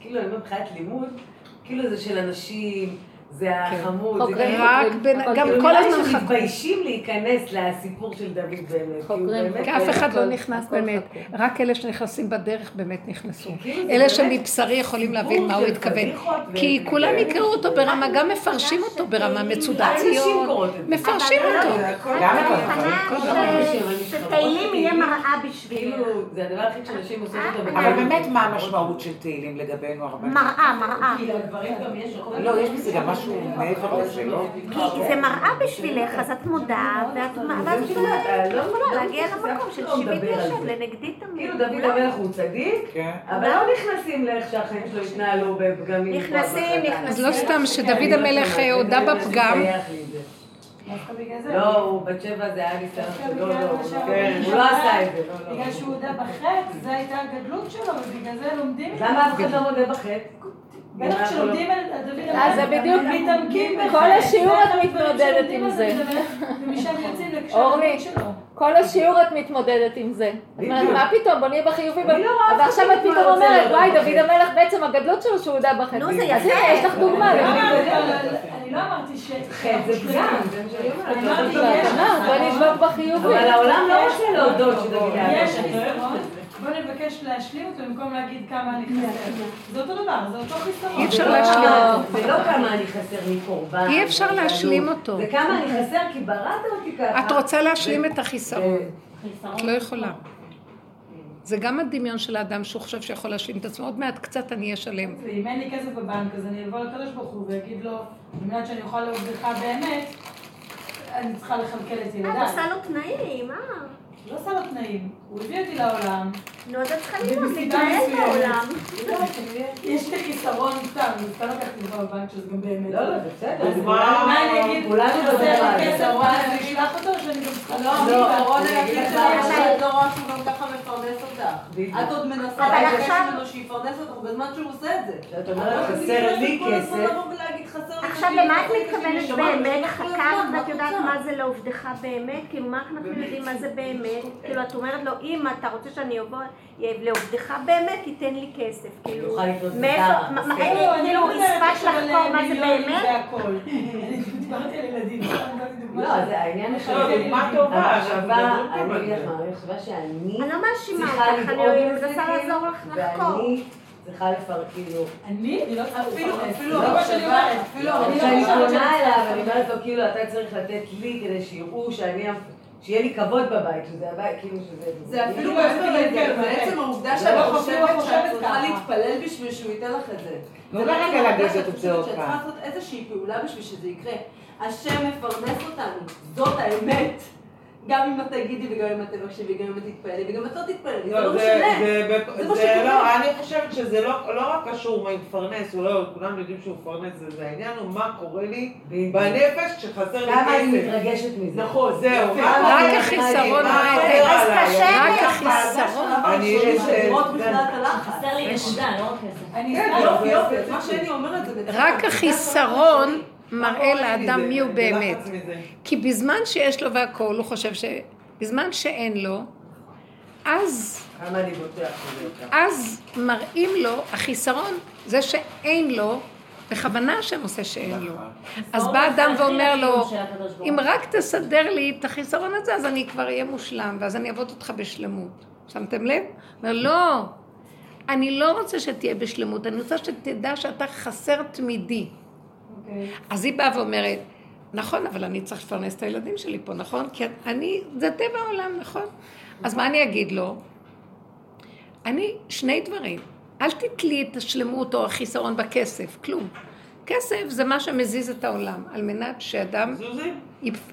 כאילו, אני אומרת, מבחינת לימוד, כאילו זה של אנשים, זה החמוד, זה חוקרים. רק חוקרים, בין- חוקרים. גם כאילו כל הזמן חקרו. שמתביישים להיכנס לסיפור של דוד באמת. חוקרים, באמת, כי אף אחד לא נכנס באמת. רק אלה שנכנסים בדרך באמת נכנסו. כאילו אלה שמבשרי יכולים להבין מה הוא התכוון. כי כולם יקראו אותו ברמה, גם מפרשים אותו ברמה מצודת ציון. מפרשים אותו. שתהילים יהיה מראה בשבילך. כאילו, זה הדבר היחיד שנשים עושות אותו. אבל באמת, מה המשמעות של תהילים לגבינו הרבנים? מראה, מראה. כי לגברים גם יש... לא, יש בזה גם משהו מעבר לזה, לא? כי זה מראה בשבילך, אז את מודה, ואת לא יכולה להגיע למקום של לא שיבית יושב. לנגדי תמיד. כאילו דוד המלך הוא צדיק, כן. אבל לא נכנסים לאיך שהחיים שלו התנהלו בפגמים. נכנסים, בחטא. אז לא סתם שדוד אני לא המלך אה, הודה לא בפגם. לא, הוא בת שבע זה היה ניסיון שלו, לא, מה הוא לא- לא עשה את זה, לא, לא. בגלל שהוא הודה בחטא, זו הייתה הגדלות שלו, ובגלל זה לומדים את למה אף אחד לא מודה בחטא? בטח כשלומדים על דוד המלך, זה בדיוק-. כל השיעור את מתמודדת עם זה. המלך, ומשם יוצאים [laughs] לקשר אורלי, הדוד שלו. כל השיעור את מתמודדת עם זה. את אומרת. מה פתאום, בוא נהיה בחיובי. לא ועכשיו אחד את פתאום רוצה אומרת, וואי, בחטא." דוד המלך בעצם הגדלות שלו שהוא הודה בחטא. נו, זה אז יפה. הנה, יש לך דוגמה. לא אבל אני לא אמרתי ש... חטא זה פגם, אומרת. אני לא אמרתי, יש בוא נדבק בחיובי. אבל העולם לא רוצה להודות שדוד. חיסרון, בוא נבקש להשלים אותו במקום להגיד כמה אני חסר. זה אותו דבר, זה אותו חיסרון. אי אפשר לא- להשלים זה לא כמה אני חסר מקורבן. אי אפשר. להשלים אותו. זה כמה אני חסר כי בראת אותי ככה. את רוצה להשלים את החיסרון, ו- את לא יכולה. זה גם הדמיון של האדם שהוא חושב שיכול להשלים את עצמו, עוד מעט קצת אני אהיה שלם. ואם אין לי כסף בבנק, אז אני אבוא לקדוש ברוך הוא ואגיד לו, על מנת שאני אוכל לעובדך באמת, אני צריכה לכלכל את את ילדיי. עושה לו תנאים, אה? לא עושה לו תנאים, הוא הביא אותי לעולם, נו, אז את צריכה ללמוד להתנהל. בעולם. יש לי חיסרון סתם, אני סתם לקחתי לך בבנק שזה גם באמת. לא, לא, זה בסדר. אז מה- אני אגיד? כולנו מדברים על. וואלה, אני אשלח אותו, או שאני גם צריכה... לא, לא, אגיד היחיד משהו. שאת לא רואה שהוא גם ככה מפרנס אותך. את עוד מנסה עכשיו- ממנו שיפרנס אותך בזמן שהוא עושה את זה. שאת אומרת, חסר לי כסף. חסר עכשיו, למה את מתכוונת באמת? חקרת ואת יודעת? מה זה לעובדך באמת? כאילו, מה אנחנו יודעים מה זה באמת? כאילו, את אומרת לו, אם אתה רוצה שאני אבוא לעובדך באמת, תיתן לי כסף. כאילו, מאיפה, אין לי אני כאילו לא מדברת הספק עכשיו על לחקור מה זה באמת? [laughs] אני לא, זה העניין של... דוגמה טובה, המחשבה, אני אגיד. לך המחשבה שאני אני לא מאשימה צריכה אותך, לדאוג אני לזה, מנסה כאילו, לעזור לך לחקור. צריכה לפרק, כאילו... אני? אני לא אפילו. אפילו, זה מה שאני אומרת. אפילו, אני לא כשאני שאני פונה אליו, אני אומרת לו, כאילו, אתה צריך לתת לי כדי שיראו שאני... שיהיה לי כבוד בבית, שזה הבית, כאילו שזה... זה אפילו מעבר כן, בעצם. העובדה שאת לא חושבת שאת. צריכה להתפלל בשביל שהוא ייתן לך את זה. זה לא רגע שאת את זה עוד שאת. צריכה לעשות איזושהי פעולה בשביל שזה יקרה. השם מפרנס אותנו, זאת האמת. גם אם את תגידי וגם אם את תבקשי וגם אם את תתפעלי וגם את לא תתפעלי, זה לא, לא משנה. זה. לא, אני חושבת שזה לא, לא רק קשור מה מפרנס, הוא לא, כולם יודעים שהוא מפרנס, זה, זה העניין הוא מה קורה לי. בנפש כשחסר לי כמה אני כסף. מתרגשת מזה. נכון, זהו. רק? החיסרון מה רואה את עובר אז עליי? קשה אני- לי. רק החיסרון. אני- את הלחץ. חסר לי נקודה, לא רק כסף. אני כן, יופי, יופי, מה שאני אומרת זה בצד. רק החיסרון מראה לאדם? מי הוא באמת. כי בזמן שיש לו והכול, הוא חושב ש... בזמן שאין לו, אז, כמה אני בוטח. אז מראים לו, החיסרון, זה שאין לו, בכוונה השם עושה שאין לו. אז בא אדם ואומר לו, אם רק תסדר לי את החיסרון הזה, אז אני כבר אהיה מושלם, ואז אני אעבוד אותך בשלמות. שמתם לב? אומר, לא, אני לא רוצה שתהיה בשלמות, אני רוצה שתדע שאתה חסר תמידי. אוקיי. אז היא באה ואומרת, נכון, אבל אני צריך לפרנס את הילדים שלי פה, נכון? כי אני, זה טבע העולם, נכון? אז מה אני אגיד לו? אני, שני דברים. אל תתלי את השלמות או החיסרון בכסף, כלום. כסף זה מה שמזיז את העולם, על מנת שאדם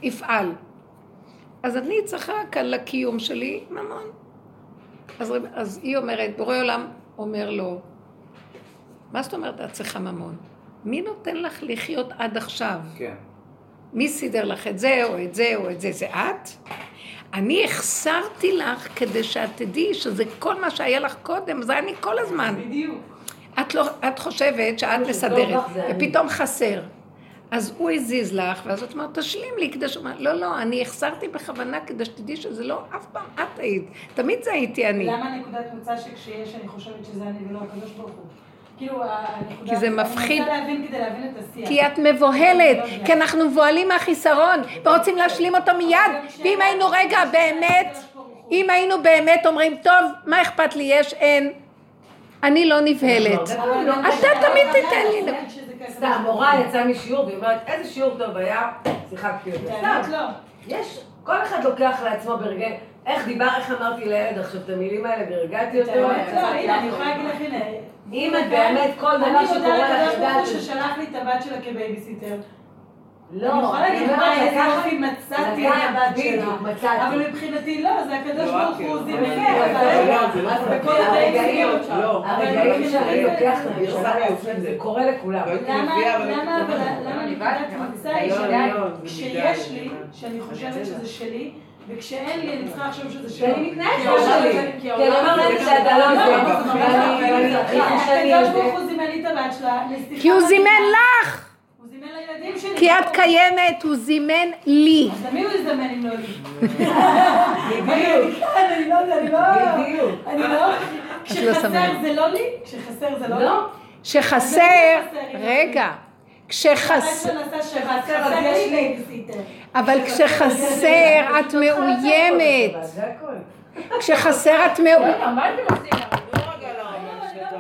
יפעל. אז אני צריכה כאן לקיום שלי ממון. אז, אז היא אומרת, בורא עולם אומר לו, מה זאת אומרת את צריכה ממון? מי נותן לך לחיות עד עכשיו? כן. מי סידר לך את זה, או את זה, או את זה? זה את? אני החסרתי לך כדי שאת תדעי שזה כל מה שהיה לך קודם, זה אני כל הזמן. בדיוק. את, לא, את חושבת שאת מסדרת, זה אני. ופתאום חסר. אז הוא הזיז לך, ואז את אומרת, תשלים לי כדי ש... לא, לא, אני החסרתי בכוונה כדי שתדעי שזה לא אף פעם את היית. תמיד זה הייתי אני. למה נקודת מוצא שכשיש, אני חושבת שזה אני ולא הקדוש ברוך הוא? כאילו. כי זה מפחיד. אני מנסה להבין כדי להבין את השיח. כי את מבוהלת, כי אנחנו מבוהלים מהחיסרון, ורוצים להשלים אותו מיד, ואם היינו רגע באמת, אם היינו באמת אומרים, טוב, מה אכפת לי, יש, אין, אני לא נבהלת. אתה תמיד תיתן לי. סתם, מורה יצאה משיעור והיא אומרת, איזה שיעור טוב היה, שיחקתי אותו. האמת סתם, לא. יש, כל אחד לוקח לעצמו ברגעים, איך דיבר, איך אמרתי לילד עכשיו את המילים האלה והרגעתי אותו. לא, הנה, אני יכולה להגיד לך, הנה. אם את באמת, כל דבר אני שקורה מודה לך, לקדוש ברוך הוא יודעת. ששלח לי את הבת שלה כבייביסיטר. לא, אני יכולה להגיד, אני אומרת, וואי, איזה יופי מצאתי את הבת שלה. אבל מבחינתי לא, זה הקדוש לא, ברוך רק הוא, לא. זימן לא, אבל- זה לא, מה זה, בכל הרגעים- הרגעים. לא. אני שאני לוקח את הגרסה לא, זה קורה לכולם. לא למה, אבל למה, אני נקודת אמרתי, היא לא, שאני- לא, זה כשיש מדי, לי, זה שאני חושבת שזה שלי, וכשאין לי, אני צריכה לחשוב שזה כי שלי. אני מתנהגת העולם- שלי. כי העולם- לא זה, ואני ואני שאני הקדוש. ברוך הוא זימן לי את הבת שלה, כי הוא. זימן לך. כי את קיימת, הוא זימן לי. אז למי הוא יזמן אם לא לי? בדיוק, אני לא יודע, אני לא... בדיוק. אני לא... לא כשחסר. זה לא לי? כשחסר זה לא לי? לא. שחסר, רגע, כשחסר. אבל כשחסר את מאוימת. זה הכל. כשחסר את מאוימת.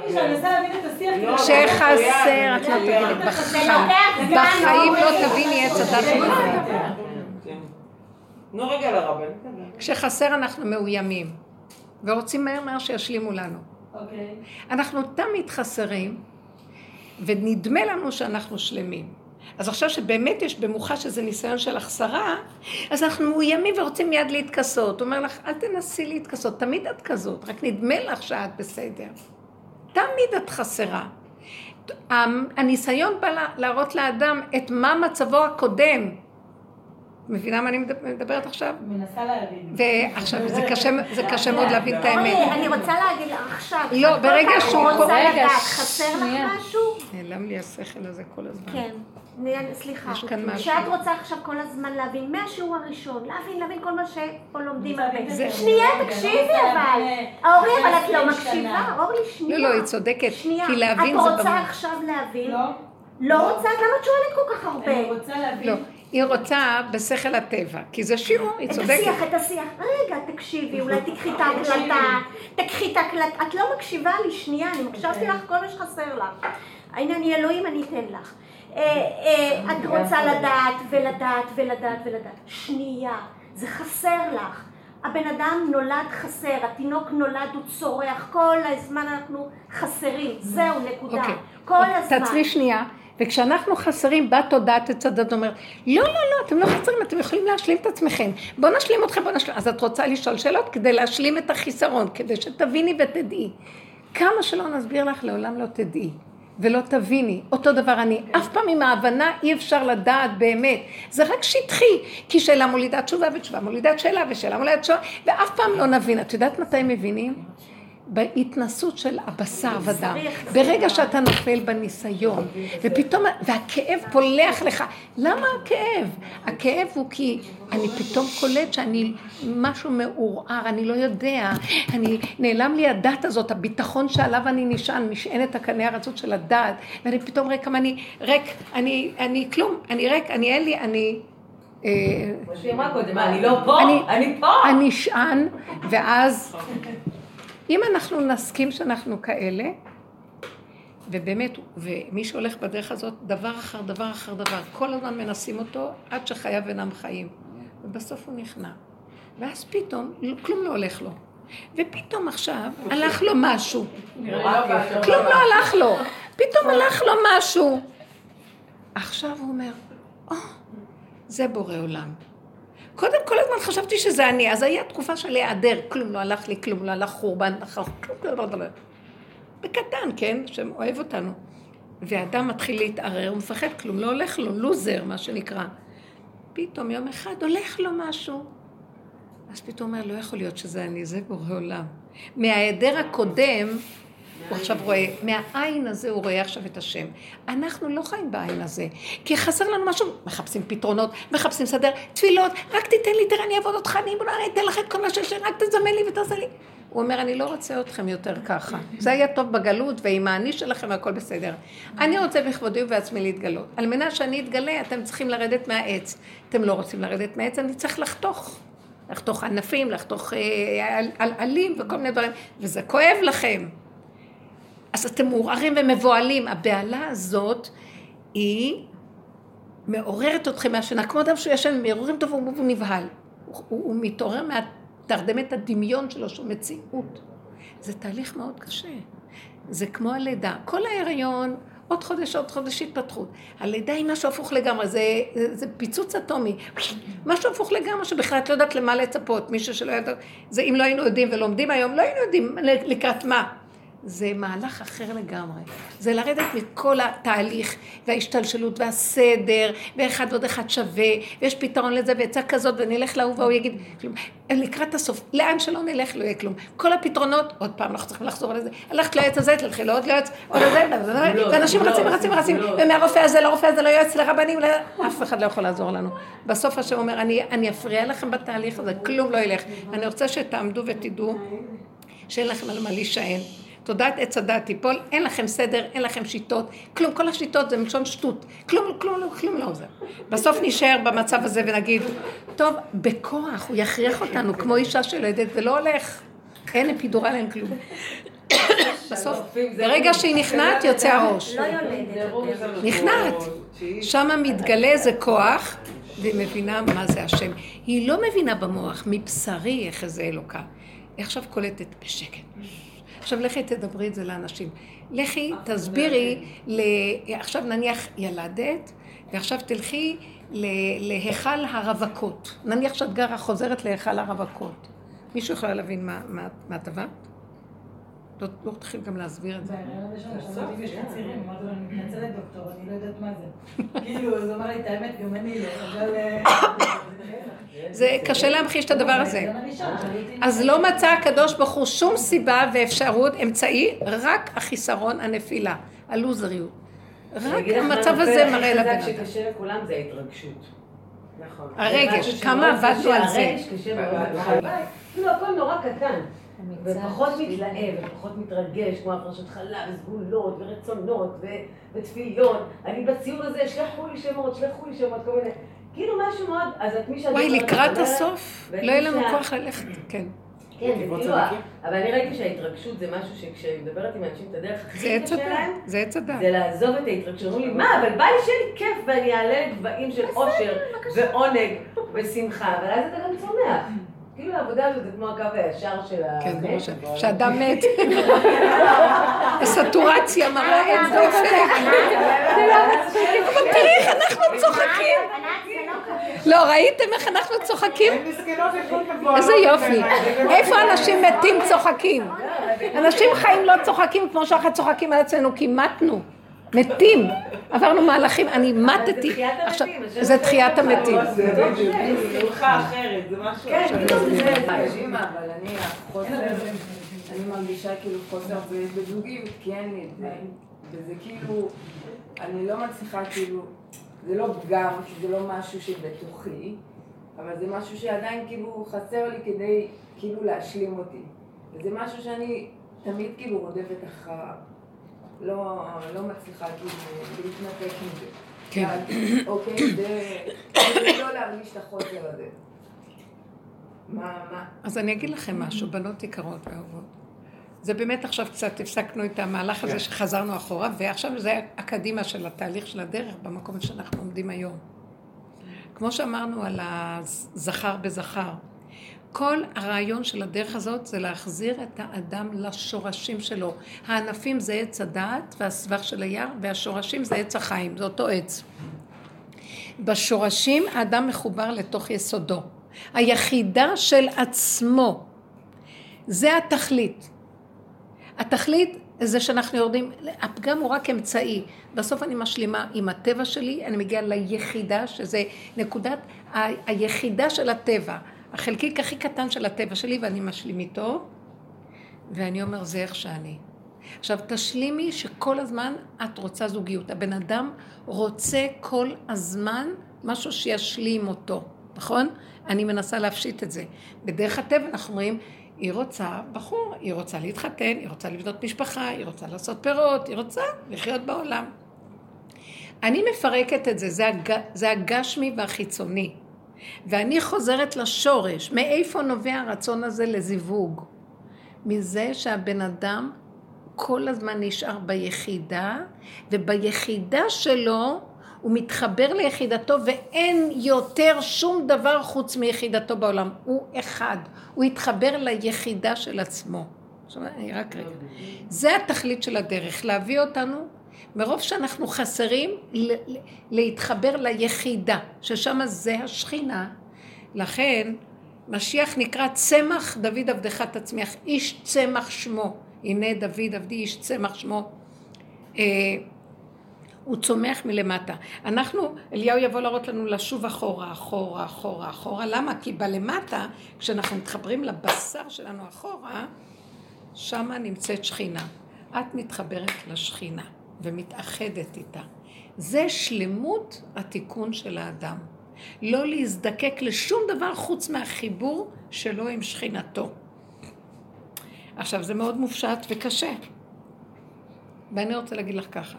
מנסה להבין את. לא, כשחסר את לא תביני, בחיים, לא תביני עץ הדת. כן. נו רגע. כשחסר אנחנו מאוימים, ורוצים מהר מהר שישלימו לנו. אוקיי. אנחנו תמיד חסרים, ונדמה לנו שאנחנו שלמים. אז עכשיו שבאמת יש במוחה שזה ניסיון של החסרה, אז אנחנו מאוימים ורוצים מיד להתכסות. הוא אומר לך, אל תנסי להתכסות, תמיד את כזאת, רק נדמה לך שאת בסדר. תמיד את חסרה. הניסיון בא לה- להראות לאדם את מה מצבו הקודם. מבינה מה אני מדבר- מדברת עכשיו? מנסה להבין. ועכשיו, זה קשה, זה קשה מאוד להבין את האמת. אני רוצה להגיד לך עכשיו, לא, ברגע שהוא רוצה רגע, לדעת, חסר. לך משהו? נעלם לי השכל הזה כל הזמן. כן. סליחה, יש כאן משהו. שאת רוצה עכשיו כל הזמן להבין, מהשיעור הראשון, להבין, להבין כל מה שפה לומדים הרבה. זה- שנייה, תקשיבי אבל. זה אבל את לא 20 מקשיבה. אורלי, שנייה. לא, לא, היא צודקת. שנייה. כי להבין את זה רוצה במוח. עכשיו להבין? לא? לא רוצה? למה את שואלת כל כך הרבה? אני רוצה להבין. היא רוצה בשכל הטבע, כי זה שיעור, היא את צודקת. השיח, את השיח. רגע, תקשיבי, אולי תקחי את ההקלטה. תקחי את ההקלטה. את לא מקשיבה לי, שנייה, אני הקשבתי לך כל מה שחסר לך. הנה, אני אלוהים, אני אתן לך. אה, אה, את רוצה לדעת ולדעת ולדעת ולדעת. שנייה, זה חסר לך. הבן אדם נולד חסר, התינוק נולד, הוא צורח, כל הזמן אנחנו חסרים. זהו, נקודה. אוקיי. כל הזמן. תעצרי שנייה. וכשאנחנו חסרים, באה תודעת עץ הדת אומרת, לא, לא, לא, אתם לא חסרים, אתם יכולים להשלים את עצמכם. בואו נשלים אתכם, בואו נשלים. אז את רוצה לשאול שאלות כדי להשלים את החיסרון, כדי שתביני ותדעי. כמה שלא נסביר לך, לעולם לא תדעי. ולא תביני. אותו דבר אני. אף פעם עם ההבנה אי אפשר לדעת באמת. זה רק שטחי. כי שאלה מולידת תשובה ותשובה מולידת שאלה ושאלה מולידת תשובה, ואף פעם לא נבין. את יודעת מתי מבינים? בהתנסות של הבשר ודם. ברגע שאתה נופל בניסיון, ופתאום, והכאב פולח לך. למה הכאב? הכאב הוא כי אני פתאום קולט שאני משהו מעורער, אני לא יודע, אני, נעלם לי הדת הזאת, הביטחון שעליו אני נשען, משענת הקנה הרצות של הדת, ואני פתאום רואה כמה אני ריק, אני, אני כלום, אני ריק, אני אין לי, אני... כמו שהיא אמרה קודם, אני לא פה, אני פה. אני נשען, ואז אם אנחנו נסכים שאנחנו כאלה, ובאמת, ומי שהולך בדרך הזאת, דבר אחר דבר אחר דבר, כל הזמן מנסים אותו עד שחייו אינם חיים. ובסוף הוא נכנע. ואז פתאום, כלום לא הולך לו. ופתאום עכשיו הלך לו משהו. כלום לא הלך לו. פתאום הלך לו משהו. עכשיו הוא אומר, או, זה בורא עולם. קודם כל הזמן חשבתי שזה אני, אז היה תקופה של להיעדר, כלום לא הלך לי, כלום לא הלך חורבן, כלום, לא הלך. בקטן, כן, שאוהב אותנו. ואדם מתחיל להתערער, הוא מפחד, כלום לא הולך לו, לוזר, מה שנקרא. פתאום יום אחד הולך לו משהו. אז פתאום אומר, לא יכול להיות שזה אני, זה בורא עולם. מההיעדר הקודם, הוא עכשיו רואה, מהעין הזה הוא רואה עכשיו את השם. אנחנו לא חיים בעין הזה, כי חסר לנו משהו, מחפשים פתרונות, מחפשים סדר, תפילות, רק תיתן לי, תראה, אני אעבוד אותך, אני אתן לך את כל לי, רק תזמן לי ותעשה לי. הוא אומר, אני לא רוצה אתכם יותר ככה. זה היה טוב בגלות, ועם האני שלכם הכל בסדר. אני רוצה בכבודי ובעצמי להתגלות. על מנת שאני אתגלה, אתם צריכים לרדת מהעץ. אתם לא רוצים לרדת מהעץ, אני צריך לחתוך. לחתוך ענפים, לחתוך אה, עלים וכל מיני דברים, וזה כואב לכם. אז אתם מעורערים ומבוהלים. הבהלה הזאת היא מעוררת אתכם מהשינה, כמו אדם שהוא ישן, מעוררים טוב והוא נבהל. הוא, הוא מתעורר מהתרדמת הדמיון שלו, שהוא מציאות. זה תהליך מאוד קשה. זה כמו הלידה. כל ההיריון, עוד חודש, עוד חודש התפתחות. הלידה היא משהו הפוך לגמרי, זה, זה, זה פיצוץ אטומי. משהו הפוך לגמרי, שבכלל את לא יודעת למה לצפות. מישהו שלא ידע, זה אם לא היינו יודעים ולומדים היום, לא היינו יודעים לקראת מה. זה מהלך אחר לגמרי. זה לרדת מכל התהליך וההשתלשלות והסדר, ואחד ועוד אחד שווה, ויש פתרון לזה ועצה כזאת, ונלך להוא והוא יגיד, לקראת הסוף, לאן שלא נלך לא יהיה כלום. כל הפתרונות, עוד פעם, אנחנו צריכים לחזור לזה, הלכת ליועץ הזה, תלכי לעוד ליועץ, עוד לזה, ואנשים רצים, רצים, רצים, ומהרופא הזה לרופא הזה, ליועץ, לרבנים, אף אחד לא יכול לעזור לנו. בסוף השם אומר, אני אפריע לכם בתהליך הזה, כלום לא ילך. אני רוצה שתעמדו ותדעו שאין לכם על מה להישען. תודעת עץ הדת תיפול, אין לכם סדר, אין לכם שיטות, כלום, כל השיטות זה מלשון שטות, כלום, כלום, כלום, כלום לא עוזר. בסוף נשאר במצב הזה ונגיד, טוב, בכוח, הוא יכריח אותנו כמו אישה שלדת ולא הולך, אין אפידורל, אין כלום. [coughs] בסוף, ברגע שהיא נכנעת, יוצא הראש. לא יולדת. נכנעת. שם מתגלה איזה כוח, והיא מבינה מה זה השם. היא לא מבינה במוח, מבשרי איך זה אלוקה. היא עכשיו קולטת בשקט. עכשיו לכי תדברי את זה לאנשים. לכי, תסבירי, ל... עכשיו נניח ילדת, ועכשיו תלכי להיכל הרווקות. נניח שאת גרה חוזרת להיכל הרווקות. מישהו יכול להבין מה, מה, מה לא תתחיל גם להסביר את זה. אם יש קצירים, אמרתי לו, אני מתנצלת דוקטור, אני לא יודעת מה זה. כאילו, אז הוא אמר לי, את האמת, גם אני לא, אבל... זה קשה להמחיש את הדבר הזה. אז לא מצא הקדוש ברוך הוא שום סיבה ואפשרות, אמצעי, רק החיסרון, הנפילה, הלוזריות. רק המצב הזה מראה לבן אדם. שקשה לכולם זה ההתרגשות. נכון. הרגש, כמה עבדנו על זה. הרגש קשה מאוד. כאילו הכל נורא קטן. ופחות מתלהב, ופחות מתרגש, כמו הפרשת חלה, וסגולות, ורצונות, ותפילות. אני בציור הזה, שלחו לי שמות, שלחו לי שמות, כל מיני. כאילו משהו מאוד, אז את מי שאת... וואי, לקראת הסוף, לא יהיה לנו כוח ללכת, כן. כן, זה כאילו, אבל אני ראיתי שההתרגשות זה משהו שכשאני מדברת עם אנשים את הדרך הכי קשה להם, זה עץ הדת. זה לעזוב את ההתרגשות. אומרים לי, מה, אבל בא לי שיהיה לי כיף ואני אעלה לגבהים של אושר ועונג ושמחה, אבל אז אתה גם צומח. כאילו, העבודה הזאת זה כמו הקו הישר של ה... כן, ברור ש- שאדם מת. סטורציה מראה אין דופק. אבל תראי איך אנחנו צוחקים. לא, ראיתם איך אנחנו צוחקים? איזה יופי. איפה אנשים מתים צוחקים? אנשים חיים לא צוחקים כמו שאנחנו צוחקים על עצמנו, כי מתנו. מתים. עברנו מהלכים, אני מתתי. תחיית המתים, עכשיו, השם זה תחיית המתים. זה שמחה אחרת, זה משהו כן, זה... אימא, אבל אני החוסר, אני מרגישה כאילו חוסר בזוגיות, כי אין לי את זה. וזה כאילו, אני לא מצליחה כאילו, זה לא פגם, זה לא משהו שבתוכי, אבל זה משהו שעדיין כאילו חסר לי כדי כאילו להשלים אותי. וזה משהו שאני תמיד כאילו רודפת אחריו. לא, לא מצליחה כאילו להתנתק מזה. כן. אוקיי, זה, זה לא להרגיש את החוסר הזה. מה, מה? אז אני אגיד לכם משהו, בנות יקרות ואהובות. זה באמת עכשיו קצת הפסקנו את המהלך הזה שחזרנו אחורה, ועכשיו זה הקדימה של התהליך של הדרך במקום שאנחנו עומדים היום. כמו שאמרנו על הזכר בזכר, כל הרעיון של הדרך הזאת זה להחזיר את האדם לשורשים שלו. הענפים זה עץ הדעת והסבך של היער, והשורשים זה עץ החיים, זה אותו עץ. בשורשים האדם מחובר לתוך יסודו. היחידה של עצמו. זה התכלית. התכלית זה שאנחנו יורדים, הפגם הוא רק אמצעי. בסוף אני משלימה עם הטבע שלי, אני מגיעה ליחידה, שזה נקודת היחידה של הטבע. החלקיק הכי קטן של הטבע שלי, ואני משלים איתו, ואני אומר, זה איך שאני. עכשיו, תשלימי שכל הזמן את רוצה זוגיות. הבן אדם רוצה כל הזמן משהו שישלים אותו, נכון? אני מנסה להפשיט את זה. בדרך הטבע אנחנו אומרים, היא רוצה בחור, היא רוצה להתחתן, היא רוצה לבנות משפחה, היא רוצה לעשות פירות, היא רוצה לחיות בעולם. אני מפרקת את זה, זה, הג... זה הגשמי והחיצוני. ואני חוזרת לשורש, מאיפה נובע הרצון הזה לזיווג? מזה שהבן אדם כל הזמן נשאר ביחידה, וביחידה שלו הוא מתחבר ליחידתו ואין יותר שום דבר חוץ מיחידתו בעולם. הוא אחד, הוא התחבר ליחידה של עצמו. עכשיו, אני רק רגע. זה התכלית של הדרך, להביא אותנו, מרוב שאנחנו חסרים, להתחבר ליחידה, ששם זה השכינה. לכן, משיח נקרא צמח דוד עבדך תצמיח, איש צמח שמו. הנה דוד עבדי איש צמח שמו. אה, הוא צומח מלמטה. אנחנו, אליהו יבוא להראות לנו לשוב אחורה, אחורה, אחורה, אחורה. למה? כי בלמטה, כשאנחנו מתחברים לבשר שלנו אחורה, שמה נמצאת שכינה. את מתחברת לשכינה ומתאחדת איתה. זה שלמות התיקון של האדם. לא להזדקק לשום דבר חוץ מהחיבור שלו עם שכינתו. עכשיו, זה מאוד מופשט וקשה. ואני רוצה להגיד לך ככה.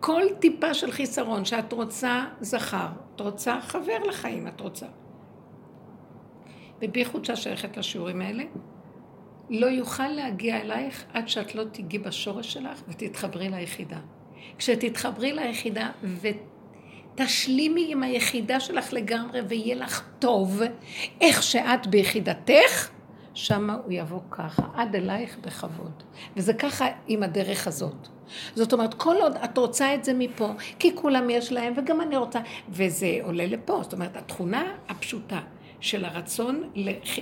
כל טיפה של חיסרון שאת רוצה זכר, את רוצה חבר לחיים, את רוצה. ובייחוד שאת שייכת לשיעורים האלה, לא יוכל להגיע אלייך עד שאת לא תיגעי בשורש שלך ותתחברי ליחידה. כשתתחברי ליחידה ותשלימי עם היחידה שלך לגמרי ויהיה לך טוב, איך שאת ביחידתך, שמה הוא יבוא ככה, עד אלייך בכבוד. וזה ככה עם הדרך הזאת. זאת אומרת, כל עוד את רוצה את זה מפה, כי כולם יש להם, וגם אני רוצה, וזה עולה לפה. זאת אומרת, התכונה הפשוטה של הרצון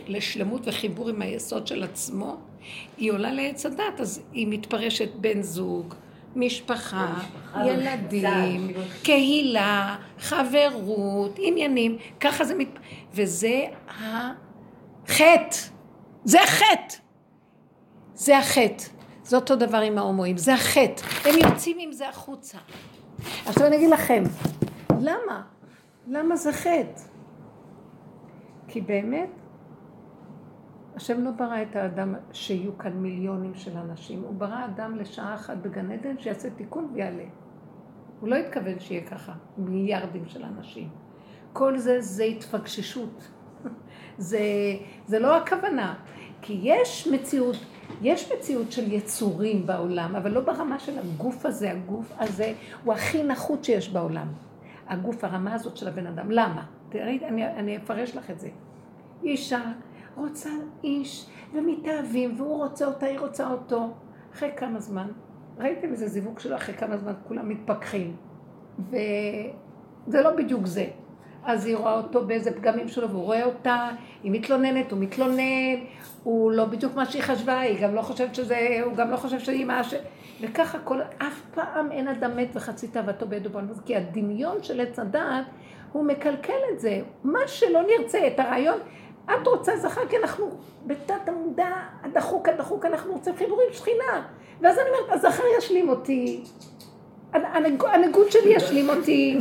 לשלמות וחיבור עם היסוד של עצמו, היא עולה לעץ הדת, אז היא מתפרשת בן זוג, משפחה, ילדים, קהילה, חברות, עניינים, ככה זה מת... וזה החטא. זה החטא. זה החטא. זה אותו דבר עם ההומואים, זה החטא. הם יוצאים עם זה החוצה. עכשיו אני אגיד לכם, למה? למה זה חטא? כי באמת, השם לא ברא את האדם שיהיו כאן מיליונים של אנשים, הוא ברא אדם לשעה אחת בגן עדן שיעשה תיקון ויעלה. הוא לא התכוון שיהיה ככה, מיליארדים של אנשים. כל זה זה התפגששות. [laughs] זה, זה לא הכוונה. כי יש מציאות, יש מציאות של יצורים בעולם, אבל לא ברמה של הגוף הזה. הגוף הזה הוא הכי נחות שיש בעולם. הגוף, הרמה הזאת של הבן אדם. למה? תראי, אני, אני אפרש לך את זה. אישה רוצה איש, ומתאהבים, והוא רוצה אותה, היא רוצה אותו. אחרי כמה זמן, ראיתם איזה זיווג שלו, אחרי כמה זמן כולם מתפכחים. וזה לא בדיוק זה. אז היא רואה אותו באיזה פגמים שלו, והוא רואה אותה, היא מתלוננת, הוא מתלונן, הוא לא בדיוק מה שהיא חשבה, היא גם לא חושבת שזה, הוא גם לא חושב שהיא מה ש... וככה כל, אף פעם אין אדם מת וחצי תאוותו בידו בנבוז, כי הדמיון של עץ הדעת, הוא מקלקל את זה. מה שלא נרצה, את הרעיון, את רוצה זכר, כי אנחנו בתת המודע, הדחוק, הדחוק, אנחנו רוצים חיבורים שכינה. ואז אני אומרת, הזכר ישלים אותי, הנגוד שלי ישלים אותי.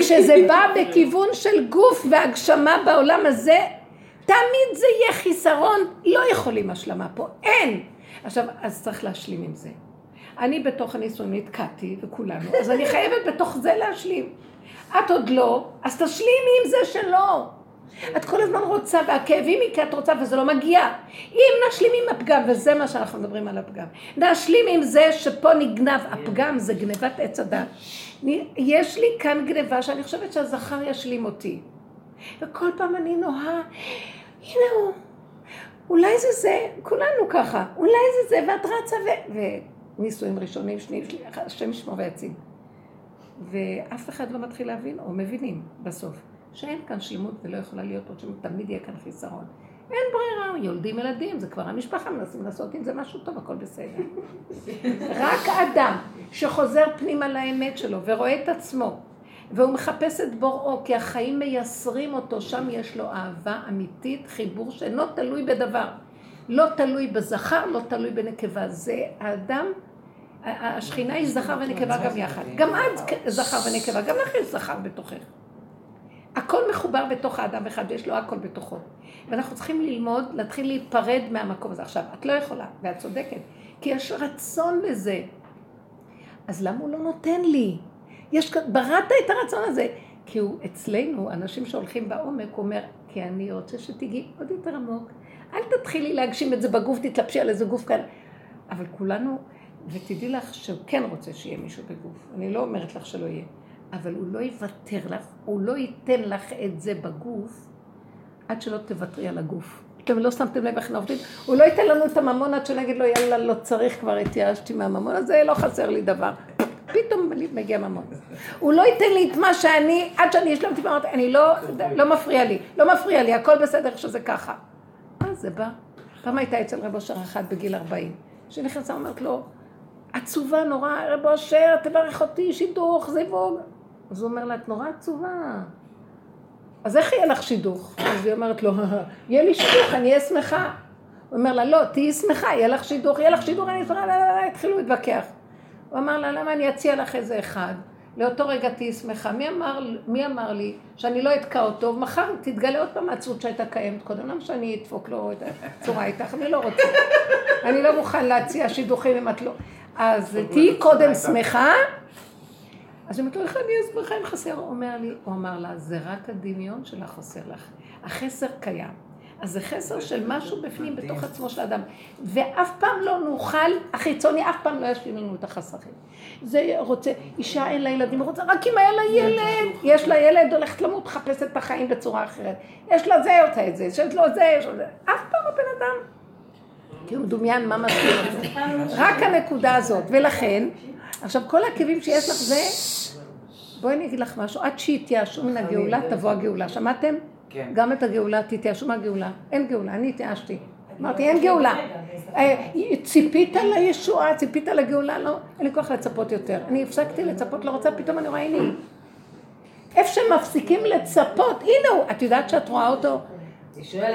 כשזה בא בכיוון של גוף והגשמה בעולם הזה, תמיד זה יהיה חיסרון, לא יכולים השלמה פה, אין. עכשיו, אז צריך להשלים עם זה. אני בתוך הנישואים נתקעתי, וכולנו, אז אני חייבת בתוך זה להשלים. את עוד לא, אז תשלימי עם זה שלא. את כל הזמן רוצה, והכאבים היא כי את רוצה וזה לא מגיע. אם נשלים עם הפגם, וזה מה שאנחנו מדברים על הפגם, נשלים עם זה שפה נגנב, הפגם זה גנבת עץ הדת. יש לי כאן גנבה שאני חושבת שהזכר ישלים אותי. וכל פעם אני נוהה, הנה הוא, אולי זה זה, כולנו ככה, אולי זה זה, ואת רצה ו... ונישואים ראשונים, שניים, השם ישמור ויציל. ואף אחד לא מתחיל להבין, או מבינים בסוף. שאין כאן שלמות ולא יכולה להיות עוד שלמות, תמיד יהיה כאן חיסרון. אין ברירה, יולדים ילדים, זה כבר המשפחה, מנסים לעשות עם זה משהו טוב, הכל בסדר. [laughs] רק אדם שחוזר פנימה לאמת שלו ורואה את עצמו, והוא מחפש את בוראו, כי החיים מייסרים אותו, שם יש לו אהבה אמיתית, חיבור שאינו תלוי בדבר. לא תלוי בזכר, לא תלוי בנקבה. זה האדם, השכינה היא זכר ונקבה גם יחד. גם את זכר ונקבה, גם לך יש זכר בתוכך. הכל מחובר בתוך האדם אחד, ויש לו הכל בתוכו. ואנחנו צריכים ללמוד, להתחיל להיפרד מהמקום הזה. עכשיו, את לא יכולה, ואת צודקת, כי יש רצון לזה. אז למה הוא לא נותן לי? יש, בראת את הרצון הזה. כי הוא אצלנו, אנשים שהולכים בעומק, הוא אומר, כי אני רוצה שתגיעי עוד יותר עמוק. אל תתחילי להגשים את זה בגוף, תתלבשי על איזה גוף כאן. אבל כולנו, ותדעי לך שהוא כן רוצה שיהיה מישהו בגוף. אני לא אומרת לך שלא יהיה. אבל הוא לא יוותר לך, הוא לא ייתן לך את זה בגוף, עד שלא תוותרי על הגוף. אתם לא שמתם לב איך נעובדים? הוא לא ייתן לנו את הממון עד שנגיד לו, יאללה, לא צריך, כבר התייאשתי מהממון הזה, לא חסר לי דבר. פתאום מגיע ממון. הוא לא ייתן לי את מה שאני, עד שאני השלמתי ואמרתי, אני לא, לא מפריע לי, לא מפריע לי, הכל בסדר שזה ככה. אז זה בא. פעם הייתה אצל רב אושר אחת בגיל 40, שנכנסה, אומרת לו, עצובה נורא, רב אושר, תברך אותי, שידוך, זיווג. אז הוא אומר לה, את נורא עצובה. אז איך יהיה לך שידוך? אז היא אומרת לו, [laughs] יהיה לי שידוך, אני אהיה שמחה. הוא אומר לה, לא, תהיי שמחה, יהיה לך שידוך, יהיה לך שידוך, אני שמחה, לא, לא, לא, התחילו להתווכח. הוא אמר לה, למה אני אציע לך איזה אחד? לאותו רגע תהיי שמחה. מי אמר, מי אמר לי שאני לא אתקע אותו, ומחר תתגלה עוד פעם העצות שהייתה קיימת קודם, למה שאני אדפוק לו את הצורה איתך? אני לא רוצה. אני לא מוכן להציע שידוכים אם את לא... אז תהיי קודם שמחה, אז היא אומרת לו, איך אני אסביר לך אם חסר? הוא אומר לי, הוא אמר לה, זה רק הדמיון שלך חסר לך. החסר קיים. אז זה חסר של משהו בפנים, בתוך עצמו של האדם. ואף פעם לא נוכל, החיצוני אף פעם לא ישלים לנו את החסכים. זה רוצה, אישה אין לה ילדים, רוצה רק אם היה לה ילד, יש לה ילד, הולכת למות, מחפשת את החיים בצורה אחרת. יש לה זה, עושה את זה, יש לו זה, יש לו זה. אף פעם הבן אדם. כי הוא מדומיין מה מסביר את זה. רק הנקודה הזאת. ולכן, עכשיו כל הכאבים שיש לך זה, בואי אני אגיד לך משהו, עד שיתייאשו מן הגאולה תבוא הגאולה, שמעתם? כן. גם את הגאולה תתייאשו מהגאולה, אין גאולה, אני התייאשתי. אמרתי, אין גאולה. אה, ציפית לישועה, ציפית לגאולה, לא, אין לי כוח לצפות יותר. אני הפסקתי לצפות, לא רוצה, פתאום אני רואה, הנה. איפה שמפסיקים לצפות, הנה הוא, את יודעת שאת רואה אותו?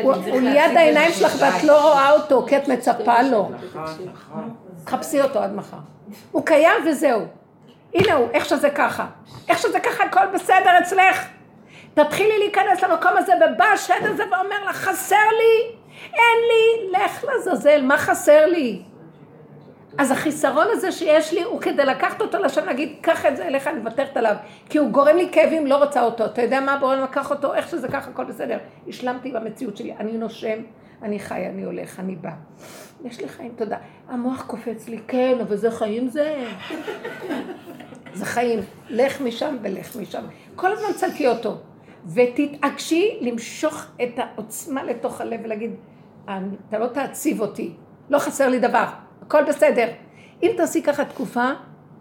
הוא ליד העיניים שלך ואת לא רואה אותו, כי את מצפה לו. חפשי אותו עד מחר. הוא קיים וזהו. הנה הוא, איך שזה ככה. איך שזה ככה, הכל בסדר אצלך. תתחילי להיכנס למקום הזה, ובא השד הזה ואומר לך, חסר לי, אין לי, לך לעזאזל, מה חסר לי? אז החיסרון הזה שיש לי הוא כדי לקחת אותו לשם, להגיד, קח את זה אליך, אני מוותרת עליו. כי הוא גורם לי כאבים, לא רוצה אותו. אתה יודע מה, בורא לקח אותו, איך שזה ככה, הכל בסדר. השלמתי במציאות שלי, אני נושם, אני חי, אני הולך, אני בא. יש לי חיים, תודה. המוח קופץ לי, כן, אבל זה חיים זה. [laughs] זה חיים. לך משם ולך משם. כל הזמן צלקי אותו. ותתעקשי למשוך את העוצמה לתוך הלב ולהגיד, "אני- אתה לא תעציב אותי, לא חסר לי דבר, הכל בסדר. אם תעשי ככה תקופה,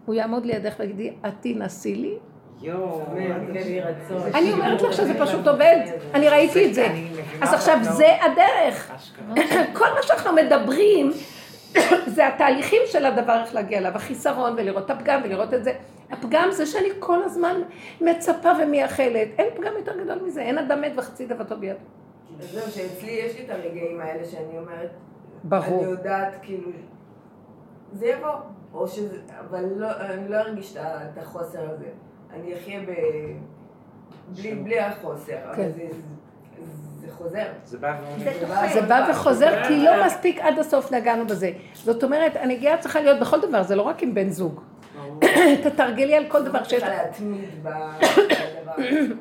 הוא יעמוד לידך ויגיד, את תנסי לי. אני אומרת לך שזה פשוט עובד, אני ראיתי את זה. אז עכשיו. זה הדרך. [coughs] כל מה שאנחנו מדברים, [coughs] זה התהליכים של הדבר, איך להגיע אליו, החיסרון, ולראות את הפגם, ולראות את זה. הפגם זה שאני כל הזמן מצפה ומייחלת. אין פגם יותר גדול מזה, אין אדם מת וחצי דבתו בידו. אז זהו, שאצלי יש לי את הרגעים האלה שאני אומרת, ברור. אני יודעת, כאילו, זה יבוא, או שזה, אבל לא, אני לא ארגיש את החוסר הזה. אני אחיה ב... בלי, בלי החוסר, כן. זה, זה חוזר. זה בא זה ואומר. תופס. זה בא וחוזר, כי לא מספיק עד הסוף נגענו בזה. זאת אומרת, הנגיעה צריכה להיות בכל דבר, זה לא רק עם בן זוג. [coughs] תתרגלי על כל דבר ב- בדבר.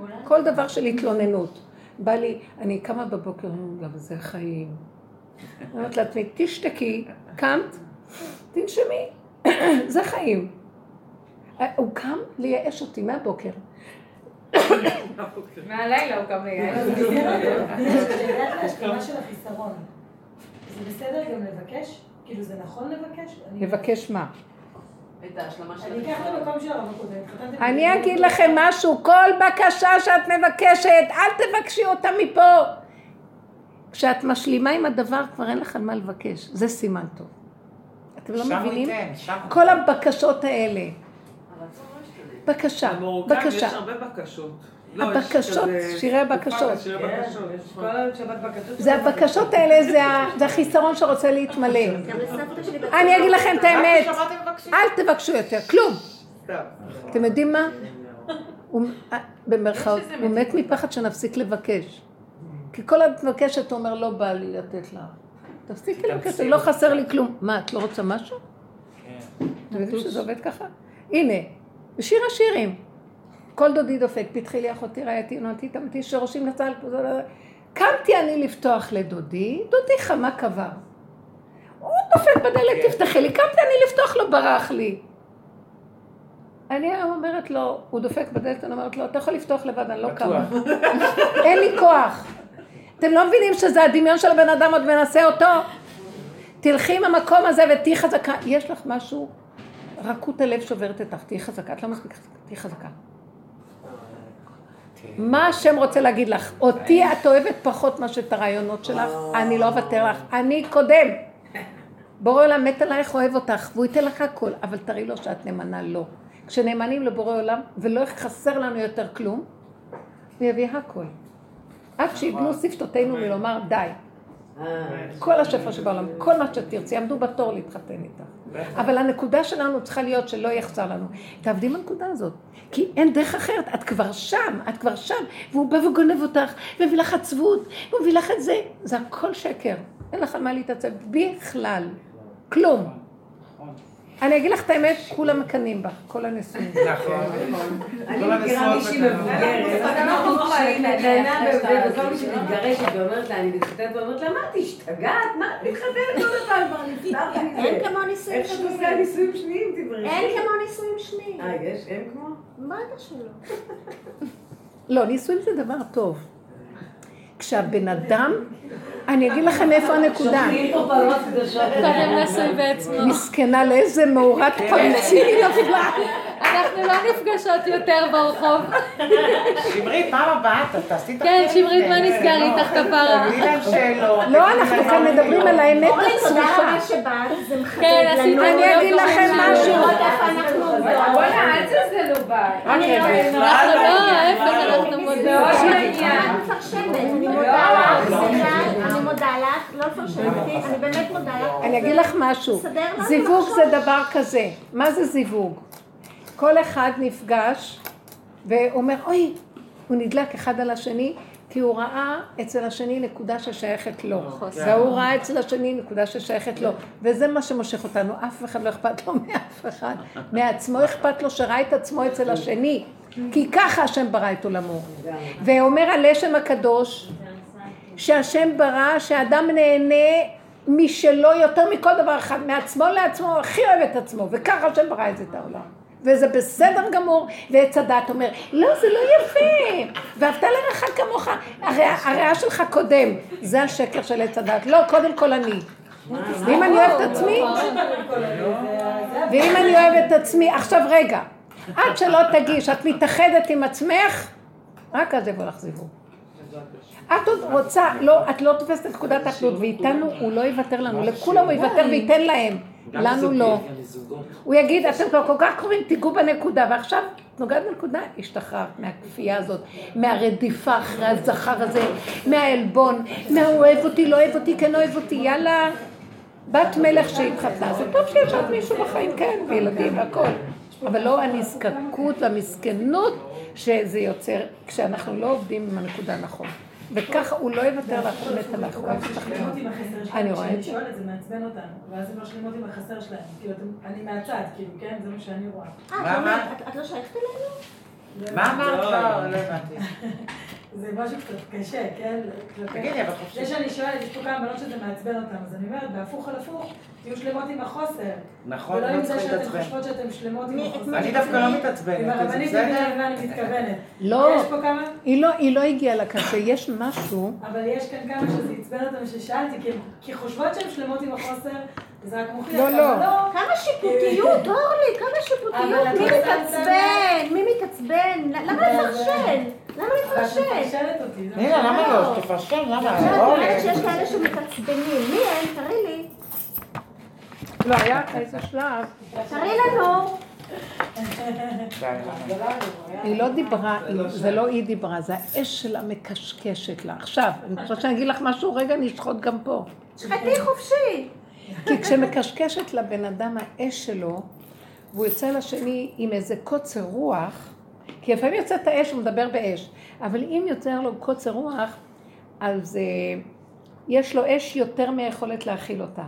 [coughs] כל דבר של התלוננות. בא לי, אני קמה בבוקר, "אה, גם זה חיים. אני אומרת לעצמי, תשתקי, קמת, תנשמי, [coughs] זה חיים. אה, הוא קם לייאש אותי מהבוקר. [coughs] מהלילה הוא קם של החיסרון. זה בסדר גם לבקש? כאילו זה נכון לבקש? לבקש מה? את ההשלמה של אני אגיד לכם משהו, כל בקשה שאת מבקשת, אל תבקשי אותה מפה. כשאת משלימה עם הדבר, כבר אין לך על מה לבקש. זה סימן טוב. אתם לא מבינים? ייתן, שם הוא כל הבקשות האלה. לא. בקשה, יש בקשה. הרבה בקשות. לא, הבקשות, שירי הבקשות. כן. זה הבקשות האלה, זה החיסרון שרוצה להתמלא. בת- אני אגיד לכם את האמת. אל תבקשו יותר, כלום. אתם יודעים מה? אה, במרכאות, הוא מת מפחד שנפסיק לבקש. כי כל את מבקשת, הוא אומר, לא בא לי לתת לך. תפסיקי לבקש, לא חסר לי כלום. מה, את לא רוצה משהו? כן. אתם יודעים שזה עובד ככה? הנה, בשיר השירים. כל דודי דופק, פתחי לי אחותי רעייתי, נועתי תמתי, שורשים נצל, קמתי אני לפתוח לדודי, דודי חמה קבר. הוא דופק בדלת, תפתחי לי, קמתי אני לפתוח לו, ברח לי. אני אומרת לו, הוא דופק בדלת, אני אומרת לו, אתה יכול לפתוח לבד, אני לא קמה. אין לי כוח. אתם לא מבינים שזה הדמיון של הבן אדם עוד מנסה אותו? תלכי עם המקום הזה ותהיי חזקה. יש לך משהו, רכות הלב שוברת אותך, תהיי חזקה. את לא מספיק חזקה, תהיי חזקה. מה השם רוצה להגיד לך? אותי את אוהבת פחות מאשר את הרעיונות שלך, אני לא אוותר לך, אני קודם. בורא עולם מת עלייך, אוהב אותך, והוא ייתן לך הכל, אבל תראי לו שאת נאמנה לו. כשנאמנים לבורא עולם, ולא חסר לנו יותר כלום, הוא יביא הכל. עד שיבנו שפתותינו מלומר די. כל השפע שבעולם, כל מה שתרצי, עמדו בתור להתחתן איתך. אבל הנקודה שלנו צריכה להיות שלא יחסר לנו. תעבדי עם הנקודה הזאת. כי אין דרך אחרת, את כבר שם, את כבר שם, והוא בא וגונב אותך, ומביא לך עצבות, והוא מביא לך את זה. זה הכל שקר. אין לך מה להתעצב בכלל. כלום. אני אגיד לך את האמת, כולם מקנאים בך, כל הנשואים. נכון. אני מכירה מישהי. מבוגרת, וכל מי שמתגרשת ואומרת לה, אני מתחתנת, ואומרת לה, מה את השתגעת? מה את מתחתנת עוד פעם? כבר לי אין. כמו נישואים איך שאת עושה שניים. נישואים שניים, תברכי. אין כמו נישואים שניים. אה, יש? אין כמו? מה אתה שלא? לא, נישואים זה דבר טוב. כשהבן אדם, אני אגיד לכם איפה הנקודה. מסכנה לאיזה מאורת פרצי היא נפלה. אנחנו לא נפגשות יותר ברחוב. שמרית, פעם הבאה, תעשי את כן, שמרית, מה נסגר איתך כפרה? תגידי להם שאלות. לא, אנחנו כאן מדברים על האמת אורלי, תודה הצרופה. רבה שבאת, זה מחדד כן, לנו. עשית אני אגיד לכם משהו. אנחנו עומדות. וואלה, אל תזלזלו בה. רק רגע. אנחנו לא, ההפך, אנחנו מודעות לעניין. אני מודה לך, סליחה, אני מודה לך, לא אותי, אני באמת מודה לך. אני אגיד לך משהו. זיווג. זה דבר כזה. מה זה זיווג? כל אחד נפגש ואומר, אוי, הוא נדלק אחד על השני, כי הוא ראה אצל השני נקודה ששייכת לו. והוא ראה אצל השני נקודה ששייכת לו. וזה מה שמושך אותנו. אף אחד לא אכפת לו מאף אחד. מעצמו אכפת לו שראה את עצמו אצל השני. כי ככה השם ברא את עולמו. ואומר הלשם הקדוש, שהשם ברא שאדם נהנה משלו יותר מכל דבר אחד, מעצמו לעצמו, הכי אוהב את עצמו, וככה השם ברא את זה את העולם. וזה בסדר גמור, ועץ הדת אומר, לא, זה לא יפה, ואהבת לרעך כמוך, הרע- הרעה שלך קודם, זה השקר של עץ הדת, לא, קודם כל אני. ואם אני אוהבת את עצמי, ואם אני אוהבת את עצמי, עכשיו רגע, עד שלא תגיש, את מתאחדת עם עצמך, רק אז יבוא לך זיווג. את עוד רוצה, לא, את לא תופסת את נקודת האחדות, ואיתנו הוא לא יוותר לנו, לכולם הוא יוותר וייתן להם, לנו לא. הוא יגיד, אתם כבר כל כך קרובים, תיגעו בנקודה, ועכשיו נוגעת בנקודה, השתחררת מהכפייה הזאת, מהרדיפה אחרי הזכר הזה, מהעלבון, מהוא אוהב אותי, לא אוהב אותי, כן אוהב אותי, יאללה. בת מלך שהתחתנה, זה טוב שיש עוד מישהו בחיים, כן, וילדים והכל. אבל לא הנזקקות והמסכנות שזה יוצר, כשאנחנו לא עובדים עם הנקודה נכון. וככה הוא לא יוותר לך, הוא מת עליך, הוא. אני רואה את זה. כשאני שואלת, זה מעצבן אותנו, ואז הן משלימות עם החסר שלהם. כאילו, אני מהצד, כאילו, כן? זה מה שאני רואה. אה, את? את- את לא שייכת אלינו? מה אמרת? לא, לא הבנתי. [laughs] זה משהו קצת קשה, כן? תגידי, אבל חופשי. זה שאני שואלת, יש פה כמה בנות שזה מעצבן אותן, אז אני אומרת, בהפוך על הפוך, תהיו שלמות עם החוסר. נכון, ולא לא עם זה שאתן להתעצבן. חושבות שאתן שלמות עם החוסר. אני דווקא לא מתעצבנת, עם זה הרבנית בסדר? בגלל אני מתכוונת. לא. יש פה כמה, היא לא, היא לא הגיעה לקצה, יש משהו, אבל יש כאן כמה שזה עצבן אותם ששאלתי, כי- חושבות שהן שלמות עם החוסר, וזה רק מוכיח. לא, אבל לא. כמה שיפוטיות, אורלי, כמה אבל שיפוטיות. מי לא מתעצבן? מי מתעצבן? למה אבל- לפרשן? למה את לפרשן? מפרשנת אותי. נינה, למה לא. לא? תפרשן, למה? עכשיו את אורלי. אומרת שיש כאלה שמתעצבנים. מי הם? תראי לי. לא, היה איזה שלב, תראי לנו. היא לא דיברה, זה לא היא דיברה, זה האש שלה מקשקשת לה. עכשיו, אני חושבת שאני אגיד לך משהו, רגע נשחוט גם פה. שחטי חופשי. כי כשמקשקשת לבן אדם האש שלו, והוא יוצא לשני עם איזה קוצר רוח, כי לפעמים יוצא את האש, הוא מדבר באש, אבל אם יוצא לו קוצר רוח, אז אה, יש לו אש יותר מהיכולת להכיל אותה.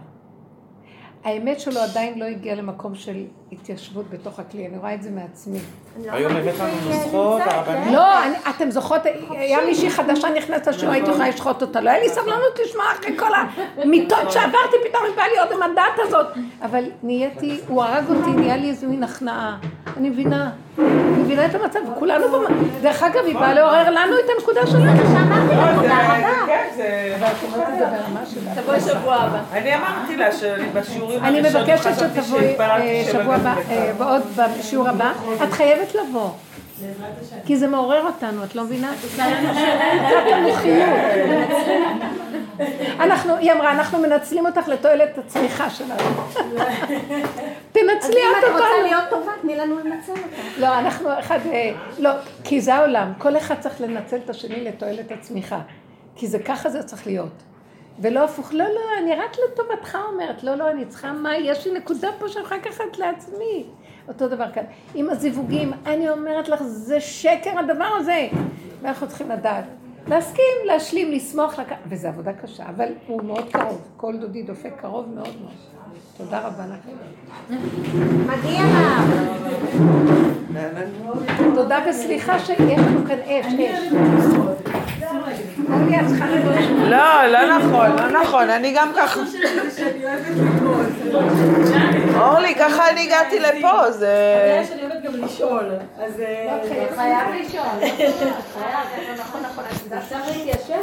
האמת שלו עדיין לא הגיע למקום של התיישבות בתוך הכלי, אני רואה את זה מעצמי. לא היום הבאת לנו נוסחות, הרבנית? כן? לא, אני, אתם זוכרות, היה מישהי חדשה נכנסת לשיעור, הייתי יכולה לשחוט אותה, לא היה לי סבלנות לשמוע אחרי כל המיטות שעברתי, פתאום בא לי עוד עם הדעת הזאת. אבל נהייתי, הוא הרג אותי, נהיה לי איזו מין הכנעה. אני מבינה, אני מבינה את המצב, כולנו, במ- דרך אגב, היא באה לעורר לנו את הנקודה שלנו. שאמרתי לך, לא, זה- תודה זה רבה. כן, זה... אבל את אומרת את זה ברמה. תבואי שבוע הבא. אני אמרתי לה שאני בשיעורים אני הראשונים מבקשת חשבתי שתבואי שהתפללתי אה, שבוע הבא. אה, בעוד בשיעור הבא. את חייבת לבוא. כי זה מעורר אותנו, את לא מבינה? קצת המוחיות. אנחנו, היא אמרה, אנחנו מנצלים אותך לתועלת הצמיחה שלנו. תנצלי אם את את רוצה אותנו. להיות טובה, תני לנו לנצל אותה. לא, אנחנו אחד, אה, לא, כי זה העולם, כל אחד צריך לנצל את השני לתועלת הצמיחה. כי זה ככה זה צריך להיות. ולא הפוך, לא, לא, אני רק לטובתך אומרת, לא, לא, אני צריכה מה, יש לי נקודה פה שאני יכולה לקחת לעצמי. אותו דבר כאן. עם הזיווגים, אני אומרת לך, זה שקר הדבר הזה. ואנחנו צריכים לדעת. להסכים, להשלים, לשמוח, לק... וזו עבודה קשה, אבל הוא מאוד קרוב. כל דודי דופק קרוב מאוד מאוד. תודה רבה לכם. מגיע לך. תודה וסליחה שיש לנו כאן אש. לא, לא נכון, לא נכון, אני גם ככה. אורלי, ככה אני הגעתי לפה, זה... הבעיה שאני אוהבת גם לשאול, אז... אה, חייב לשאול. חייב, נכון, נכון. אז צריך להתיישב.